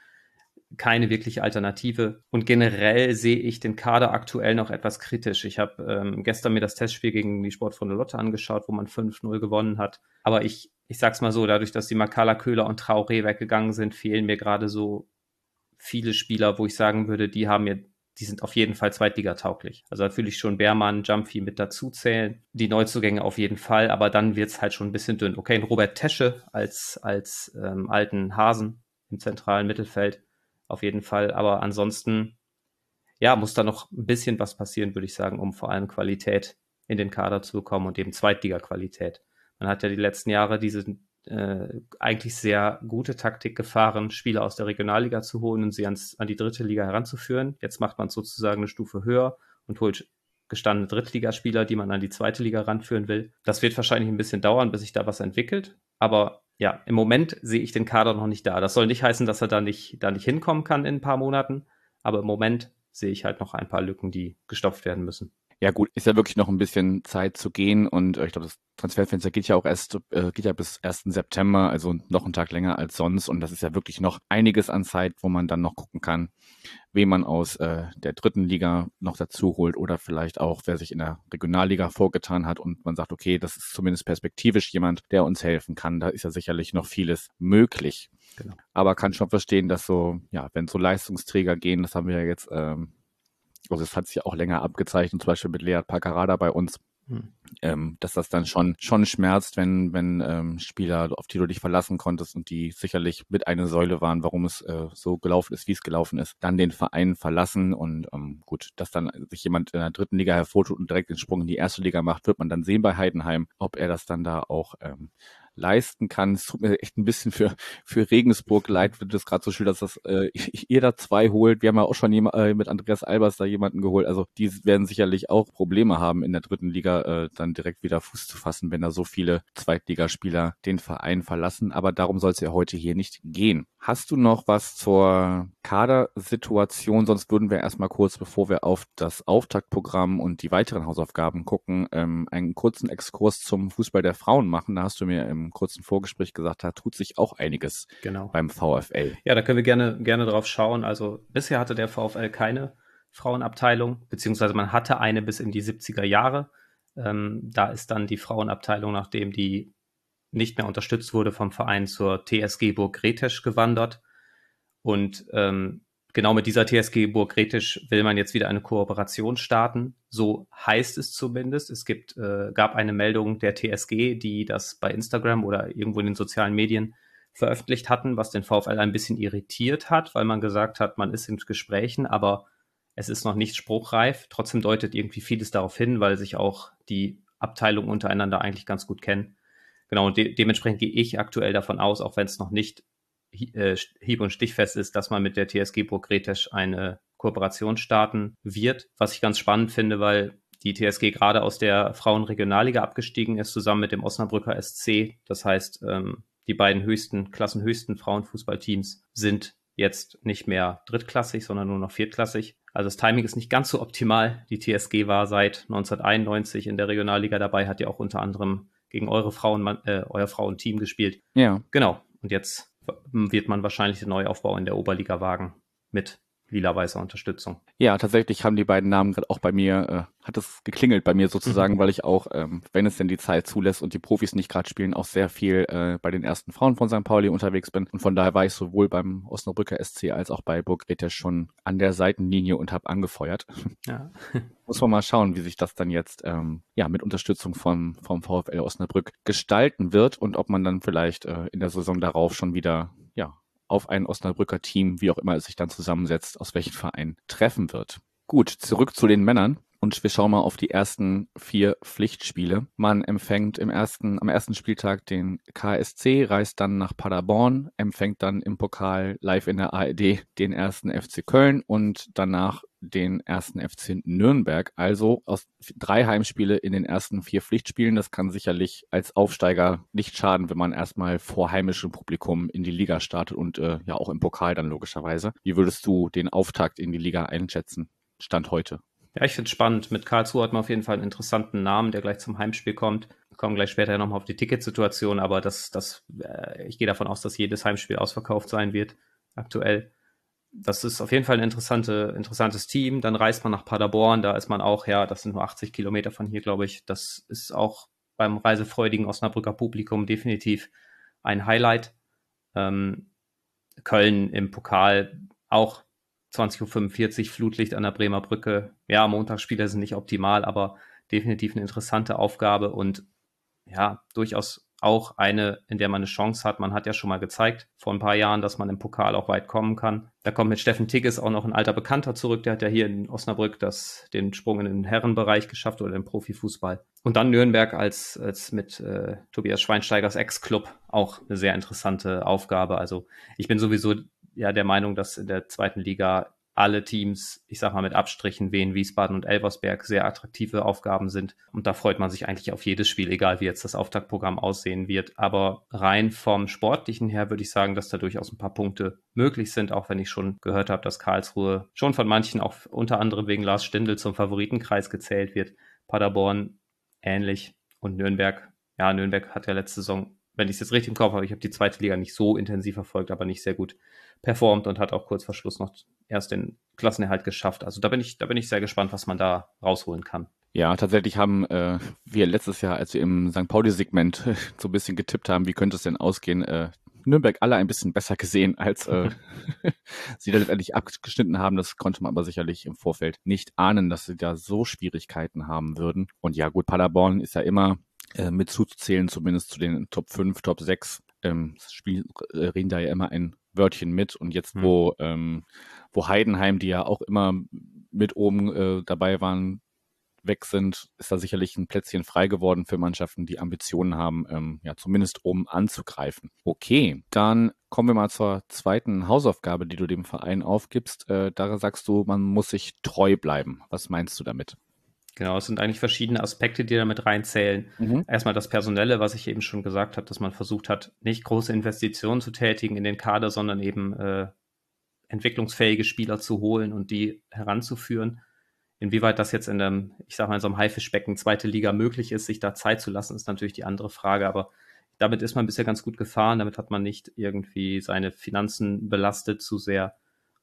keine wirkliche Alternative. Und generell sehe ich den Kader aktuell noch etwas kritisch. Ich habe ähm, gestern mir das Testspiel gegen die Sportfreunde Lotte angeschaut, wo man 5-0 gewonnen hat. Aber ich, ich sag's mal so, dadurch, dass die Makala, Köhler und Traoré weggegangen sind, fehlen mir gerade so viele Spieler, wo ich sagen würde, die haben mir die sind auf jeden Fall zweitligatauglich. Also da fühle ich schon Beermann, Jumpy mit dazu zählen. Die Neuzugänge auf jeden Fall, aber dann wird's halt schon ein bisschen dünn. Okay, ein Robert Tesche als, als ähm, alten Hasen im zentralen Mittelfeld auf jeden Fall. Aber ansonsten, ja, muss da noch ein bisschen was passieren, würde ich sagen, um vor allem Qualität in den Kader zu bekommen und eben Zweitliga-Qualität. Man hat ja die letzten Jahre diese äh, eigentlich sehr gute Taktik gefahren, Spieler aus der Regionalliga zu holen und sie ans, an die dritte Liga heranzuführen. Jetzt macht man sozusagen eine Stufe höher und holt gestandene Drittligaspieler, die man an die zweite Liga ranführen will. Das wird wahrscheinlich ein bisschen dauern, bis sich da was entwickelt. Aber ja, im Moment sehe ich den Kader noch nicht da. Das soll nicht heißen, dass er da nicht, da nicht hinkommen kann in ein paar Monaten. Aber im Moment sehe ich halt noch ein paar Lücken, die gestopft werden müssen. Ja gut, ist ja wirklich noch ein bisschen Zeit zu gehen und äh, ich glaube, das Transferfenster geht ja auch erst, äh, geht ja bis 1. September, also noch einen Tag länger als sonst und das ist ja wirklich noch einiges an Zeit, wo man dann noch gucken kann, wen man aus äh, der dritten Liga noch dazu holt oder vielleicht auch, wer sich in der Regionalliga vorgetan hat und man sagt, okay, das ist zumindest perspektivisch jemand, der uns helfen kann. Da ist ja sicherlich noch vieles möglich. Genau. Aber kann schon verstehen, dass so, ja, wenn so Leistungsträger gehen, das haben wir ja jetzt ähm, also es hat sich auch länger abgezeichnet, zum Beispiel mit Lea Pacarada bei uns, hm. ähm, dass das dann schon schon schmerzt, wenn wenn ähm, Spieler, auf die du dich verlassen konntest und die sicherlich mit einer Säule waren, warum es äh, so gelaufen ist, wie es gelaufen ist, dann den Verein verlassen und ähm, gut, dass dann sich jemand in der dritten Liga hervortut und direkt den Sprung in die erste Liga macht, wird man dann sehen bei Heidenheim, ob er das dann da auch ähm, leisten kann. Es tut mir echt ein bisschen für, für Regensburg leid, wenn das gerade so schön, dass das äh, ihr da zwei holt. Wir haben ja auch schon jemand, äh, mit Andreas Albers da jemanden geholt. Also die werden sicherlich auch Probleme haben, in der dritten Liga äh, dann direkt wieder Fuß zu fassen, wenn da so viele Zweitligaspieler den Verein verlassen. Aber darum soll es ja heute hier nicht gehen. Hast du noch was zur Kadersituation? Sonst würden wir erstmal kurz, bevor wir auf das Auftaktprogramm und die weiteren Hausaufgaben gucken, ähm, einen kurzen Exkurs zum Fußball der Frauen machen. Da hast du mir im kurzen Vorgespräch gesagt, da tut sich auch einiges genau. beim VfL. Ja, da können wir gerne, gerne drauf schauen. Also bisher hatte der VfL keine Frauenabteilung, beziehungsweise man hatte eine bis in die 70er Jahre. Ähm, da ist dann die Frauenabteilung, nachdem die nicht mehr unterstützt wurde vom Verein zur TSG Burg Retesch gewandert. Und ähm, genau mit dieser TSG Burg Retisch will man jetzt wieder eine Kooperation starten. So heißt es zumindest. Es gibt, äh, gab eine Meldung der TSG, die das bei Instagram oder irgendwo in den sozialen Medien veröffentlicht hatten, was den VfL ein bisschen irritiert hat, weil man gesagt hat, man ist in Gesprächen, aber es ist noch nicht spruchreif. Trotzdem deutet irgendwie vieles darauf hin, weil sich auch die Abteilungen untereinander eigentlich ganz gut kennen. Genau, und de dementsprechend gehe ich aktuell davon aus, auch wenn es noch nicht hieb- und stichfest ist, dass man mit der TSG Burg Retesch eine Kooperation starten wird, was ich ganz spannend finde, weil die TSG gerade aus der Frauenregionalliga abgestiegen ist, zusammen mit dem Osnabrücker SC. Das heißt, ähm, die beiden höchsten, klassenhöchsten Frauenfußballteams sind jetzt nicht mehr drittklassig, sondern nur noch viertklassig. Also das Timing ist nicht ganz so optimal. Die TSG war seit 1991 in der Regionalliga dabei, hat ja auch unter anderem gegen eure Frauen, äh, euer Frauenteam gespielt. Ja. Genau. Und jetzt wird man wahrscheinlich den Neuaufbau in der Oberliga wagen mit lila-weißer Unterstützung. Ja, tatsächlich haben die beiden Namen gerade auch bei mir, äh, hat es geklingelt bei mir sozusagen, mhm. weil ich auch, ähm, wenn es denn die Zeit zulässt und die Profis nicht gerade spielen, auch sehr viel äh, bei den ersten Frauen von St. Pauli unterwegs bin. Und von daher war ich sowohl beim Osnabrücker SC als auch bei Burg Grete schon an der Seitenlinie und habe angefeuert. Ja. Muss man mal schauen, wie sich das dann jetzt ähm, ja mit Unterstützung vom, vom VfL Osnabrück gestalten wird und ob man dann vielleicht äh, in der Saison darauf schon wieder auf ein Osnabrücker Team, wie auch immer es sich dann zusammensetzt, aus welchem Verein treffen wird. Gut, zurück zu den Männern. Und wir schauen mal auf die ersten vier Pflichtspiele. Man empfängt im ersten, am ersten Spieltag den KSC, reist dann nach Paderborn, empfängt dann im Pokal live in der ARD den ersten FC Köln und danach den ersten FC Nürnberg. Also aus drei Heimspiele in den ersten vier Pflichtspielen. Das kann sicherlich als Aufsteiger nicht schaden, wenn man erstmal vor heimischem Publikum in die Liga startet und äh, ja auch im Pokal dann logischerweise. Wie würdest du den Auftakt in die Liga einschätzen? Stand heute. Ja, ich finde es spannend. Mit Karlsruhe hat man auf jeden Fall einen interessanten Namen, der gleich zum Heimspiel kommt. Wir kommen gleich später nochmal auf die Ticketsituation, aber das, das, äh, ich gehe davon aus, dass jedes Heimspiel ausverkauft sein wird, aktuell. Das ist auf jeden Fall ein interessante, interessantes Team. Dann reist man nach Paderborn, da ist man auch, ja, das sind nur 80 Kilometer von hier, glaube ich. Das ist auch beim reisefreudigen Osnabrücker Publikum definitiv ein Highlight. Ähm, Köln im Pokal auch 20.45 Uhr Flutlicht an der Bremer Brücke. Ja, Montagsspiele sind nicht optimal, aber definitiv eine interessante Aufgabe und ja, durchaus auch eine, in der man eine Chance hat. Man hat ja schon mal gezeigt vor ein paar Jahren, dass man im Pokal auch weit kommen kann. Da kommt mit Steffen Tigges auch noch ein alter Bekannter zurück. Der hat ja hier in Osnabrück das, den Sprung in den Herrenbereich geschafft oder im Profifußball. Und dann Nürnberg als, als mit äh, Tobias Schweinsteigers Ex-Club auch eine sehr interessante Aufgabe. Also ich bin sowieso ja der Meinung, dass in der zweiten Liga alle Teams, ich sag mal mit Abstrichen, Wien, Wiesbaden und Elversberg, sehr attraktive Aufgaben sind. Und da freut man sich eigentlich auf jedes Spiel, egal wie jetzt das Auftaktprogramm aussehen wird. Aber rein vom Sportlichen her würde ich sagen, dass da durchaus ein paar Punkte möglich sind, auch wenn ich schon gehört habe, dass Karlsruhe schon von manchen auch unter anderem wegen Lars Stindl zum Favoritenkreis gezählt wird. Paderborn ähnlich und Nürnberg. Ja, Nürnberg hat ja letzte Saison, wenn ich es jetzt richtig im Kopf habe, ich habe die zweite Liga nicht so intensiv verfolgt, aber nicht sehr gut performt und hat auch kurz vor Schluss noch erst den Klassenerhalt geschafft. Also da bin ich, da bin ich sehr gespannt, was man da rausholen kann. Ja, tatsächlich haben äh, wir letztes Jahr, als wir im St. Pauli-Segment so ein bisschen getippt haben, wie könnte es denn ausgehen, äh, Nürnberg alle ein bisschen besser gesehen, als äh, sie da letztendlich abgeschnitten haben. Das konnte man aber sicherlich im Vorfeld nicht ahnen, dass sie da so Schwierigkeiten haben würden. Und ja, gut, Paderborn ist ja immer äh, mit zuzuzählen, zumindest zu den Top 5, Top 6. Ähm, Spiel, äh, reden da ja immer ein Wörtchen mit. Und jetzt, hm. wo, ähm, wo Heidenheim, die ja auch immer mit oben äh, dabei waren, weg sind, ist da sicherlich ein Plätzchen frei geworden für Mannschaften, die Ambitionen haben, ähm, ja, zumindest oben anzugreifen. Okay, dann kommen wir mal zur zweiten Hausaufgabe, die du dem Verein aufgibst. Äh, da sagst du, man muss sich treu bleiben. Was meinst du damit? Genau, es sind eigentlich verschiedene Aspekte, die damit reinzählen. Mhm. Erstmal das Personelle, was ich eben schon gesagt habe, dass man versucht hat, nicht große Investitionen zu tätigen in den Kader, sondern eben äh, entwicklungsfähige Spieler zu holen und die heranzuführen. Inwieweit das jetzt in einem, ich sag mal, in so einem Haifischbecken zweite Liga möglich ist, sich da Zeit zu lassen, ist natürlich die andere Frage. Aber damit ist man bisher ganz gut gefahren. Damit hat man nicht irgendwie seine Finanzen belastet zu sehr.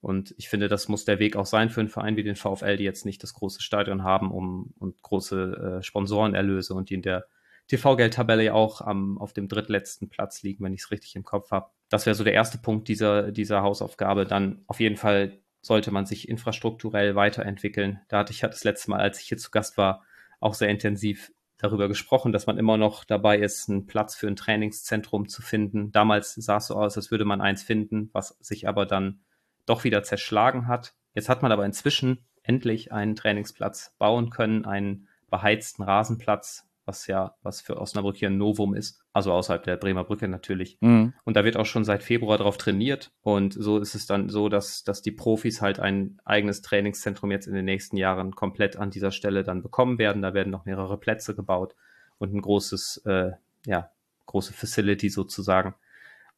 Und ich finde, das muss der Weg auch sein für einen Verein wie den VfL, die jetzt nicht das große Stadion haben um, und große äh, Sponsorenerlöse und die in der TV-Geldtabelle ja auch am, auf dem drittletzten Platz liegen, wenn ich es richtig im Kopf habe. Das wäre so der erste Punkt dieser, dieser Hausaufgabe. Dann auf jeden Fall sollte man sich infrastrukturell weiterentwickeln. Da hatte ich das letzte Mal, als ich hier zu Gast war, auch sehr intensiv darüber gesprochen, dass man immer noch dabei ist, einen Platz für ein Trainingszentrum zu finden. Damals sah es so aus, als würde man eins finden, was sich aber dann doch wieder zerschlagen hat. Jetzt hat man aber inzwischen endlich einen Trainingsplatz bauen können, einen beheizten Rasenplatz, was ja, was für Osnabrück hier ein Novum ist. Also außerhalb der Bremer Brücke natürlich. Mhm. Und da wird auch schon seit Februar drauf trainiert. Und so ist es dann so, dass, dass die Profis halt ein eigenes Trainingszentrum jetzt in den nächsten Jahren komplett an dieser Stelle dann bekommen werden. Da werden noch mehrere Plätze gebaut und ein großes, äh, ja, große Facility sozusagen.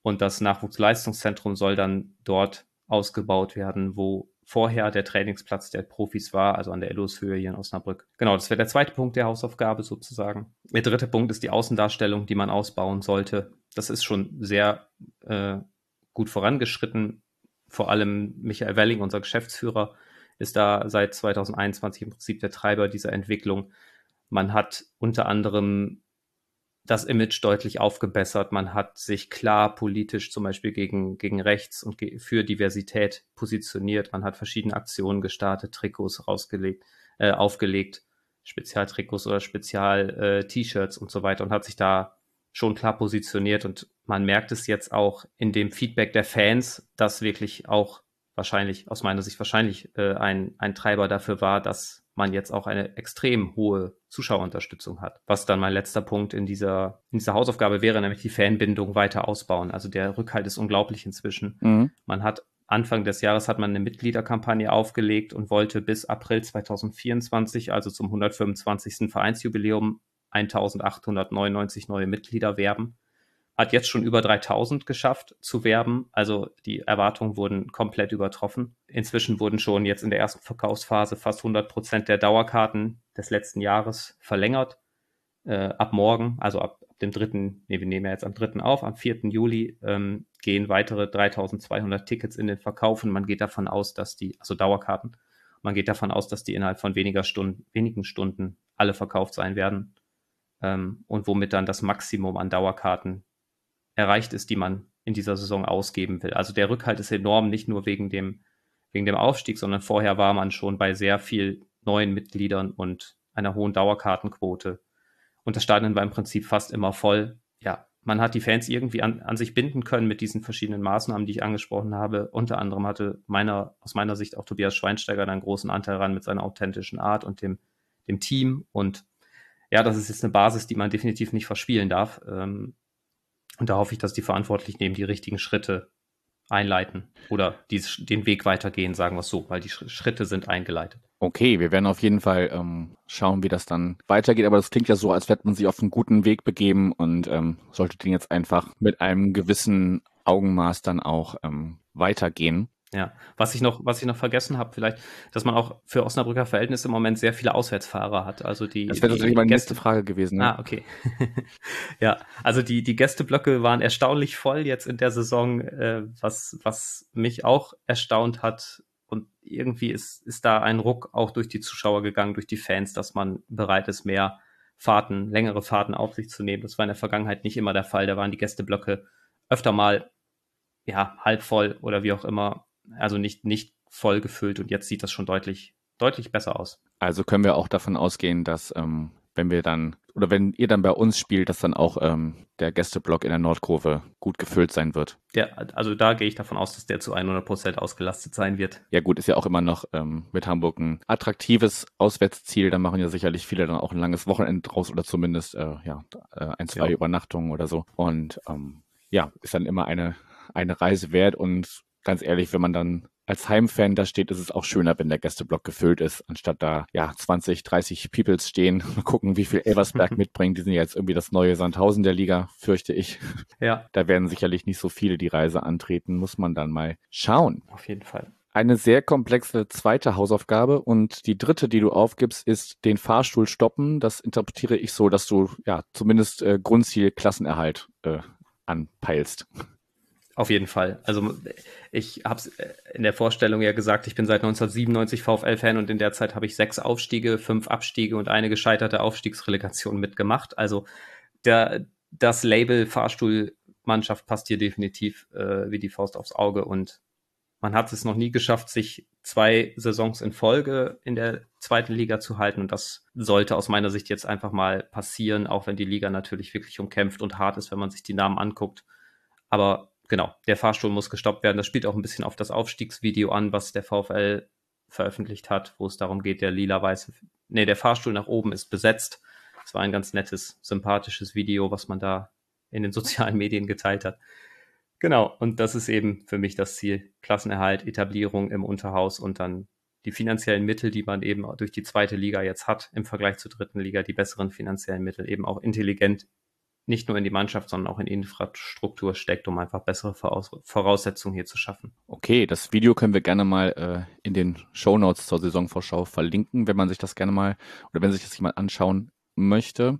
Und das Nachwuchsleistungszentrum soll dann dort ausgebaut werden, wo vorher der Trainingsplatz der Profis war, also an der Ellos-Höhe hier in Osnabrück. Genau, das wäre der zweite Punkt der Hausaufgabe sozusagen. Der dritte Punkt ist die Außendarstellung, die man ausbauen sollte. Das ist schon sehr äh, gut vorangeschritten. Vor allem Michael Welling, unser Geschäftsführer, ist da seit 2021 im Prinzip der Treiber dieser Entwicklung. Man hat unter anderem das Image deutlich aufgebessert. Man hat sich klar politisch zum Beispiel gegen, gegen rechts und ge für Diversität positioniert. Man hat verschiedene Aktionen gestartet, Trikots rausgelegt, äh, aufgelegt, Spezialtrikots oder Spezial-T-Shirts äh, und so weiter und hat sich da schon klar positioniert. Und man merkt es jetzt auch in dem Feedback der Fans, dass wirklich auch wahrscheinlich, aus meiner Sicht wahrscheinlich äh, ein, ein Treiber dafür war, dass man jetzt auch eine extrem hohe Zuschauerunterstützung hat. Was dann mein letzter Punkt in dieser, in dieser Hausaufgabe wäre, nämlich die Fanbindung weiter ausbauen. Also der Rückhalt ist unglaublich inzwischen. Mhm. Man hat Anfang des Jahres hat man eine Mitgliederkampagne aufgelegt und wollte bis April 2024, also zum 125. Vereinsjubiläum, 1899 neue Mitglieder werben hat jetzt schon über 3000 geschafft zu werben. Also die Erwartungen wurden komplett übertroffen. Inzwischen wurden schon jetzt in der ersten Verkaufsphase fast 100 Prozent der Dauerkarten des letzten Jahres verlängert. Äh, ab morgen, also ab, ab, dem dritten, nee, wir nehmen ja jetzt am dritten auf, am 4. Juli ähm, gehen weitere 3200 Tickets in den Verkauf und man geht davon aus, dass die, also Dauerkarten, man geht davon aus, dass die innerhalb von weniger Stunden, wenigen Stunden alle verkauft sein werden. Ähm, und womit dann das Maximum an Dauerkarten erreicht ist, die man in dieser Saison ausgeben will. Also der Rückhalt ist enorm, nicht nur wegen dem, wegen dem Aufstieg, sondern vorher war man schon bei sehr viel neuen Mitgliedern und einer hohen Dauerkartenquote. Und das Stadion war im Prinzip fast immer voll. Ja, man hat die Fans irgendwie an, an sich binden können mit diesen verschiedenen Maßnahmen, die ich angesprochen habe. Unter anderem hatte meiner, aus meiner Sicht auch Tobias Schweinsteiger einen großen Anteil ran mit seiner authentischen Art und dem, dem Team. Und ja, das ist jetzt eine Basis, die man definitiv nicht verspielen darf. Ähm, und da hoffe ich, dass die Verantwortlichen eben die richtigen Schritte einleiten oder dies, den Weg weitergehen, sagen wir es so, weil die Schritte sind eingeleitet. Okay, wir werden auf jeden Fall ähm, schauen, wie das dann weitergeht. Aber das klingt ja so, als hätte man sich auf einen guten Weg begeben und ähm, sollte den jetzt einfach mit einem gewissen Augenmaß dann auch ähm, weitergehen. Ja, was ich noch, was ich noch vergessen habe, vielleicht, dass man auch für Osnabrücker Verhältnisse im Moment sehr viele Auswärtsfahrer hat. Also die. Das wäre tatsächlich meine nächste Frage gewesen. Ne? Ah, okay. ja, also die die Gästeblöcke waren erstaunlich voll jetzt in der Saison, äh, was was mich auch erstaunt hat. Und irgendwie ist ist da ein Ruck auch durch die Zuschauer gegangen, durch die Fans, dass man bereit ist, mehr Fahrten, längere Fahrten auf sich zu nehmen. Das war in der Vergangenheit nicht immer der Fall. Da waren die Gästeblöcke öfter mal ja halb voll oder wie auch immer also nicht, nicht voll gefüllt und jetzt sieht das schon deutlich, deutlich besser aus. Also können wir auch davon ausgehen, dass ähm, wenn wir dann oder wenn ihr dann bei uns spielt, dass dann auch ähm, der Gästeblock in der Nordkurve gut gefüllt sein wird. Ja, also da gehe ich davon aus, dass der zu 100 Prozent ausgelastet sein wird. Ja gut, ist ja auch immer noch ähm, mit Hamburg ein attraktives Auswärtsziel. Da machen ja sicherlich viele dann auch ein langes Wochenende draus oder zumindest äh, ja äh, ein, zwei ja. Übernachtungen oder so. Und ähm, ja, ist dann immer eine, eine Reise wert und ganz ehrlich, wenn man dann als Heimfan da steht, ist es auch schöner, wenn der Gästeblock gefüllt ist, anstatt da ja 20, 30 Peoples stehen. Mal gucken, wie viel Elversberg mitbringt. Die sind ja jetzt irgendwie das neue Sandhausen der Liga, fürchte ich. Ja. Da werden sicherlich nicht so viele die Reise antreten, muss man dann mal schauen. Auf jeden Fall. Eine sehr komplexe zweite Hausaufgabe und die dritte, die du aufgibst, ist den Fahrstuhl stoppen. Das interpretiere ich so, dass du ja zumindest äh, Grundziel Klassenerhalt äh, anpeilst. Auf jeden Fall. Also ich habe es äh, in der Vorstellung ja gesagt, ich bin seit 1997 VfL-Fan und in der Zeit habe ich sechs Aufstiege, fünf Abstiege und eine gescheiterte Aufstiegsrelegation mitgemacht. Also der, das Label Fahrstuhlmannschaft passt hier definitiv äh, wie die Faust aufs Auge und man hat es noch nie geschafft, sich zwei Saisons in Folge in der zweiten Liga zu halten und das sollte aus meiner Sicht jetzt einfach mal passieren, auch wenn die Liga natürlich wirklich umkämpft und hart ist, wenn man sich die Namen anguckt. Aber genau, der Fahrstuhl muss gestoppt werden. Das spielt auch ein bisschen auf das Aufstiegsvideo an, was der VfL veröffentlicht hat, wo es darum geht, der lila-weiße, nee, der Fahrstuhl nach oben ist besetzt. Es war ein ganz nettes, sympathisches Video, was man da in den sozialen Medien geteilt hat. Genau, und das ist eben für mich das Ziel. Klassenerhalt, Etablierung im Unterhaus und dann die finanziellen Mittel, die man eben durch die zweite Liga jetzt hat, im Vergleich zur dritten Liga, die besseren finanziellen Mittel eben auch intelligent nicht nur in die Mannschaft, sondern auch in Infrastruktur steckt, um einfach bessere Voraussetzungen hier zu schaffen. Okay, das Video können wir gerne mal äh, in den Show Notes zur Saisonvorschau verlinken, wenn man sich das gerne mal oder wenn sich das jemand anschauen möchte.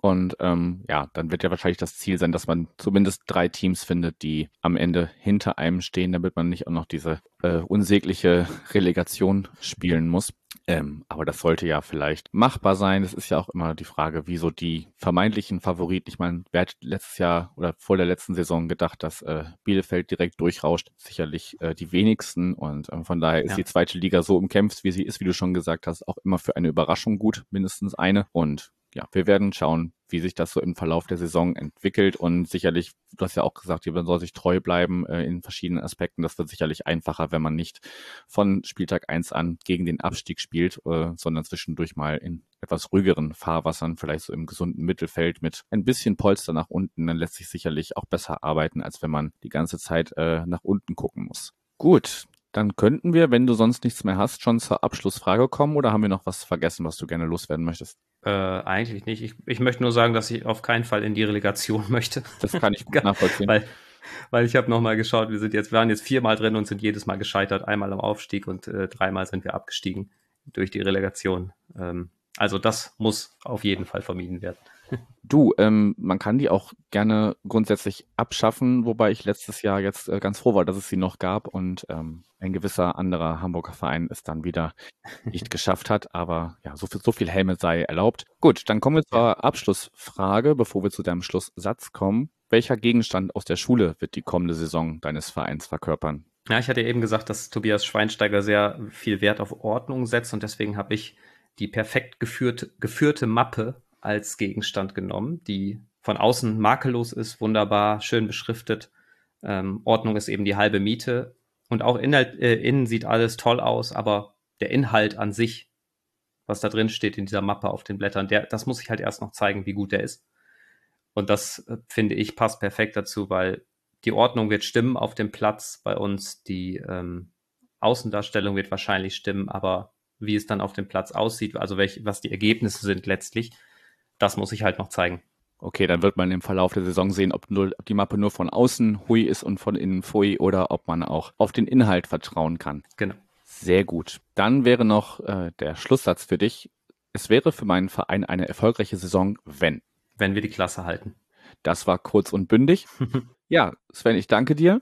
Und ähm, ja, dann wird ja wahrscheinlich das Ziel sein, dass man zumindest drei Teams findet, die am Ende hinter einem stehen, damit man nicht auch noch diese äh, unsägliche Relegation spielen muss. Ähm, aber das sollte ja vielleicht machbar sein. Es ist ja auch immer die Frage, wieso die vermeintlichen Favoriten. Ich meine, wer hat letztes Jahr oder vor der letzten Saison gedacht, dass äh, Bielefeld direkt durchrauscht? Sicherlich äh, die wenigsten. Und äh, von daher ist ja. die zweite Liga so umkämpft, wie sie ist, wie du schon gesagt hast, auch immer für eine Überraschung gut, mindestens eine. Und ja, wir werden schauen, wie sich das so im Verlauf der Saison entwickelt und sicherlich, du hast ja auch gesagt, man soll sich treu bleiben äh, in verschiedenen Aspekten. Das wird sicherlich einfacher, wenn man nicht von Spieltag eins an gegen den Abstieg spielt, äh, sondern zwischendurch mal in etwas ruhigeren Fahrwassern, vielleicht so im gesunden Mittelfeld mit ein bisschen Polster nach unten, dann lässt sich sicherlich auch besser arbeiten, als wenn man die ganze Zeit äh, nach unten gucken muss. Gut, dann könnten wir, wenn du sonst nichts mehr hast, schon zur Abschlussfrage kommen oder haben wir noch was vergessen, was du gerne loswerden möchtest? Äh, eigentlich nicht. Ich, ich möchte nur sagen, dass ich auf keinen Fall in die Relegation möchte. Das kann ich gut nachvollziehen. weil, weil ich habe nochmal geschaut, wir sind jetzt, wir waren jetzt viermal drin und sind jedes Mal gescheitert, einmal am Aufstieg und äh, dreimal sind wir abgestiegen durch die Relegation. Ähm, also das muss auf jeden Fall vermieden werden. Du, ähm, man kann die auch gerne grundsätzlich abschaffen, wobei ich letztes Jahr jetzt äh, ganz froh war, dass es sie noch gab und ähm, ein gewisser anderer Hamburger Verein es dann wieder nicht geschafft hat. Aber ja, so viel, so viel Helme sei erlaubt. Gut, dann kommen wir zur Abschlussfrage, bevor wir zu deinem Schlusssatz kommen. Welcher Gegenstand aus der Schule wird die kommende Saison deines Vereins verkörpern? Ja, ich hatte eben gesagt, dass Tobias Schweinsteiger sehr viel Wert auf Ordnung setzt und deswegen habe ich die perfekt geführte, geführte Mappe als Gegenstand genommen, die von außen makellos ist, wunderbar, schön beschriftet. Ähm, Ordnung ist eben die halbe Miete. Und auch Inhalt, äh, innen sieht alles toll aus, aber der Inhalt an sich, was da drin steht in dieser Mappe auf den Blättern, der, das muss ich halt erst noch zeigen, wie gut der ist. Und das äh, finde ich passt perfekt dazu, weil die Ordnung wird stimmen auf dem Platz bei uns, die ähm, Außendarstellung wird wahrscheinlich stimmen, aber wie es dann auf dem Platz aussieht, also welche, was die Ergebnisse sind letztlich, das muss ich halt noch zeigen. Okay, dann wird man im Verlauf der Saison sehen, ob, nur, ob die Mappe nur von außen hui ist und von innen fui oder ob man auch auf den Inhalt vertrauen kann. Genau. Sehr gut. Dann wäre noch äh, der Schlusssatz für dich. Es wäre für meinen Verein eine erfolgreiche Saison, wenn. Wenn wir die Klasse halten. Das war kurz und bündig. ja, Sven, ich danke dir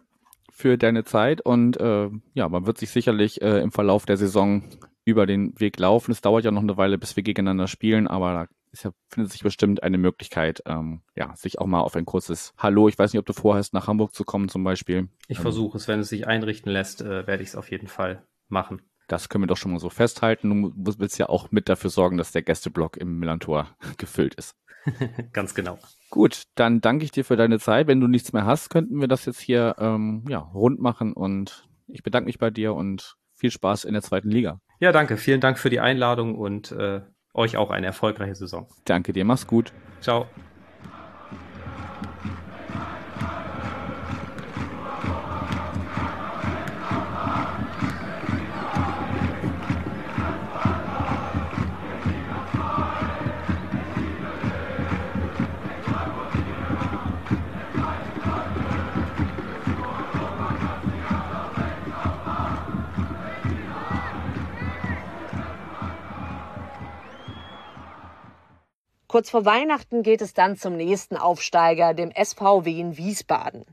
für deine Zeit und äh, ja, man wird sich sicherlich äh, im Verlauf der Saison über den Weg laufen. Es dauert ja noch eine Weile, bis wir gegeneinander spielen, aber da ist findet sich bestimmt eine Möglichkeit, ähm, ja, sich auch mal auf ein kurzes Hallo, ich weiß nicht, ob du vorhast, nach Hamburg zu kommen zum Beispiel. Ich ähm, versuche es, wenn es sich einrichten lässt, äh, werde ich es auf jeden Fall machen. Das können wir doch schon mal so festhalten. Du willst ja auch mit dafür sorgen, dass der Gästeblock im Millantor gefüllt ist. Ganz genau. Gut, dann danke ich dir für deine Zeit. Wenn du nichts mehr hast, könnten wir das jetzt hier ähm, ja, rund machen und ich bedanke mich bei dir und viel Spaß in der zweiten Liga. Ja, danke. Vielen Dank für die Einladung und äh, euch auch eine erfolgreiche Saison. Danke dir, mach's gut. Ciao. Kurz vor Weihnachten geht es dann zum nächsten Aufsteiger, dem SVW in Wiesbaden.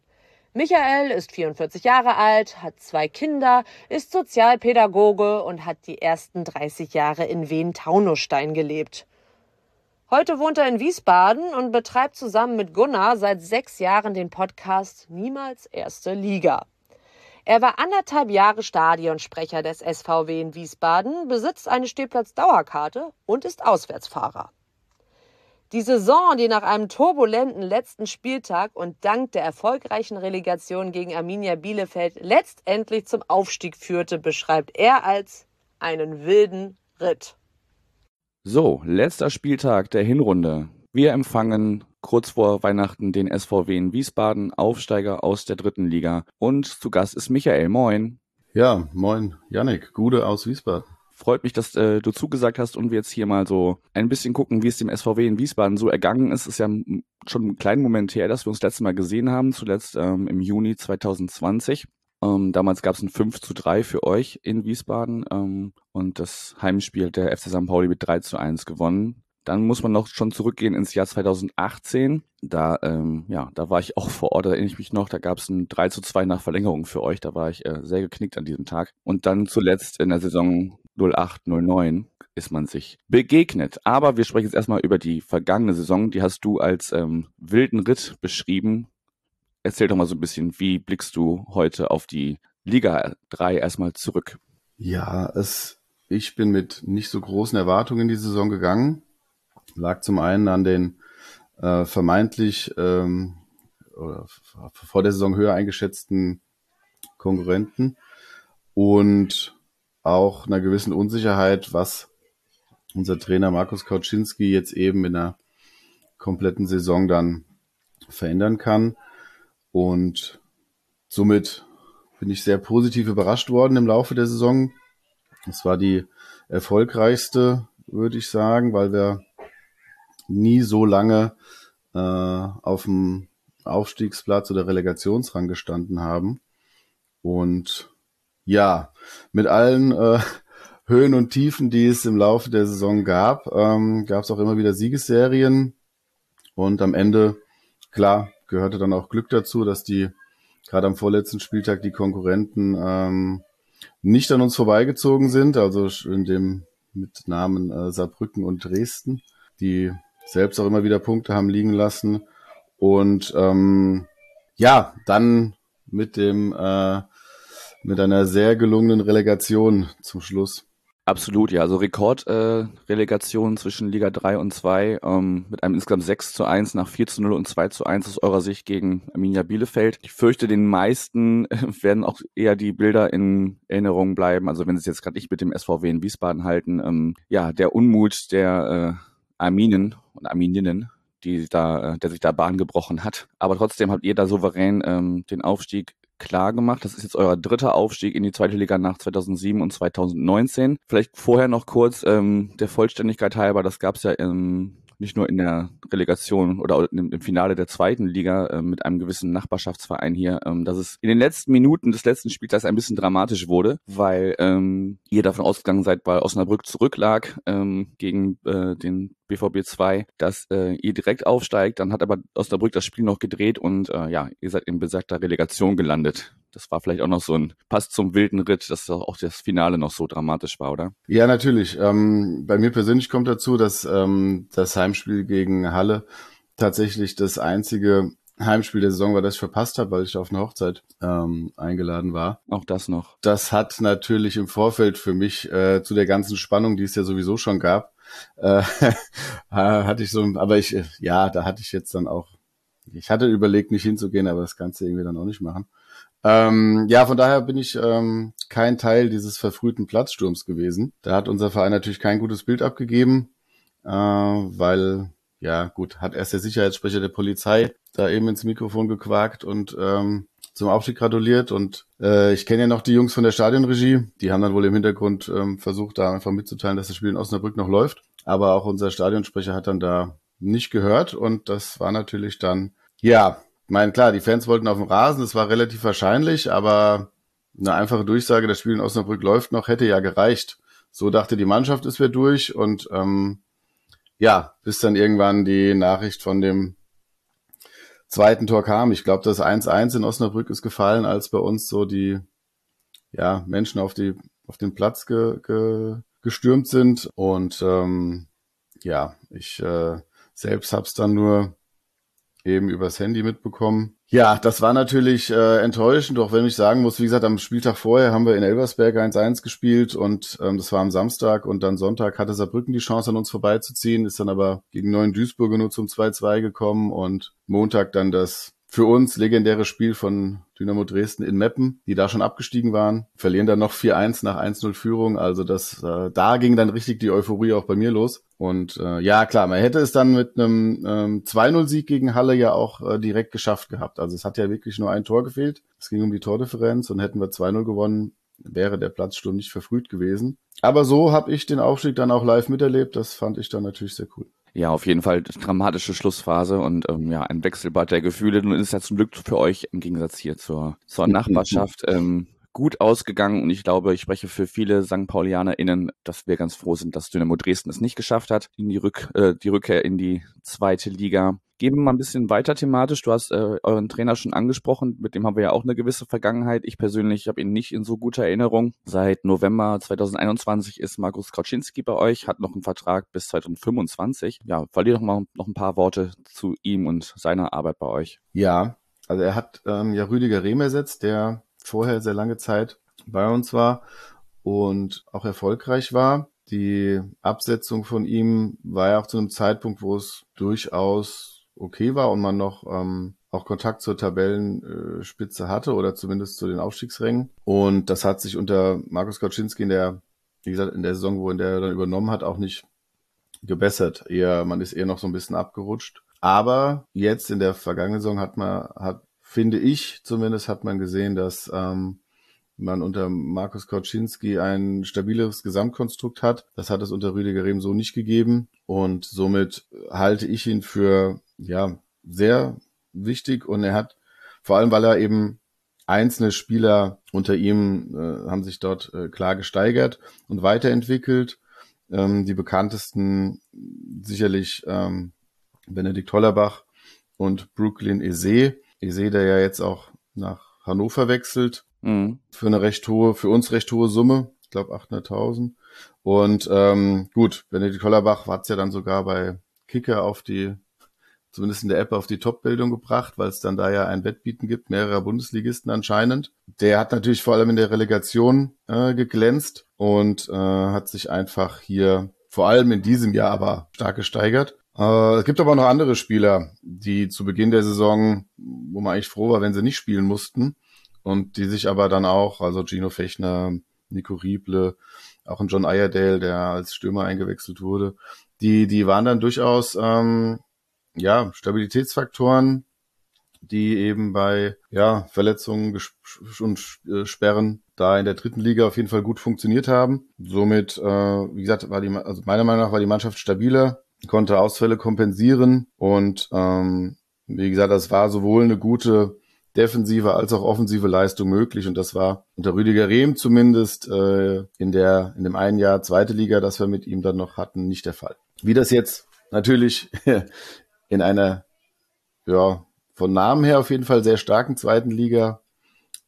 Michael ist 44 Jahre alt, hat zwei Kinder, ist Sozialpädagoge und hat die ersten 30 Jahre in Wien-Taunusstein gelebt. Heute wohnt er in Wiesbaden und betreibt zusammen mit Gunnar seit sechs Jahren den Podcast Niemals Erste Liga. Er war anderthalb Jahre Stadionsprecher des SVW in Wiesbaden, besitzt eine Stehplatz-Dauerkarte und ist Auswärtsfahrer. Die Saison, die nach einem turbulenten letzten Spieltag und dank der erfolgreichen Relegation gegen Arminia Bielefeld letztendlich zum Aufstieg führte, beschreibt er als einen wilden Ritt. So, letzter Spieltag der Hinrunde. Wir empfangen kurz vor Weihnachten den SVW in Wiesbaden, Aufsteiger aus der dritten Liga. Und zu Gast ist Michael. Moin. Ja, moin, Yannick, Gude aus Wiesbaden. Freut mich, dass äh, du zugesagt hast und wir jetzt hier mal so ein bisschen gucken, wie es dem SVW in Wiesbaden so ergangen ist. Ist ja schon einen kleinen Moment her, dass wir uns das letzte Mal gesehen haben, zuletzt ähm, im Juni 2020. Ähm, damals gab es ein 5 zu 3 für euch in Wiesbaden ähm, und das Heimspiel der FC St. Pauli mit 3 zu 1 gewonnen. Dann muss man noch schon zurückgehen ins Jahr 2018. Da, ähm, ja, da war ich auch vor Ort, da erinnere ich mich noch, da gab es ein 3 zu 2 nach Verlängerung für euch. Da war ich äh, sehr geknickt an diesem Tag. Und dann zuletzt in der Saison 08, 09 ist man sich begegnet. Aber wir sprechen jetzt erstmal über die vergangene Saison. Die hast du als ähm, wilden Ritt beschrieben. Erzähl doch mal so ein bisschen, wie blickst du heute auf die Liga 3 erstmal zurück? Ja, es, ich bin mit nicht so großen Erwartungen in die Saison gegangen. Lag zum einen an den äh, vermeintlich ähm, oder vor der Saison höher eingeschätzten Konkurrenten und auch einer gewissen Unsicherheit, was unser Trainer Markus Kauczynski jetzt eben in einer kompletten Saison dann verändern kann. Und somit bin ich sehr positiv überrascht worden im Laufe der Saison. Es war die erfolgreichste, würde ich sagen, weil wir nie so lange äh, auf dem Aufstiegsplatz oder Relegationsrang gestanden haben. Und ja, mit allen äh, Höhen und Tiefen, die es im Laufe der Saison gab, ähm, gab es auch immer wieder Siegesserien. Und am Ende, klar, gehörte dann auch Glück dazu, dass die gerade am vorletzten Spieltag die Konkurrenten ähm, nicht an uns vorbeigezogen sind, also in dem mit Namen äh, Saarbrücken und Dresden, die selbst auch immer wieder Punkte haben liegen lassen. Und ähm, ja, dann mit dem äh, mit einer sehr gelungenen Relegation zum Schluss. Absolut, ja. Also Rekordrelegation äh, zwischen Liga 3 und 2 ähm, mit einem insgesamt 6 zu 1 nach 4 zu 0 und 2 zu 1 aus eurer Sicht gegen Arminia Bielefeld. Ich fürchte, den meisten werden auch eher die Bilder in Erinnerung bleiben. Also wenn sie es jetzt gerade nicht mit dem SVW in Wiesbaden halten, ähm, ja, der Unmut der äh, Arminen und Armininnen, die da, äh, der sich da Bahn gebrochen hat. Aber trotzdem habt ihr da souverän ähm, den Aufstieg klar gemacht. Das ist jetzt euer dritter Aufstieg in die zweite Liga nach 2007 und 2019. Vielleicht vorher noch kurz ähm, der Vollständigkeit halber, das gab es ja im nicht nur in der Relegation oder im, Finale der zweiten Liga äh, mit einem gewissen Nachbarschaftsverein hier, ähm, dass es in den letzten Minuten des letzten Spieltags ein bisschen dramatisch wurde, weil ähm, ihr davon ausgegangen seid, weil Osnabrück zurücklag ähm, gegen äh, den BVB 2, dass äh, ihr direkt aufsteigt. Dann hat aber Osnabrück das Spiel noch gedreht und äh, ja, ihr seid in besagter Relegation gelandet das war vielleicht auch noch so ein Pass zum wilden Ritt, dass auch das Finale noch so dramatisch war, oder? Ja, natürlich. Ähm, bei mir persönlich kommt dazu, dass ähm, das Heimspiel gegen Halle tatsächlich das einzige Heimspiel der Saison war, das ich verpasst habe, weil ich auf eine Hochzeit ähm, eingeladen war. Auch das noch. Das hat natürlich im Vorfeld für mich äh, zu der ganzen Spannung, die es ja sowieso schon gab, äh, hatte ich so, aber ich, ja, da hatte ich jetzt dann auch, ich hatte überlegt, nicht hinzugehen, aber das kannst du irgendwie dann auch nicht machen. Ähm, ja, von daher bin ich ähm, kein Teil dieses verfrühten Platzsturms gewesen. Da hat unser Verein natürlich kein gutes Bild abgegeben, äh, weil, ja gut, hat erst der Sicherheitssprecher der Polizei da eben ins Mikrofon gequakt und ähm, zum Aufstieg gratuliert. Und äh, ich kenne ja noch die Jungs von der Stadionregie, die haben dann wohl im Hintergrund ähm, versucht, da einfach mitzuteilen, dass das Spiel in Osnabrück noch läuft. Aber auch unser Stadionsprecher hat dann da nicht gehört und das war natürlich dann, ja, meine, klar, die Fans wollten auf dem Rasen, das war relativ wahrscheinlich, aber eine einfache Durchsage, das Spiel in Osnabrück läuft noch, hätte ja gereicht. So dachte die Mannschaft, es wäre durch und ähm, ja, bis dann irgendwann die Nachricht von dem zweiten Tor kam. Ich glaube, das 1-1 in Osnabrück ist gefallen, als bei uns so die ja, Menschen auf, die, auf den Platz ge, ge, gestürmt sind. Und ähm, ja, ich äh, selbst hab's dann nur eben übers Handy mitbekommen. Ja, das war natürlich äh, enttäuschend, auch wenn ich sagen muss, wie gesagt, am Spieltag vorher haben wir in Elversberg 1-1 gespielt und ähm, das war am Samstag und dann Sonntag hatte Saarbrücken die Chance an uns vorbeizuziehen, ist dann aber gegen Neuen Duisburger nur zum 2-2 gekommen und Montag dann das für uns legendäres Spiel von Dynamo Dresden in Meppen, die da schon abgestiegen waren, verlieren dann noch 4-1 nach 1-0 Führung. Also das, äh, da ging dann richtig die Euphorie auch bei mir los. Und äh, ja, klar, man hätte es dann mit einem ähm, 2-0-Sieg gegen Halle ja auch äh, direkt geschafft gehabt. Also es hat ja wirklich nur ein Tor gefehlt. Es ging um die Tordifferenz und hätten wir 2-0 gewonnen, wäre der Platzsturm nicht verfrüht gewesen. Aber so habe ich den Aufstieg dann auch live miterlebt. Das fand ich dann natürlich sehr cool. Ja, auf jeden Fall dramatische Schlussphase und ähm, ja, ein Wechselbad der Gefühle. Nun ist ja zum Glück für euch im Gegensatz hier zur, zur Nachbarschaft ähm, gut ausgegangen und ich glaube, ich spreche für viele St. PaulianerInnen, dass wir ganz froh sind, dass Dynamo Dresden es nicht geschafft hat, in die, Rück, äh, die Rückkehr in die zweite Liga. Gehen wir mal ein bisschen weiter thematisch. Du hast äh, euren Trainer schon angesprochen, mit dem haben wir ja auch eine gewisse Vergangenheit. Ich persönlich habe ihn nicht in so guter Erinnerung. Seit November 2021 ist Markus Kauczynski bei euch, hat noch einen Vertrag bis 2025. Ja, verliere doch mal noch ein paar Worte zu ihm und seiner Arbeit bei euch. Ja, also er hat ähm, ja Rüdiger Rehm ersetzt, der vorher sehr lange Zeit bei uns war und auch erfolgreich war. Die Absetzung von ihm war ja auch zu einem Zeitpunkt, wo es durchaus okay war und man noch ähm, auch Kontakt zur Tabellenspitze hatte oder zumindest zu den Aufstiegsrängen. Und das hat sich unter Markus Kaczynski in der, wie gesagt, in der Saison, wo er dann übernommen hat, auch nicht gebessert. Eher, man ist eher noch so ein bisschen abgerutscht. Aber jetzt in der vergangenen Saison hat man, hat finde ich zumindest, hat man gesehen, dass ähm, man unter Markus Kauczynski ein stabileres Gesamtkonstrukt hat. Das hat es unter Rüdiger Rehm so nicht gegeben. Und somit halte ich ihn für ja sehr wichtig. Und er hat, vor allem weil er eben einzelne Spieler unter ihm äh, haben sich dort äh, klar gesteigert und weiterentwickelt. Ähm, die bekanntesten sicherlich ähm, Benedikt Hollerbach und Brooklyn Eze sehe, der ja jetzt auch nach Hannover wechselt. Mhm. Für eine recht hohe, für uns recht hohe Summe. Ich glaube 800.000. Und ähm, gut, Benedikt Kollerbach hat es ja dann sogar bei Kicker auf die, zumindest in der App auf die Top-Bildung gebracht, weil es dann da ja ein Wettbieten gibt, mehrerer Bundesligisten anscheinend. Der hat natürlich vor allem in der Relegation äh, geglänzt und äh, hat sich einfach hier vor allem in diesem Jahr aber stark gesteigert. Äh, es gibt aber noch andere Spieler, die zu Beginn der Saison, wo man eigentlich froh war, wenn sie nicht spielen mussten und die sich aber dann auch, also Gino Fechner, Nico Rieble, auch ein John Iredale, der als Stürmer eingewechselt wurde, die, die waren dann durchaus ähm, ja Stabilitätsfaktoren, die eben bei ja, Verletzungen und äh, Sperren da in der dritten Liga auf jeden Fall gut funktioniert haben. Somit, äh, wie gesagt, war die, also meiner Meinung nach war die Mannschaft stabiler, konnte Ausfälle kompensieren und ähm, wie gesagt, das war sowohl eine gute defensive als auch offensive Leistung möglich und das war unter Rüdiger Rehm zumindest äh, in der in dem einen Jahr zweite Liga, das wir mit ihm dann noch hatten, nicht der Fall. Wie das jetzt natürlich in einer ja von Namen her auf jeden Fall sehr starken zweiten Liga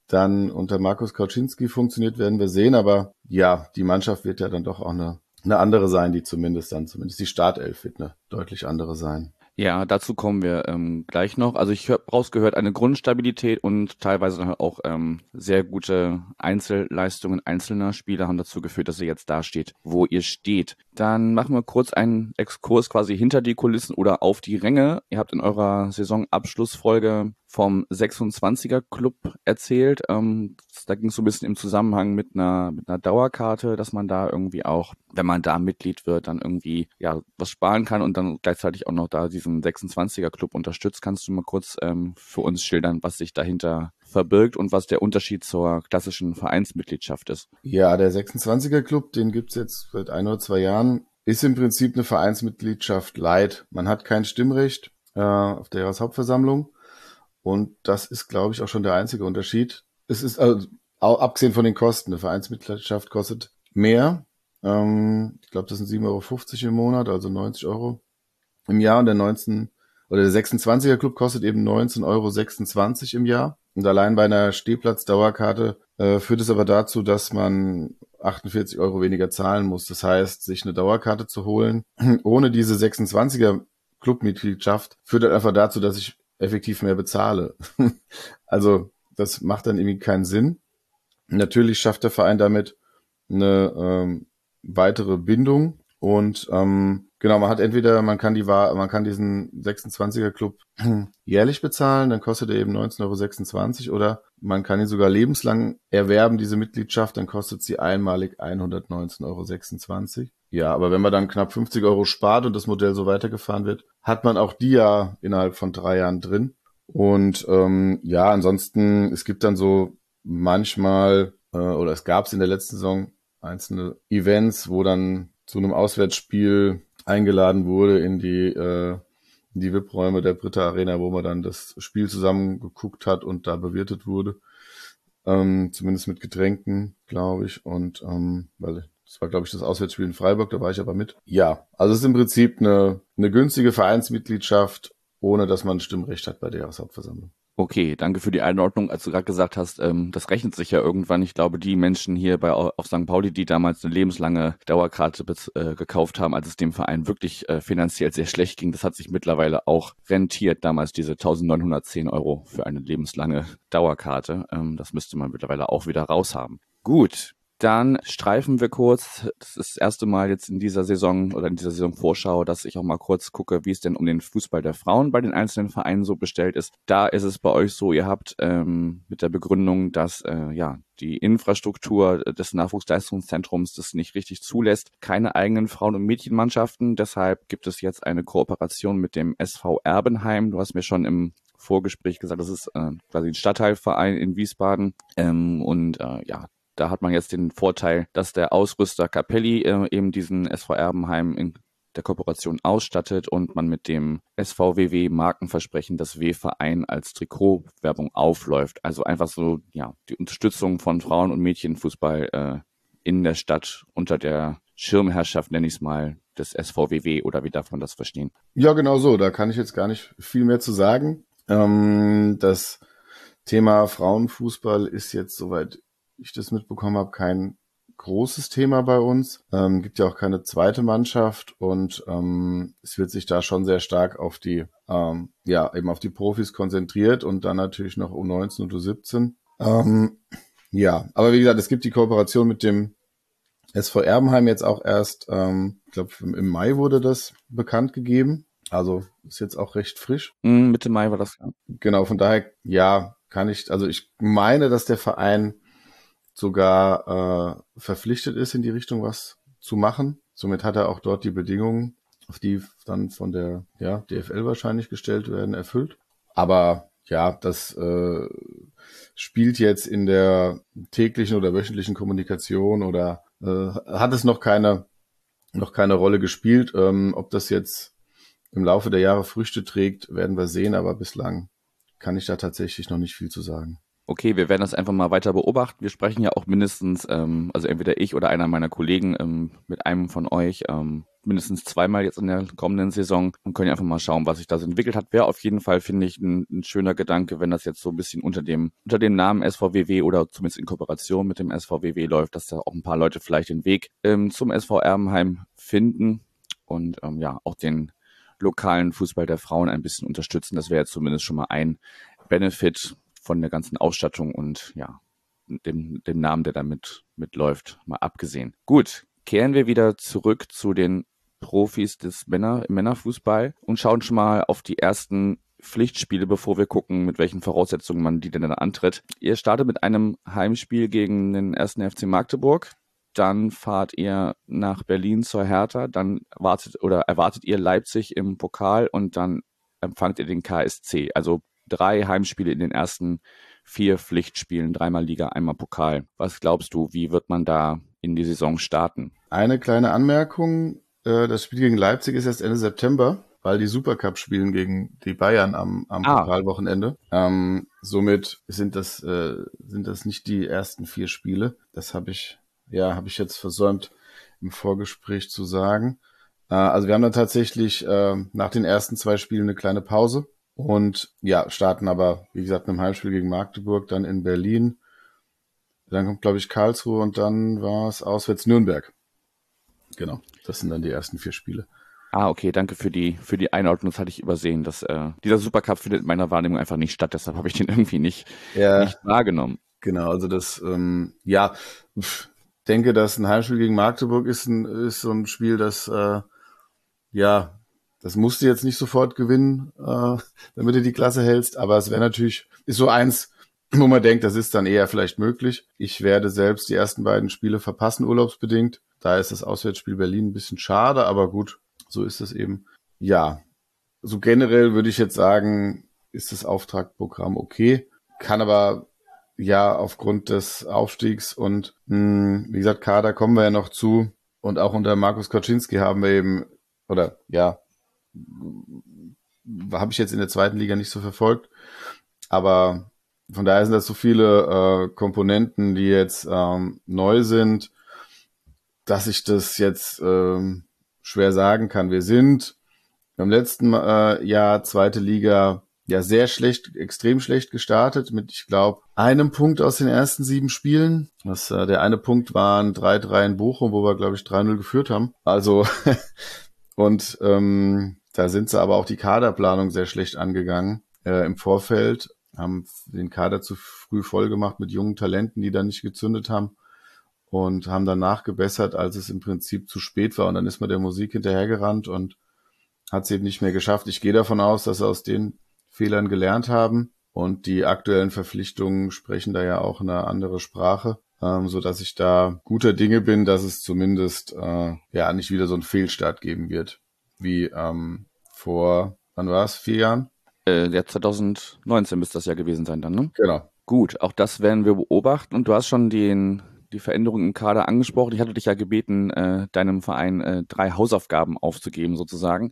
dann unter Markus Kauczynski funktioniert, werden wir sehen. Aber ja, die Mannschaft wird ja dann doch auch eine eine andere sein, die zumindest dann, zumindest die Startelf wird eine deutlich andere sein. Ja, dazu kommen wir ähm, gleich noch. Also ich habe rausgehört, eine Grundstabilität und teilweise auch ähm, sehr gute Einzelleistungen einzelner Spieler haben dazu geführt, dass ihr jetzt da steht, wo ihr steht. Dann machen wir kurz einen Exkurs quasi hinter die Kulissen oder auf die Ränge. Ihr habt in eurer Saisonabschlussfolge vom 26er Club erzählt. Ähm, da ging es so ein bisschen im Zusammenhang mit einer, mit einer Dauerkarte, dass man da irgendwie auch, wenn man da Mitglied wird, dann irgendwie ja was sparen kann und dann gleichzeitig auch noch da diesen 26er Club unterstützt. Kannst du mal kurz ähm, für uns schildern, was sich dahinter verbirgt und was der Unterschied zur klassischen Vereinsmitgliedschaft ist. Ja, der 26er Club, den gibt's jetzt seit ein oder zwei Jahren, ist im Prinzip eine Vereinsmitgliedschaft light. Man hat kein Stimmrecht äh, auf der Jahreshauptversammlung und das ist, glaube ich, auch schon der einzige Unterschied. Es ist, also, abgesehen von den Kosten, eine Vereinsmitgliedschaft kostet mehr. Ähm, ich glaube, das sind 7,50 Euro im Monat, also 90 Euro im Jahr und der 19 oder der 26er Club kostet eben 19,26 Euro im Jahr. Und allein bei einer Stehplatzdauerkarte äh, führt es aber dazu, dass man 48 Euro weniger zahlen muss. Das heißt, sich eine Dauerkarte zu holen, ohne diese 26er Clubmitgliedschaft, führt halt einfach dazu, dass ich effektiv mehr bezahle. also das macht dann irgendwie keinen Sinn. Natürlich schafft der Verein damit eine ähm, weitere Bindung und ähm, Genau, man hat entweder, man kann die man kann diesen 26er Club jährlich bezahlen, dann kostet er eben 19,26 Euro oder man kann ihn sogar lebenslang erwerben, diese Mitgliedschaft, dann kostet sie einmalig 119,26 Euro. Ja, aber wenn man dann knapp 50 Euro spart und das Modell so weitergefahren wird, hat man auch die ja innerhalb von drei Jahren drin. Und ähm, ja, ansonsten, es gibt dann so manchmal, äh, oder es gab es in der letzten Saison einzelne Events, wo dann zu einem Auswärtsspiel eingeladen wurde in die, äh, in die VIP-Räume der Britta Arena, wo man dann das Spiel zusammen geguckt hat und da bewirtet wurde. Ähm, zumindest mit Getränken, glaube ich. Und ähm, weil das war, glaube ich, das Auswärtsspiel in Freiburg, da war ich aber mit. Ja, also es ist im Prinzip eine, eine günstige Vereinsmitgliedschaft, ohne dass man Stimmrecht hat bei der Jahreshauptversammlung. Okay, danke für die Einordnung. Als du gerade gesagt hast, ähm, das rechnet sich ja irgendwann. Ich glaube, die Menschen hier bei auf St. Pauli, die damals eine lebenslange Dauerkarte äh, gekauft haben, als es dem Verein wirklich äh, finanziell sehr schlecht ging, das hat sich mittlerweile auch rentiert. Damals diese 1910 Euro für eine lebenslange Dauerkarte. Ähm, das müsste man mittlerweile auch wieder raushaben. Gut, dann streifen wir kurz, das ist das erste Mal jetzt in dieser Saison oder in dieser Saison Vorschau, dass ich auch mal kurz gucke, wie es denn um den Fußball der Frauen bei den einzelnen Vereinen so bestellt ist. Da ist es bei euch so, ihr habt ähm, mit der Begründung, dass äh, ja die Infrastruktur des Nachwuchsleistungszentrums das nicht richtig zulässt, keine eigenen Frauen- und Mädchenmannschaften. Deshalb gibt es jetzt eine Kooperation mit dem SV Erbenheim. Du hast mir schon im Vorgespräch gesagt, das ist äh, quasi ein Stadtteilverein in Wiesbaden. Ähm, und äh, ja, da hat man jetzt den Vorteil, dass der Ausrüster Capelli äh, eben diesen SV Erbenheim in der Kooperation ausstattet und man mit dem SVWW Markenversprechen das W-Verein als Trikotwerbung aufläuft. Also einfach so, ja, die Unterstützung von Frauen- und Mädchenfußball äh, in der Stadt unter der Schirmherrschaft, nenne ich es mal, des SVWW oder wie darf man das verstehen? Ja, genau so. Da kann ich jetzt gar nicht viel mehr zu sagen. Ähm, das Thema Frauenfußball ist jetzt soweit ich das mitbekommen habe, kein großes Thema bei uns. Ähm, gibt ja auch keine zweite Mannschaft und ähm, es wird sich da schon sehr stark auf die, ähm, ja, eben auf die Profis konzentriert und dann natürlich noch U19 und U17. Ähm, ja, aber wie gesagt, es gibt die Kooperation mit dem SV Erbenheim jetzt auch erst, ähm, ich glaube im Mai wurde das bekannt gegeben. Also ist jetzt auch recht frisch. Mm, Mitte Mai war das. Ja. Genau, von daher, ja, kann ich, also ich meine, dass der Verein sogar äh, verpflichtet ist, in die Richtung was zu machen. Somit hat er auch dort die Bedingungen, auf die dann von der ja, DFL wahrscheinlich gestellt werden, erfüllt. Aber ja, das äh, spielt jetzt in der täglichen oder wöchentlichen Kommunikation oder äh, hat es noch keine noch keine Rolle gespielt. Ähm, ob das jetzt im Laufe der Jahre Früchte trägt, werden wir sehen, aber bislang kann ich da tatsächlich noch nicht viel zu sagen okay, wir werden das einfach mal weiter beobachten. Wir sprechen ja auch mindestens, ähm, also entweder ich oder einer meiner Kollegen ähm, mit einem von euch ähm, mindestens zweimal jetzt in der kommenden Saison und können einfach mal schauen, was sich da so entwickelt hat. Wäre auf jeden Fall, finde ich, ein, ein, schöner Gedanke, wenn das jetzt so ein bisschen unter dem, unter dem Namen SVWW oder zumindest in Kooperation mit dem SVWW läuft, dass da auch ein paar Leute vielleicht den Weg ähm, zum SV Erbenheim finden und ähm, ja, auch den lokalen Fußball der Frauen ein bisschen unterstützen. Das wäre jetzt zumindest schon mal ein Benefit, von der ganzen Ausstattung und ja, dem, dem Namen, der damit mitläuft, mal abgesehen. Gut, kehren wir wieder zurück zu den Profis des Männer, Männerfußball und schauen schon mal auf die ersten Pflichtspiele, bevor wir gucken, mit welchen Voraussetzungen man die denn dann antritt. Ihr startet mit einem Heimspiel gegen den ersten FC Magdeburg. Dann fahrt ihr nach Berlin zur Hertha. Dann wartet oder erwartet ihr Leipzig im Pokal und dann empfangt ihr den KSC. Also drei Heimspiele in den ersten vier Pflichtspielen, dreimal Liga, einmal Pokal. Was glaubst du, wie wird man da in die Saison starten? Eine kleine Anmerkung. Äh, das Spiel gegen Leipzig ist erst Ende September, weil die Supercup spielen gegen die Bayern am, am ah. Pokalwochenende. Ähm, somit sind das, äh, sind das nicht die ersten vier Spiele. Das habe ich, ja, habe ich jetzt versäumt im Vorgespräch zu sagen. Äh, also wir haben dann tatsächlich äh, nach den ersten zwei Spielen eine kleine Pause und ja, starten aber, wie gesagt, mit dem Heimspiel gegen Magdeburg, dann in Berlin. Dann kommt, glaube ich, Karlsruhe und dann war es auswärts Nürnberg. Genau, das sind dann die ersten vier Spiele. Ah, okay, danke für die, für die Einordnung. Das hatte ich übersehen. Dass, äh, dieser Supercup findet in meiner Wahrnehmung einfach nicht statt, deshalb habe ich den irgendwie nicht, ja, nicht wahrgenommen. Genau, also das, ähm, ja, ich denke, dass ein Heimspiel gegen Magdeburg ist, ein, ist so ein Spiel, das äh, ja, das musst du jetzt nicht sofort gewinnen, äh, damit du die Klasse hältst, aber es wäre natürlich, ist so eins, wo man denkt, das ist dann eher vielleicht möglich. Ich werde selbst die ersten beiden Spiele verpassen, urlaubsbedingt. Da ist das Auswärtsspiel Berlin ein bisschen schade, aber gut, so ist es eben. Ja, so generell würde ich jetzt sagen, ist das Auftragprogramm okay, kann aber ja aufgrund des Aufstiegs und mh, hm, wie gesagt, Kader kommen wir ja noch zu und auch unter Markus Kaczynski haben wir eben, oder ja, habe ich jetzt in der zweiten Liga nicht so verfolgt, aber von daher sind das so viele äh, Komponenten, die jetzt ähm, neu sind, dass ich das jetzt ähm, schwer sagen kann. Wir sind im letzten äh, Jahr zweite Liga ja sehr schlecht, extrem schlecht gestartet mit, ich glaube, einem Punkt aus den ersten sieben Spielen. Das, äh, der eine Punkt waren 3-3 in Bochum, wo wir, glaube ich, 3-0 geführt haben. Also, und ähm, da sind sie aber auch die Kaderplanung sehr schlecht angegangen äh, im Vorfeld, haben den Kader zu früh voll gemacht mit jungen Talenten, die dann nicht gezündet haben und haben dann nachgebessert, als es im Prinzip zu spät war. Und dann ist man der Musik hinterhergerannt und hat es eben nicht mehr geschafft. Ich gehe davon aus, dass sie aus den Fehlern gelernt haben und die aktuellen Verpflichtungen sprechen da ja auch eine andere Sprache, ähm, so dass ich da guter Dinge bin, dass es zumindest äh, ja nicht wieder so einen Fehlstart geben wird wie ähm, vor, wann war es, vier Jahren? Äh, ja, 2019 müsste das ja gewesen sein dann, ne? Genau. Gut, auch das werden wir beobachten und du hast schon den die Veränderung im Kader angesprochen. Ich hatte dich ja gebeten, äh, deinem Verein äh, drei Hausaufgaben aufzugeben, sozusagen.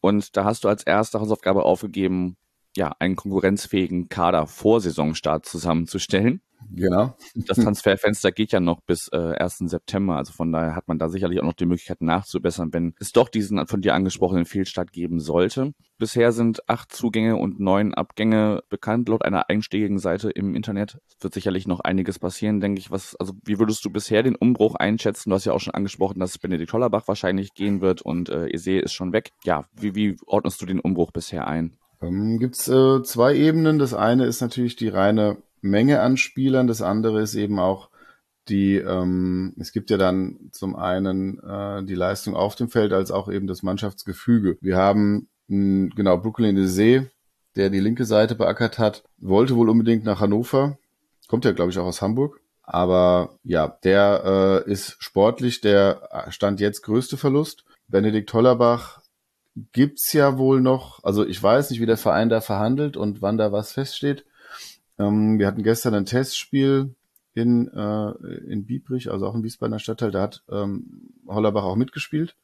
Und da hast du als erste Hausaufgabe aufgegeben, ja, einen konkurrenzfähigen Kader vor Saisonstart zusammenzustellen. Genau. Das Transferfenster geht ja noch bis äh, 1. September. Also von daher hat man da sicherlich auch noch die Möglichkeit nachzubessern, wenn es doch diesen von dir angesprochenen Fehlstart geben sollte. Bisher sind acht Zugänge und neun Abgänge bekannt, laut einer einstiegigen Seite im Internet. Es wird sicherlich noch einiges passieren, denke ich. Was, also wie würdest du bisher den Umbruch einschätzen? Du hast ja auch schon angesprochen, dass Benedikt Hollerbach wahrscheinlich gehen wird und äh, Ese ist schon weg. Ja, wie, wie ordnest du den Umbruch bisher ein? Ähm, Gibt es äh, zwei Ebenen. Das eine ist natürlich die reine Menge an Spielern. Das andere ist eben auch die, ähm, es gibt ja dann zum einen äh, die Leistung auf dem Feld als auch eben das Mannschaftsgefüge. Wir haben mh, genau Brooklyn de See, der die linke Seite beackert hat, wollte wohl unbedingt nach Hannover, kommt ja glaube ich auch aus Hamburg. Aber ja, der äh, ist sportlich der Stand jetzt größte Verlust. Benedikt Hollerbach gibt's ja wohl noch, also ich weiß nicht, wie der Verein da verhandelt und wann da was feststeht. Ähm, wir hatten gestern ein Testspiel in, äh, in Biebrich, also auch im Wiesbadener Stadtteil, da hat ähm, Hollerbach auch mitgespielt.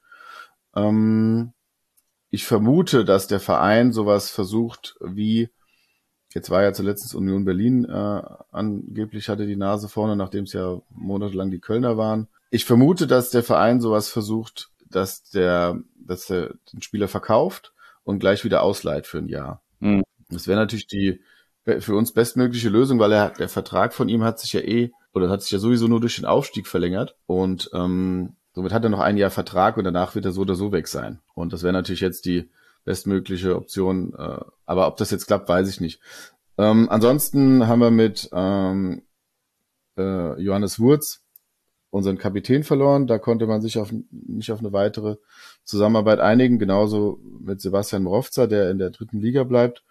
Ähm, ich vermute, dass der Verein sowas versucht wie, jetzt war ja zuletzt Union Berlin äh, angeblich hatte die Nase vorne, nachdem es ja monatelang die Kölner waren. Ich vermute, dass der Verein sowas versucht, dass der, dass der den Spieler verkauft und gleich wieder ausleiht für ein Jahr. Mhm. Das wäre natürlich die für uns bestmögliche Lösung, weil er, der Vertrag von ihm hat sich ja eh, oder hat sich ja sowieso nur durch den Aufstieg verlängert. Und ähm, somit hat er noch ein Jahr Vertrag und danach wird er so oder so weg sein. Und das wäre natürlich jetzt die bestmögliche Option. Äh, aber ob das jetzt klappt, weiß ich nicht. Ähm, ansonsten haben wir mit ähm, äh, Johannes Wurz unseren Kapitän verloren. Da konnte man sich auf, nicht auf eine weitere Zusammenarbeit einigen. Genauso mit Sebastian Mrowza, der in der dritten Liga bleibt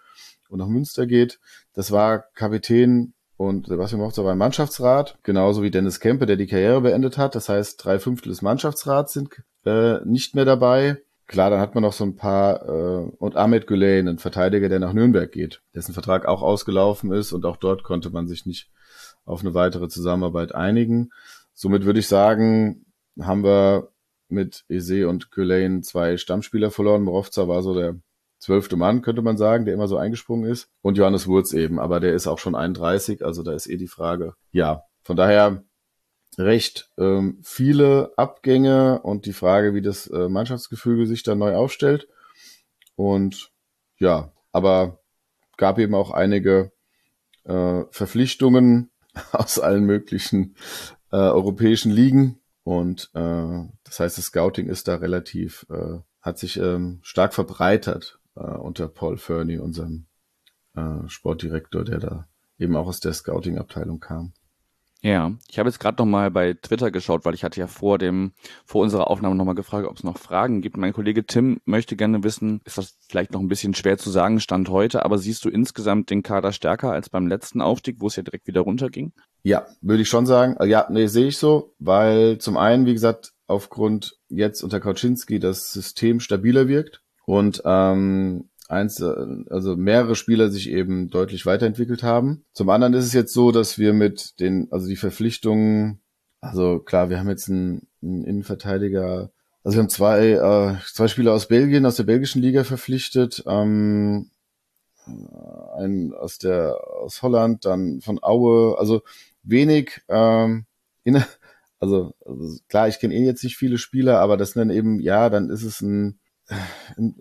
und nach Münster geht. Das war Kapitän und Sebastian Mochzer war im Mannschaftsrat, genauso wie Dennis Kempe, der die Karriere beendet hat. Das heißt, drei Fünftel des Mannschaftsrats sind äh, nicht mehr dabei. Klar, dann hat man noch so ein paar äh, und Ahmed Güleyn, ein Verteidiger, der nach Nürnberg geht, dessen Vertrag auch ausgelaufen ist und auch dort konnte man sich nicht auf eine weitere Zusammenarbeit einigen. Somit würde ich sagen, haben wir mit Eze und Güleyn zwei Stammspieler verloren. Morovza war so der zwölfte Mann, könnte man sagen, der immer so eingesprungen ist. Und Johannes Wurz eben, aber der ist auch schon 31, also da ist eh die Frage. Ja, von daher recht ähm, viele Abgänge und die Frage, wie das äh, Mannschaftsgefüge sich dann neu aufstellt. Und ja, aber gab eben auch einige äh, Verpflichtungen aus allen möglichen äh, europäischen Ligen. Und äh, das heißt, das Scouting ist da relativ, äh, hat sich ähm, stark verbreitert äh, unter Paul Fernie, unserem äh, Sportdirektor, der da eben auch aus der Scouting-Abteilung kam. Ja, ich habe jetzt gerade noch mal bei Twitter geschaut, weil ich hatte ja vor dem vor unserer Aufnahme noch mal gefragt, ob es noch Fragen gibt. Mein Kollege Tim möchte gerne wissen, ist das vielleicht noch ein bisschen schwer zu sagen Stand heute, aber siehst du insgesamt den Kader stärker als beim letzten Aufstieg, wo es ja direkt wieder runterging? Ja, würde ich schon sagen. Ja, nee, sehe ich so, weil zum einen, wie gesagt, aufgrund jetzt unter Kauczynski das System stabiler wirkt und ähm, eins, äh, also mehrere Spieler sich eben deutlich weiterentwickelt haben. Zum anderen ist es jetzt so, dass wir mit den, also die Verpflichtungen, also klar, wir haben jetzt einen, einen Innenverteidiger, also wir haben zwei, äh, zwei Spieler aus Belgien, aus der belgischen Liga verpflichtet, ähm, einen aus der aus Holland, dann von Aue, also wenig ähm, in, also, also klar, ich kenne eh jetzt nicht viele Spieler, aber das dann eben, ja, dann ist es ein, ein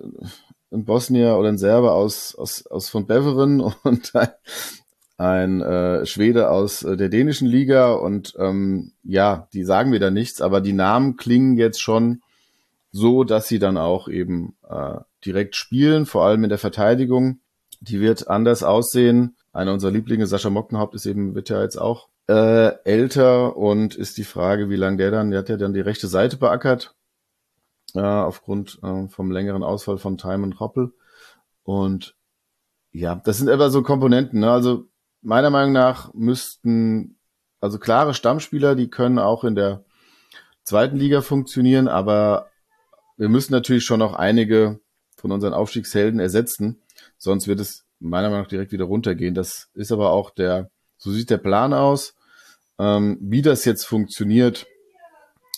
ein Bosnier oder ein Serber aus, aus, aus von Beveren und ein, äh, Schwede aus äh, der dänischen Liga und ähm, ja, die sagen da nichts, aber die Namen klingen jetzt schon so, dass sie dann auch eben äh, direkt spielen, vor allem in der Verteidigung. Die wird anders aussehen. Einer unserer Lieblinge, Sascha Mockenhaupt, ist eben, wird ja jetzt auch äh, älter und ist die Frage, wie lange der dann, der hat ja dann die rechte Seite beackert äh, aufgrund äh, vom längeren Ausfall von Time und Hoppel. Und ja, das sind aber so Komponenten. Ne? Also meiner Meinung nach müssten, also klare Stammspieler, die können auch in der zweiten Liga funktionieren, aber wir müssen natürlich schon noch einige von unseren Aufstiegshelden ersetzen, sonst wird es meiner Meinung nach direkt wieder runtergehen. Das ist aber auch der, so sieht der Plan aus. Ähm, wie das jetzt funktioniert,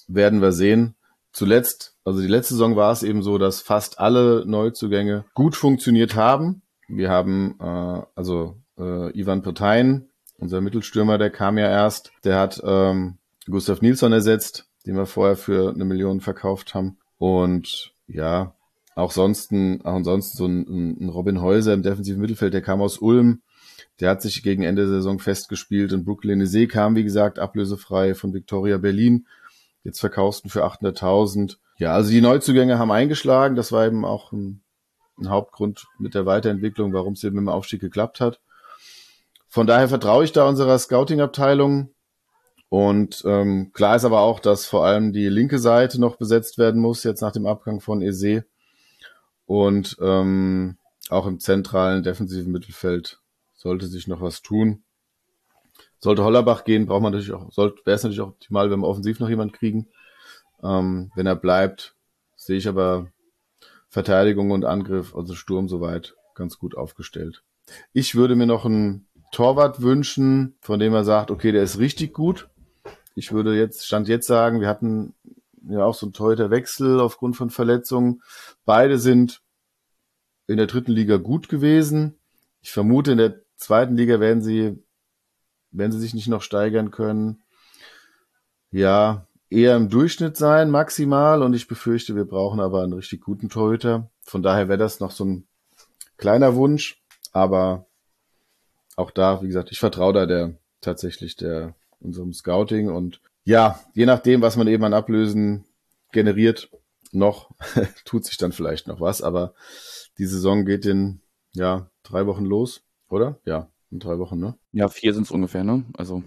werden wir sehen. Zuletzt, also die letzte Saison war es eben so, dass fast alle Neuzugänge gut funktioniert haben. Wir haben äh, also äh, Ivan Potein, unser Mittelstürmer, der kam ja erst, der hat ähm, Gustav Nilsson ersetzt, den wir vorher für eine Million verkauft haben. Und ja, auch sonst, auch ansonsten so ein, ein Robin Häuser im defensiven Mittelfeld, der kam aus Ulm. Der hat sich gegen Ende der Saison festgespielt und Brooklyn See kam, wie gesagt, ablösefrei von Victoria Berlin jetzt verkaufst du für 800.000. Ja, also die Neuzugänge haben eingeschlagen. Das war eben auch ein, ein Hauptgrund mit der Weiterentwicklung, warum es eben im Aufstieg geklappt hat. Von daher vertraue ich da unserer Scouting-Abteilung. Und ähm, klar ist aber auch, dass vor allem die linke Seite noch besetzt werden muss, jetzt nach dem Abgang von Eze. Und ähm, auch im zentralen defensiven Mittelfeld sollte sich noch was tun. Sollte Hollerbach gehen, braucht man natürlich auch, wäre es natürlich auch optimal, wenn wir offensiv noch jemand kriegen. Ähm, wenn er bleibt, sehe ich aber Verteidigung und Angriff, also Sturm soweit, ganz gut aufgestellt. Ich würde mir noch einen Torwart wünschen, von dem er sagt, okay, der ist richtig gut. Ich würde jetzt, stand jetzt sagen, wir hatten ja auch so einen teuter Wechsel aufgrund von Verletzungen. Beide sind in der dritten Liga gut gewesen. Ich vermute, in der zweiten Liga werden sie wenn sie sich nicht noch steigern können, ja, eher im Durchschnitt sein, maximal. Und ich befürchte, wir brauchen aber einen richtig guten Torhüter. Von daher wäre das noch so ein kleiner Wunsch. Aber auch da, wie gesagt, ich vertraue da der tatsächlich der unserem Scouting und ja, je nachdem, was man eben an Ablösen generiert, noch tut sich dann vielleicht noch was. Aber die Saison geht in ja drei Wochen los, oder? Ja, in drei Wochen, ne? Ja, vier sind es ungefähr, ne? Also.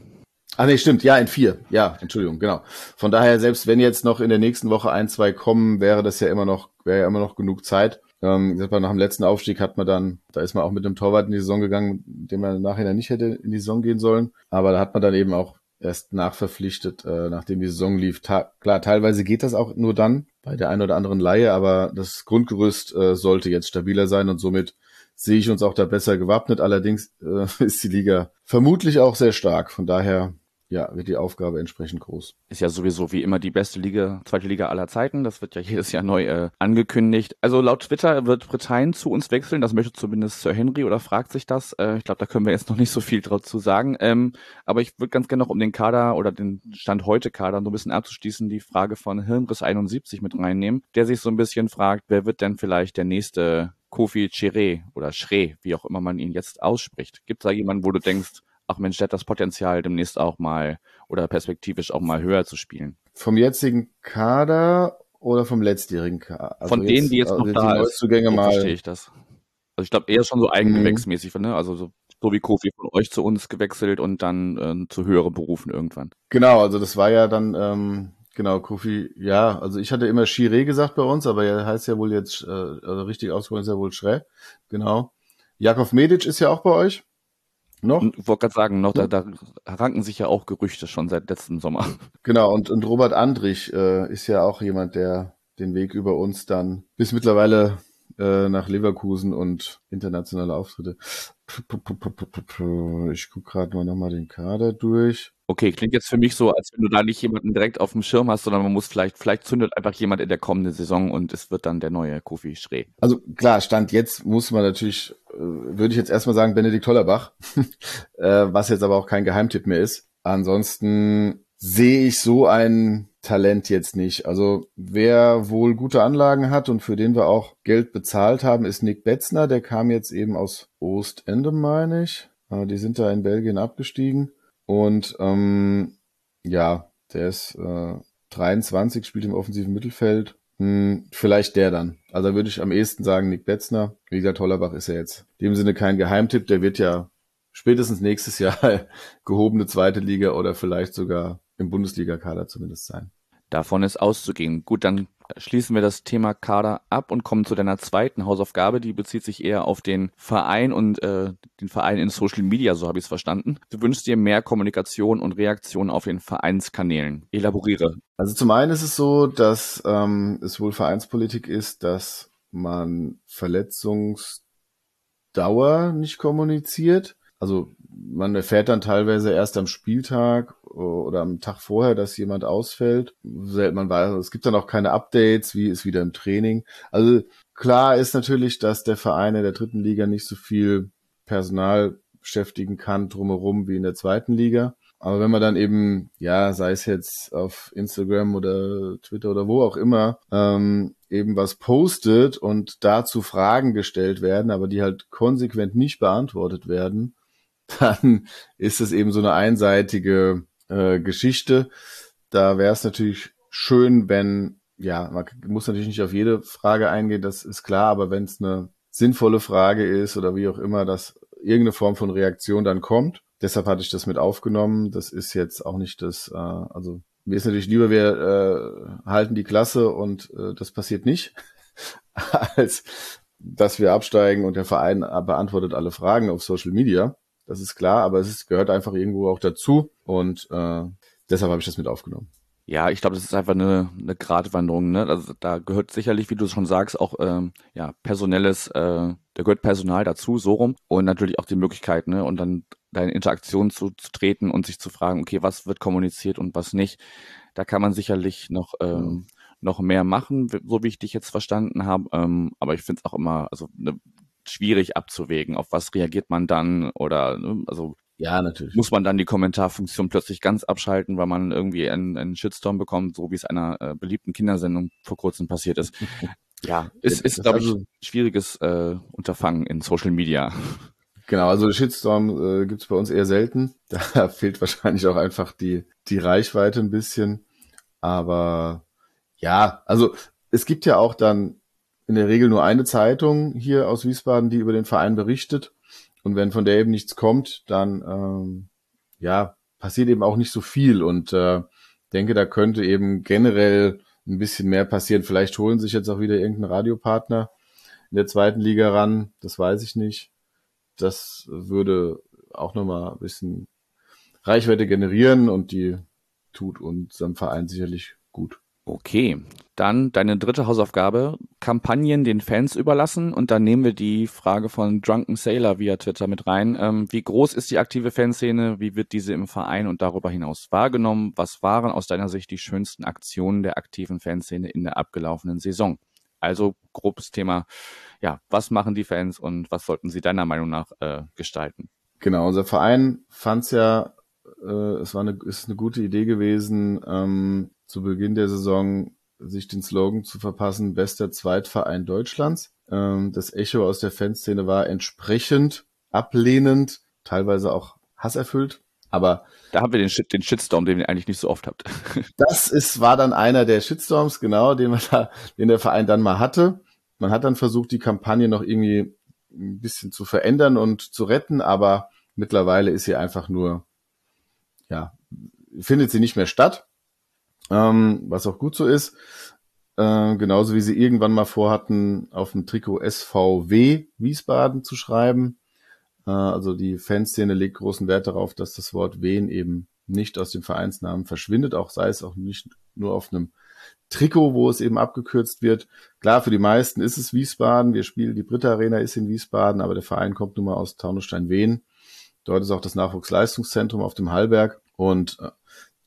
Ah nee, stimmt, ja, in vier. Ja, Entschuldigung, genau. Von daher, selbst wenn jetzt noch in der nächsten Woche ein, zwei kommen, wäre das ja immer noch, wäre ja immer noch genug Zeit. Ähm, nach dem letzten Aufstieg hat man dann, da ist man auch mit einem Torwart in die Saison gegangen, dem man nachher nicht hätte in die Saison gehen sollen. Aber da hat man dann eben auch erst nachverpflichtet, äh, nachdem die Saison lief. Ta klar, teilweise geht das auch nur dann bei der einen oder anderen Laie, aber das Grundgerüst äh, sollte jetzt stabiler sein und somit sehe ich uns auch da besser gewappnet. Allerdings äh, ist die Liga vermutlich auch sehr stark. Von daher ja, wird die Aufgabe entsprechend groß. Ist ja sowieso wie immer die beste Liga, zweite Liga aller Zeiten. Das wird ja jedes Jahr neu äh, angekündigt. Also laut Twitter wird Britannien zu uns wechseln. Das möchte zumindest Sir Henry oder fragt sich das. Äh, ich glaube, da können wir jetzt noch nicht so viel dazu sagen. Ähm, aber ich würde ganz gerne noch um den Kader oder den Stand heute Kader so ein bisschen abzuschließen, die Frage von Hirnriss 71 mit reinnehmen, der sich so ein bisschen fragt, wer wird denn vielleicht der nächste Kofi Chire oder Schre, wie auch immer man ihn jetzt ausspricht. Gibt es da jemanden, wo du denkst, ach Mensch, der hat das Potenzial, demnächst auch mal oder perspektivisch auch mal höher zu spielen? Vom jetzigen Kader oder vom letztjährigen Kader? Also Von denen, die jetzt noch also da ist, Zugänge mal. verstehe ich das. Also ich glaube eher schon so eigengewächsmäßig, mhm. ne? Also so so wie Kofi von euch zu uns gewechselt und dann äh, zu höheren Berufen irgendwann. Genau, also das war ja dann, ähm, genau, Kofi, ja, also ich hatte immer Chiré gesagt bei uns, aber er heißt ja wohl jetzt, äh, also richtig ausgesprochen ist ja wohl Schrä, genau. Jakov Medic ist ja auch bei euch. Noch? Ich wollte gerade sagen, noch, da, da ranken sich ja auch Gerüchte schon seit letztem Sommer. Genau, und, und Robert Andrich äh, ist ja auch jemand, der den Weg über uns dann bis mittlerweile äh, nach Leverkusen und internationale Auftritte. Ich gucke gerade mal nochmal den Kader durch. Okay, klingt jetzt für mich so, als wenn du da nicht jemanden direkt auf dem Schirm hast, sondern man muss vielleicht, vielleicht zündet einfach jemand in der kommenden Saison und es wird dann der neue Kofi Schree. Also klar, Stand jetzt muss man natürlich, äh, würde ich jetzt erstmal sagen, Benedikt Hollerbach, äh, was jetzt aber auch kein Geheimtipp mehr ist. Ansonsten sehe ich so ein Talent jetzt nicht. Also wer wohl gute Anlagen hat und für den wir auch Geld bezahlt haben, ist Nick Betzner. Der kam jetzt eben aus Ostende, meine ich. Äh, die sind da in Belgien abgestiegen. Und ähm, ja, der ist äh, 23, spielt im offensiven Mittelfeld. Hm, vielleicht der dann. Also würde ich am ehesten sagen Nick Betzner. Wie gesagt, Hollerbach ist ja jetzt in dem Sinne kein Geheimtipp. Der wird ja spätestens nächstes Jahr gehobene zweite Liga oder vielleicht sogar im Bundesliga-Kader zumindest sein. Davon ist auszugehen. Gut, dann schließen wir das Thema Kader ab und kommen zu deiner zweiten Hausaufgabe. Die bezieht sich eher auf den Verein und äh, den Verein in Social Media, so habe ich es verstanden. Du wünschst dir mehr Kommunikation und Reaktion auf den Vereinskanälen. Elaboriere. Also zum einen ist es so, dass ähm, es wohl Vereinspolitik ist, dass man Verletzungsdauer nicht kommuniziert. Also man erfährt dann teilweise erst am Spieltag oder am Tag vorher, dass jemand ausfällt. Man weiß, es gibt dann auch keine Updates, wie ist wieder im Training. Also klar ist natürlich, dass der Verein in der dritten Liga nicht so viel Personal beschäftigen kann drumherum wie in der zweiten Liga. Aber wenn man dann eben, ja, sei es jetzt auf Instagram oder Twitter oder wo auch immer, ähm, eben was postet und dazu Fragen gestellt werden, aber die halt konsequent nicht beantwortet werden, dann ist es eben so eine einseitige äh, Geschichte. Da wäre es natürlich schön, wenn, ja, man muss natürlich nicht auf jede Frage eingehen, das ist klar, aber wenn es eine sinnvolle Frage ist oder wie auch immer, dass irgendeine Form von Reaktion dann kommt. Deshalb hatte ich das mit aufgenommen. Das ist jetzt auch nicht das, äh, also mir ist natürlich lieber, wir äh, halten die Klasse und äh, das passiert nicht, als dass wir absteigen und der Verein beantwortet alle Fragen auf Social Media das ist klar, aber es ist, gehört einfach irgendwo auch dazu und äh, deshalb habe ich das mit aufgenommen. Ja, ich glaube, das ist einfach eine, eine Gratwanderung. Ne? Also da gehört sicherlich, wie du schon sagst, auch ähm, ja personelles, äh, da gehört Personal dazu, so rum und natürlich auch die Möglichkeit, ne, und dann da in Interaktion zu, zu treten und sich zu fragen, okay, was wird kommuniziert und was nicht. Da kann man sicherlich noch ähm, ja. noch mehr machen, so wie ich dich jetzt verstanden habe. Ähm, aber ich finde es auch immer, also ne, schwierig abzuwägen, auf was reagiert man dann oder ne, also ja, natürlich. Muss man dann die Kommentarfunktion plötzlich ganz abschalten, weil man irgendwie einen, einen Shitstorm bekommt, so wie es einer äh, beliebten Kindersendung vor kurzem passiert ist. ja, ist, ist glaube ich, also, schwieriges äh, Unterfangen in Social Media. Genau, also Shitstorm äh, gibt bei uns eher selten. Da fehlt wahrscheinlich auch einfach die, die Reichweite ein bisschen. Aber ja, also es gibt ja auch dann in der Regel nur eine Zeitung hier aus Wiesbaden, die über den Verein berichtet. Und wenn von der eben nichts kommt, dann ähm, ja passiert eben auch nicht so viel. Und äh, denke, da könnte eben generell ein bisschen mehr passieren. Vielleicht holen sich jetzt auch wieder irgendein Radiopartner in der zweiten Liga ran. Das weiß ich nicht. Das würde auch nochmal ein bisschen Reichweite generieren und die tut unserem Verein sicherlich gut. Okay, dann deine dritte Hausaufgabe, Kampagnen den Fans überlassen. Und dann nehmen wir die Frage von Drunken Sailor via Twitter mit rein. Ähm, wie groß ist die aktive Fanszene? Wie wird diese im Verein und darüber hinaus wahrgenommen? Was waren aus deiner Sicht die schönsten Aktionen der aktiven Fanszene in der abgelaufenen Saison? Also grobes Thema, ja, was machen die Fans und was sollten sie deiner Meinung nach äh, gestalten? Genau, unser Verein fand es ja, äh, es war eine, ist eine gute Idee gewesen, ähm, zu Beginn der Saison sich den Slogan zu verpassen, bester Zweitverein Deutschlands. Ähm, das Echo aus der Fanszene war entsprechend ablehnend, teilweise auch hasserfüllt. Aber da haben wir den, Shit, den Shitstorm, den ihr eigentlich nicht so oft habt. das ist, war dann einer der Shitstorms, genau, den man da, den der Verein dann mal hatte. Man hat dann versucht, die Kampagne noch irgendwie ein bisschen zu verändern und zu retten, aber mittlerweile ist sie einfach nur, ja, findet sie nicht mehr statt, ähm, was auch gut so ist. Äh, genauso wie sie irgendwann mal vorhatten, auf dem Trikot SVW Wiesbaden zu schreiben. Äh, also die Fanszene legt großen Wert darauf, dass das Wort Wen eben nicht aus dem Vereinsnamen verschwindet, auch sei es auch nicht nur auf einem Trikot, wo es eben abgekürzt wird. Klar, für die meisten ist es Wiesbaden. Wir spielen, die Britta Arena ist in Wiesbaden, aber der Verein kommt nun mal aus Taunusstein-Wehen. Dort ist auch das Nachwuchsleistungszentrum auf dem Hallberg und äh,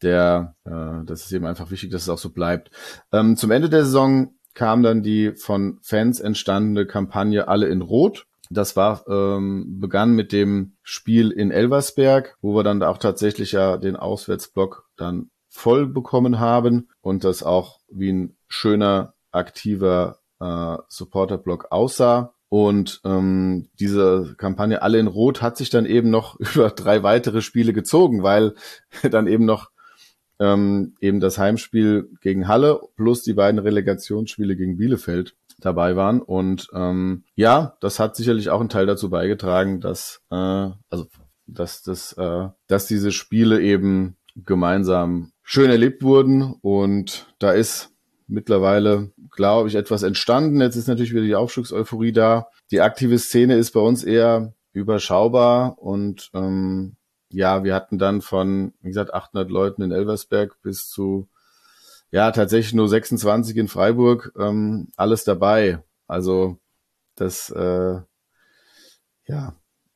der, äh, das ist eben einfach wichtig, dass es auch so bleibt. Ähm, zum Ende der Saison kam dann die von Fans entstandene Kampagne Alle in Rot. Das war ähm, begann mit dem Spiel in Elversberg, wo wir dann auch tatsächlich ja den Auswärtsblock dann voll bekommen haben und das auch wie ein schöner aktiver äh, Supporterblock aussah. Und ähm, diese Kampagne Alle in Rot hat sich dann eben noch über drei weitere Spiele gezogen, weil dann eben noch ähm, eben das Heimspiel gegen Halle plus die beiden Relegationsspiele gegen Bielefeld dabei waren. Und ähm, ja, das hat sicherlich auch einen Teil dazu beigetragen, dass äh, also dass das äh, dass diese Spiele eben gemeinsam schön erlebt wurden und da ist mittlerweile, glaube ich, etwas entstanden. Jetzt ist natürlich wieder die Aufstiegseuphorie da. Die aktive Szene ist bei uns eher überschaubar und ähm, ja, wir hatten dann von, wie gesagt, 800 Leuten in Elversberg bis zu ja, tatsächlich nur 26 in Freiburg, ähm, alles dabei. Also das, äh, ja,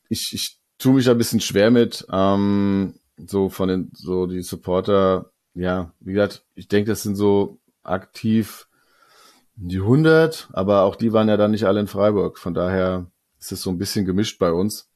ich, ich tue mich ein bisschen schwer mit, ähm, so von den, so die Supporter, ja, wie gesagt, ich denke, das sind so aktiv die 100, aber auch die waren ja dann nicht alle in Freiburg. Von daher ist es so ein bisschen gemischt bei uns.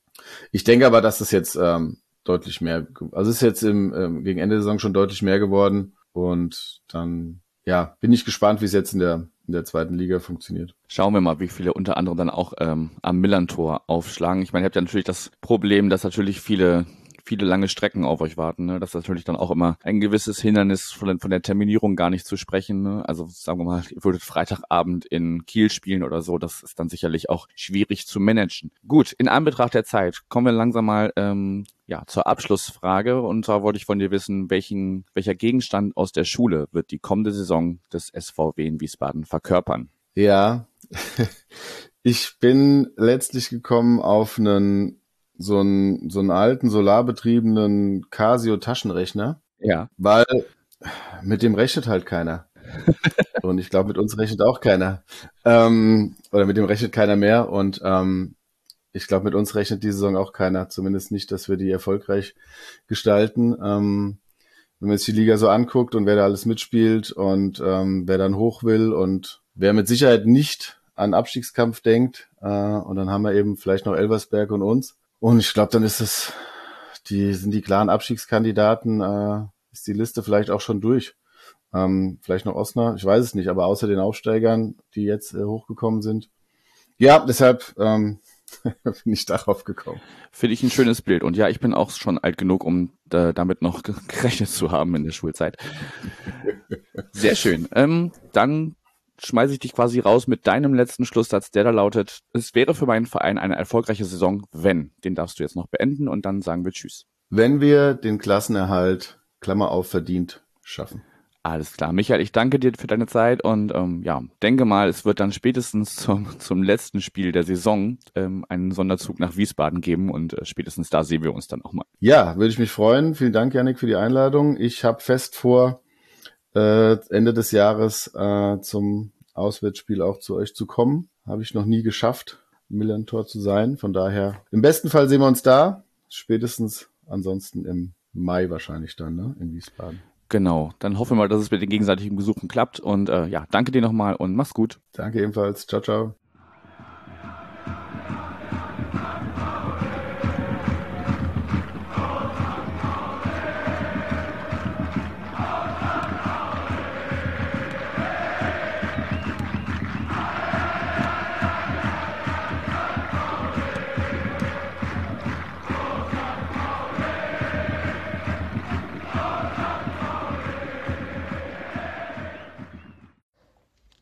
Ich denke aber, dass das jetzt ähm, deutlich mehr, also ist jetzt im, ähm, gegen Ende der Saison schon deutlich mehr geworden. Und dann, ja, bin ich gespannt, wie es jetzt in der, in der zweiten Liga funktioniert. Schauen wir mal, wie viele unter anderem dann auch ähm, am Millantor aufschlagen. Ich meine, ihr habt ja natürlich das Problem, dass natürlich viele viele lange Strecken auf euch warten. Ne? Das ist natürlich dann auch immer ein gewisses Hindernis von, von der Terminierung gar nicht zu sprechen. Ne? Also sagen wir mal, ihr würdet Freitagabend in Kiel spielen oder so. Das ist dann sicherlich auch schwierig zu managen. Gut, in Anbetracht der Zeit kommen wir langsam mal ähm, ja, zur Abschlussfrage. Und zwar wollte ich von dir wissen, welchen, welcher Gegenstand aus der Schule wird die kommende Saison des SVW in Wiesbaden verkörpern? Ja, ich bin letztlich gekommen auf einen so einen, so einen alten solarbetriebenen Casio Taschenrechner. Ja. Weil mit dem rechnet halt keiner. und ich glaube, mit uns rechnet auch keiner. Ähm, oder mit dem rechnet keiner mehr. Und ähm, ich glaube, mit uns rechnet die Saison auch keiner. Zumindest nicht, dass wir die erfolgreich gestalten. Ähm, wenn man sich die Liga so anguckt und wer da alles mitspielt und ähm, wer dann hoch will und wer mit Sicherheit nicht an Abstiegskampf denkt. Äh, und dann haben wir eben vielleicht noch Elversberg und uns. Und ich glaube, dann ist es, die sind die klaren Abstiegskandidaten, äh, ist die Liste vielleicht auch schon durch. Ähm, vielleicht noch Osnabrück, ich weiß es nicht, aber außer den Aufsteigern, die jetzt äh, hochgekommen sind. Ja, deshalb ähm, bin ich darauf gekommen. Finde ich ein schönes Bild. Und ja, ich bin auch schon alt genug, um äh, damit noch gerechnet zu haben in der Schulzeit. Sehr schön. Ähm, dann schmeiße ich dich quasi raus mit deinem letzten Schlusssatz, der da lautet, es wäre für meinen Verein eine erfolgreiche Saison, wenn. Den darfst du jetzt noch beenden und dann sagen wir Tschüss. Wenn wir den Klassenerhalt, Klammer auf, verdient, schaffen. Alles klar. Michael, ich danke dir für deine Zeit und ähm, ja, denke mal, es wird dann spätestens zum, zum letzten Spiel der Saison ähm, einen Sonderzug nach Wiesbaden geben und äh, spätestens da sehen wir uns dann auch mal. Ja, würde ich mich freuen. Vielen Dank, Janik, für die Einladung. Ich habe fest vor, äh, Ende des Jahres äh, zum Auswärtsspiel auch zu euch zu kommen. Habe ich noch nie geschafft, Millantor zu sein. Von daher, im besten Fall sehen wir uns da. Spätestens ansonsten im Mai wahrscheinlich dann, ne? In Wiesbaden. Genau, dann hoffen wir mal, dass es mit den gegenseitigen Besuchen klappt. Und äh, ja, danke dir nochmal und mach's gut. Danke ebenfalls. Ciao, ciao.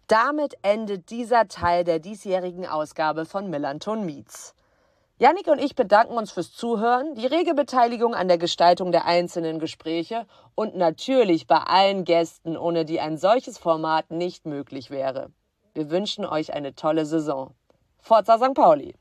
Damit endet dieser Teil der diesjährigen Ausgabe von Millanton Meets. Yannick und ich bedanken uns fürs Zuhören, die rege Beteiligung an der Gestaltung der einzelnen Gespräche und natürlich bei allen Gästen, ohne die ein solches Format nicht möglich wäre. Wir wünschen euch eine tolle Saison. Forza St. Pauli!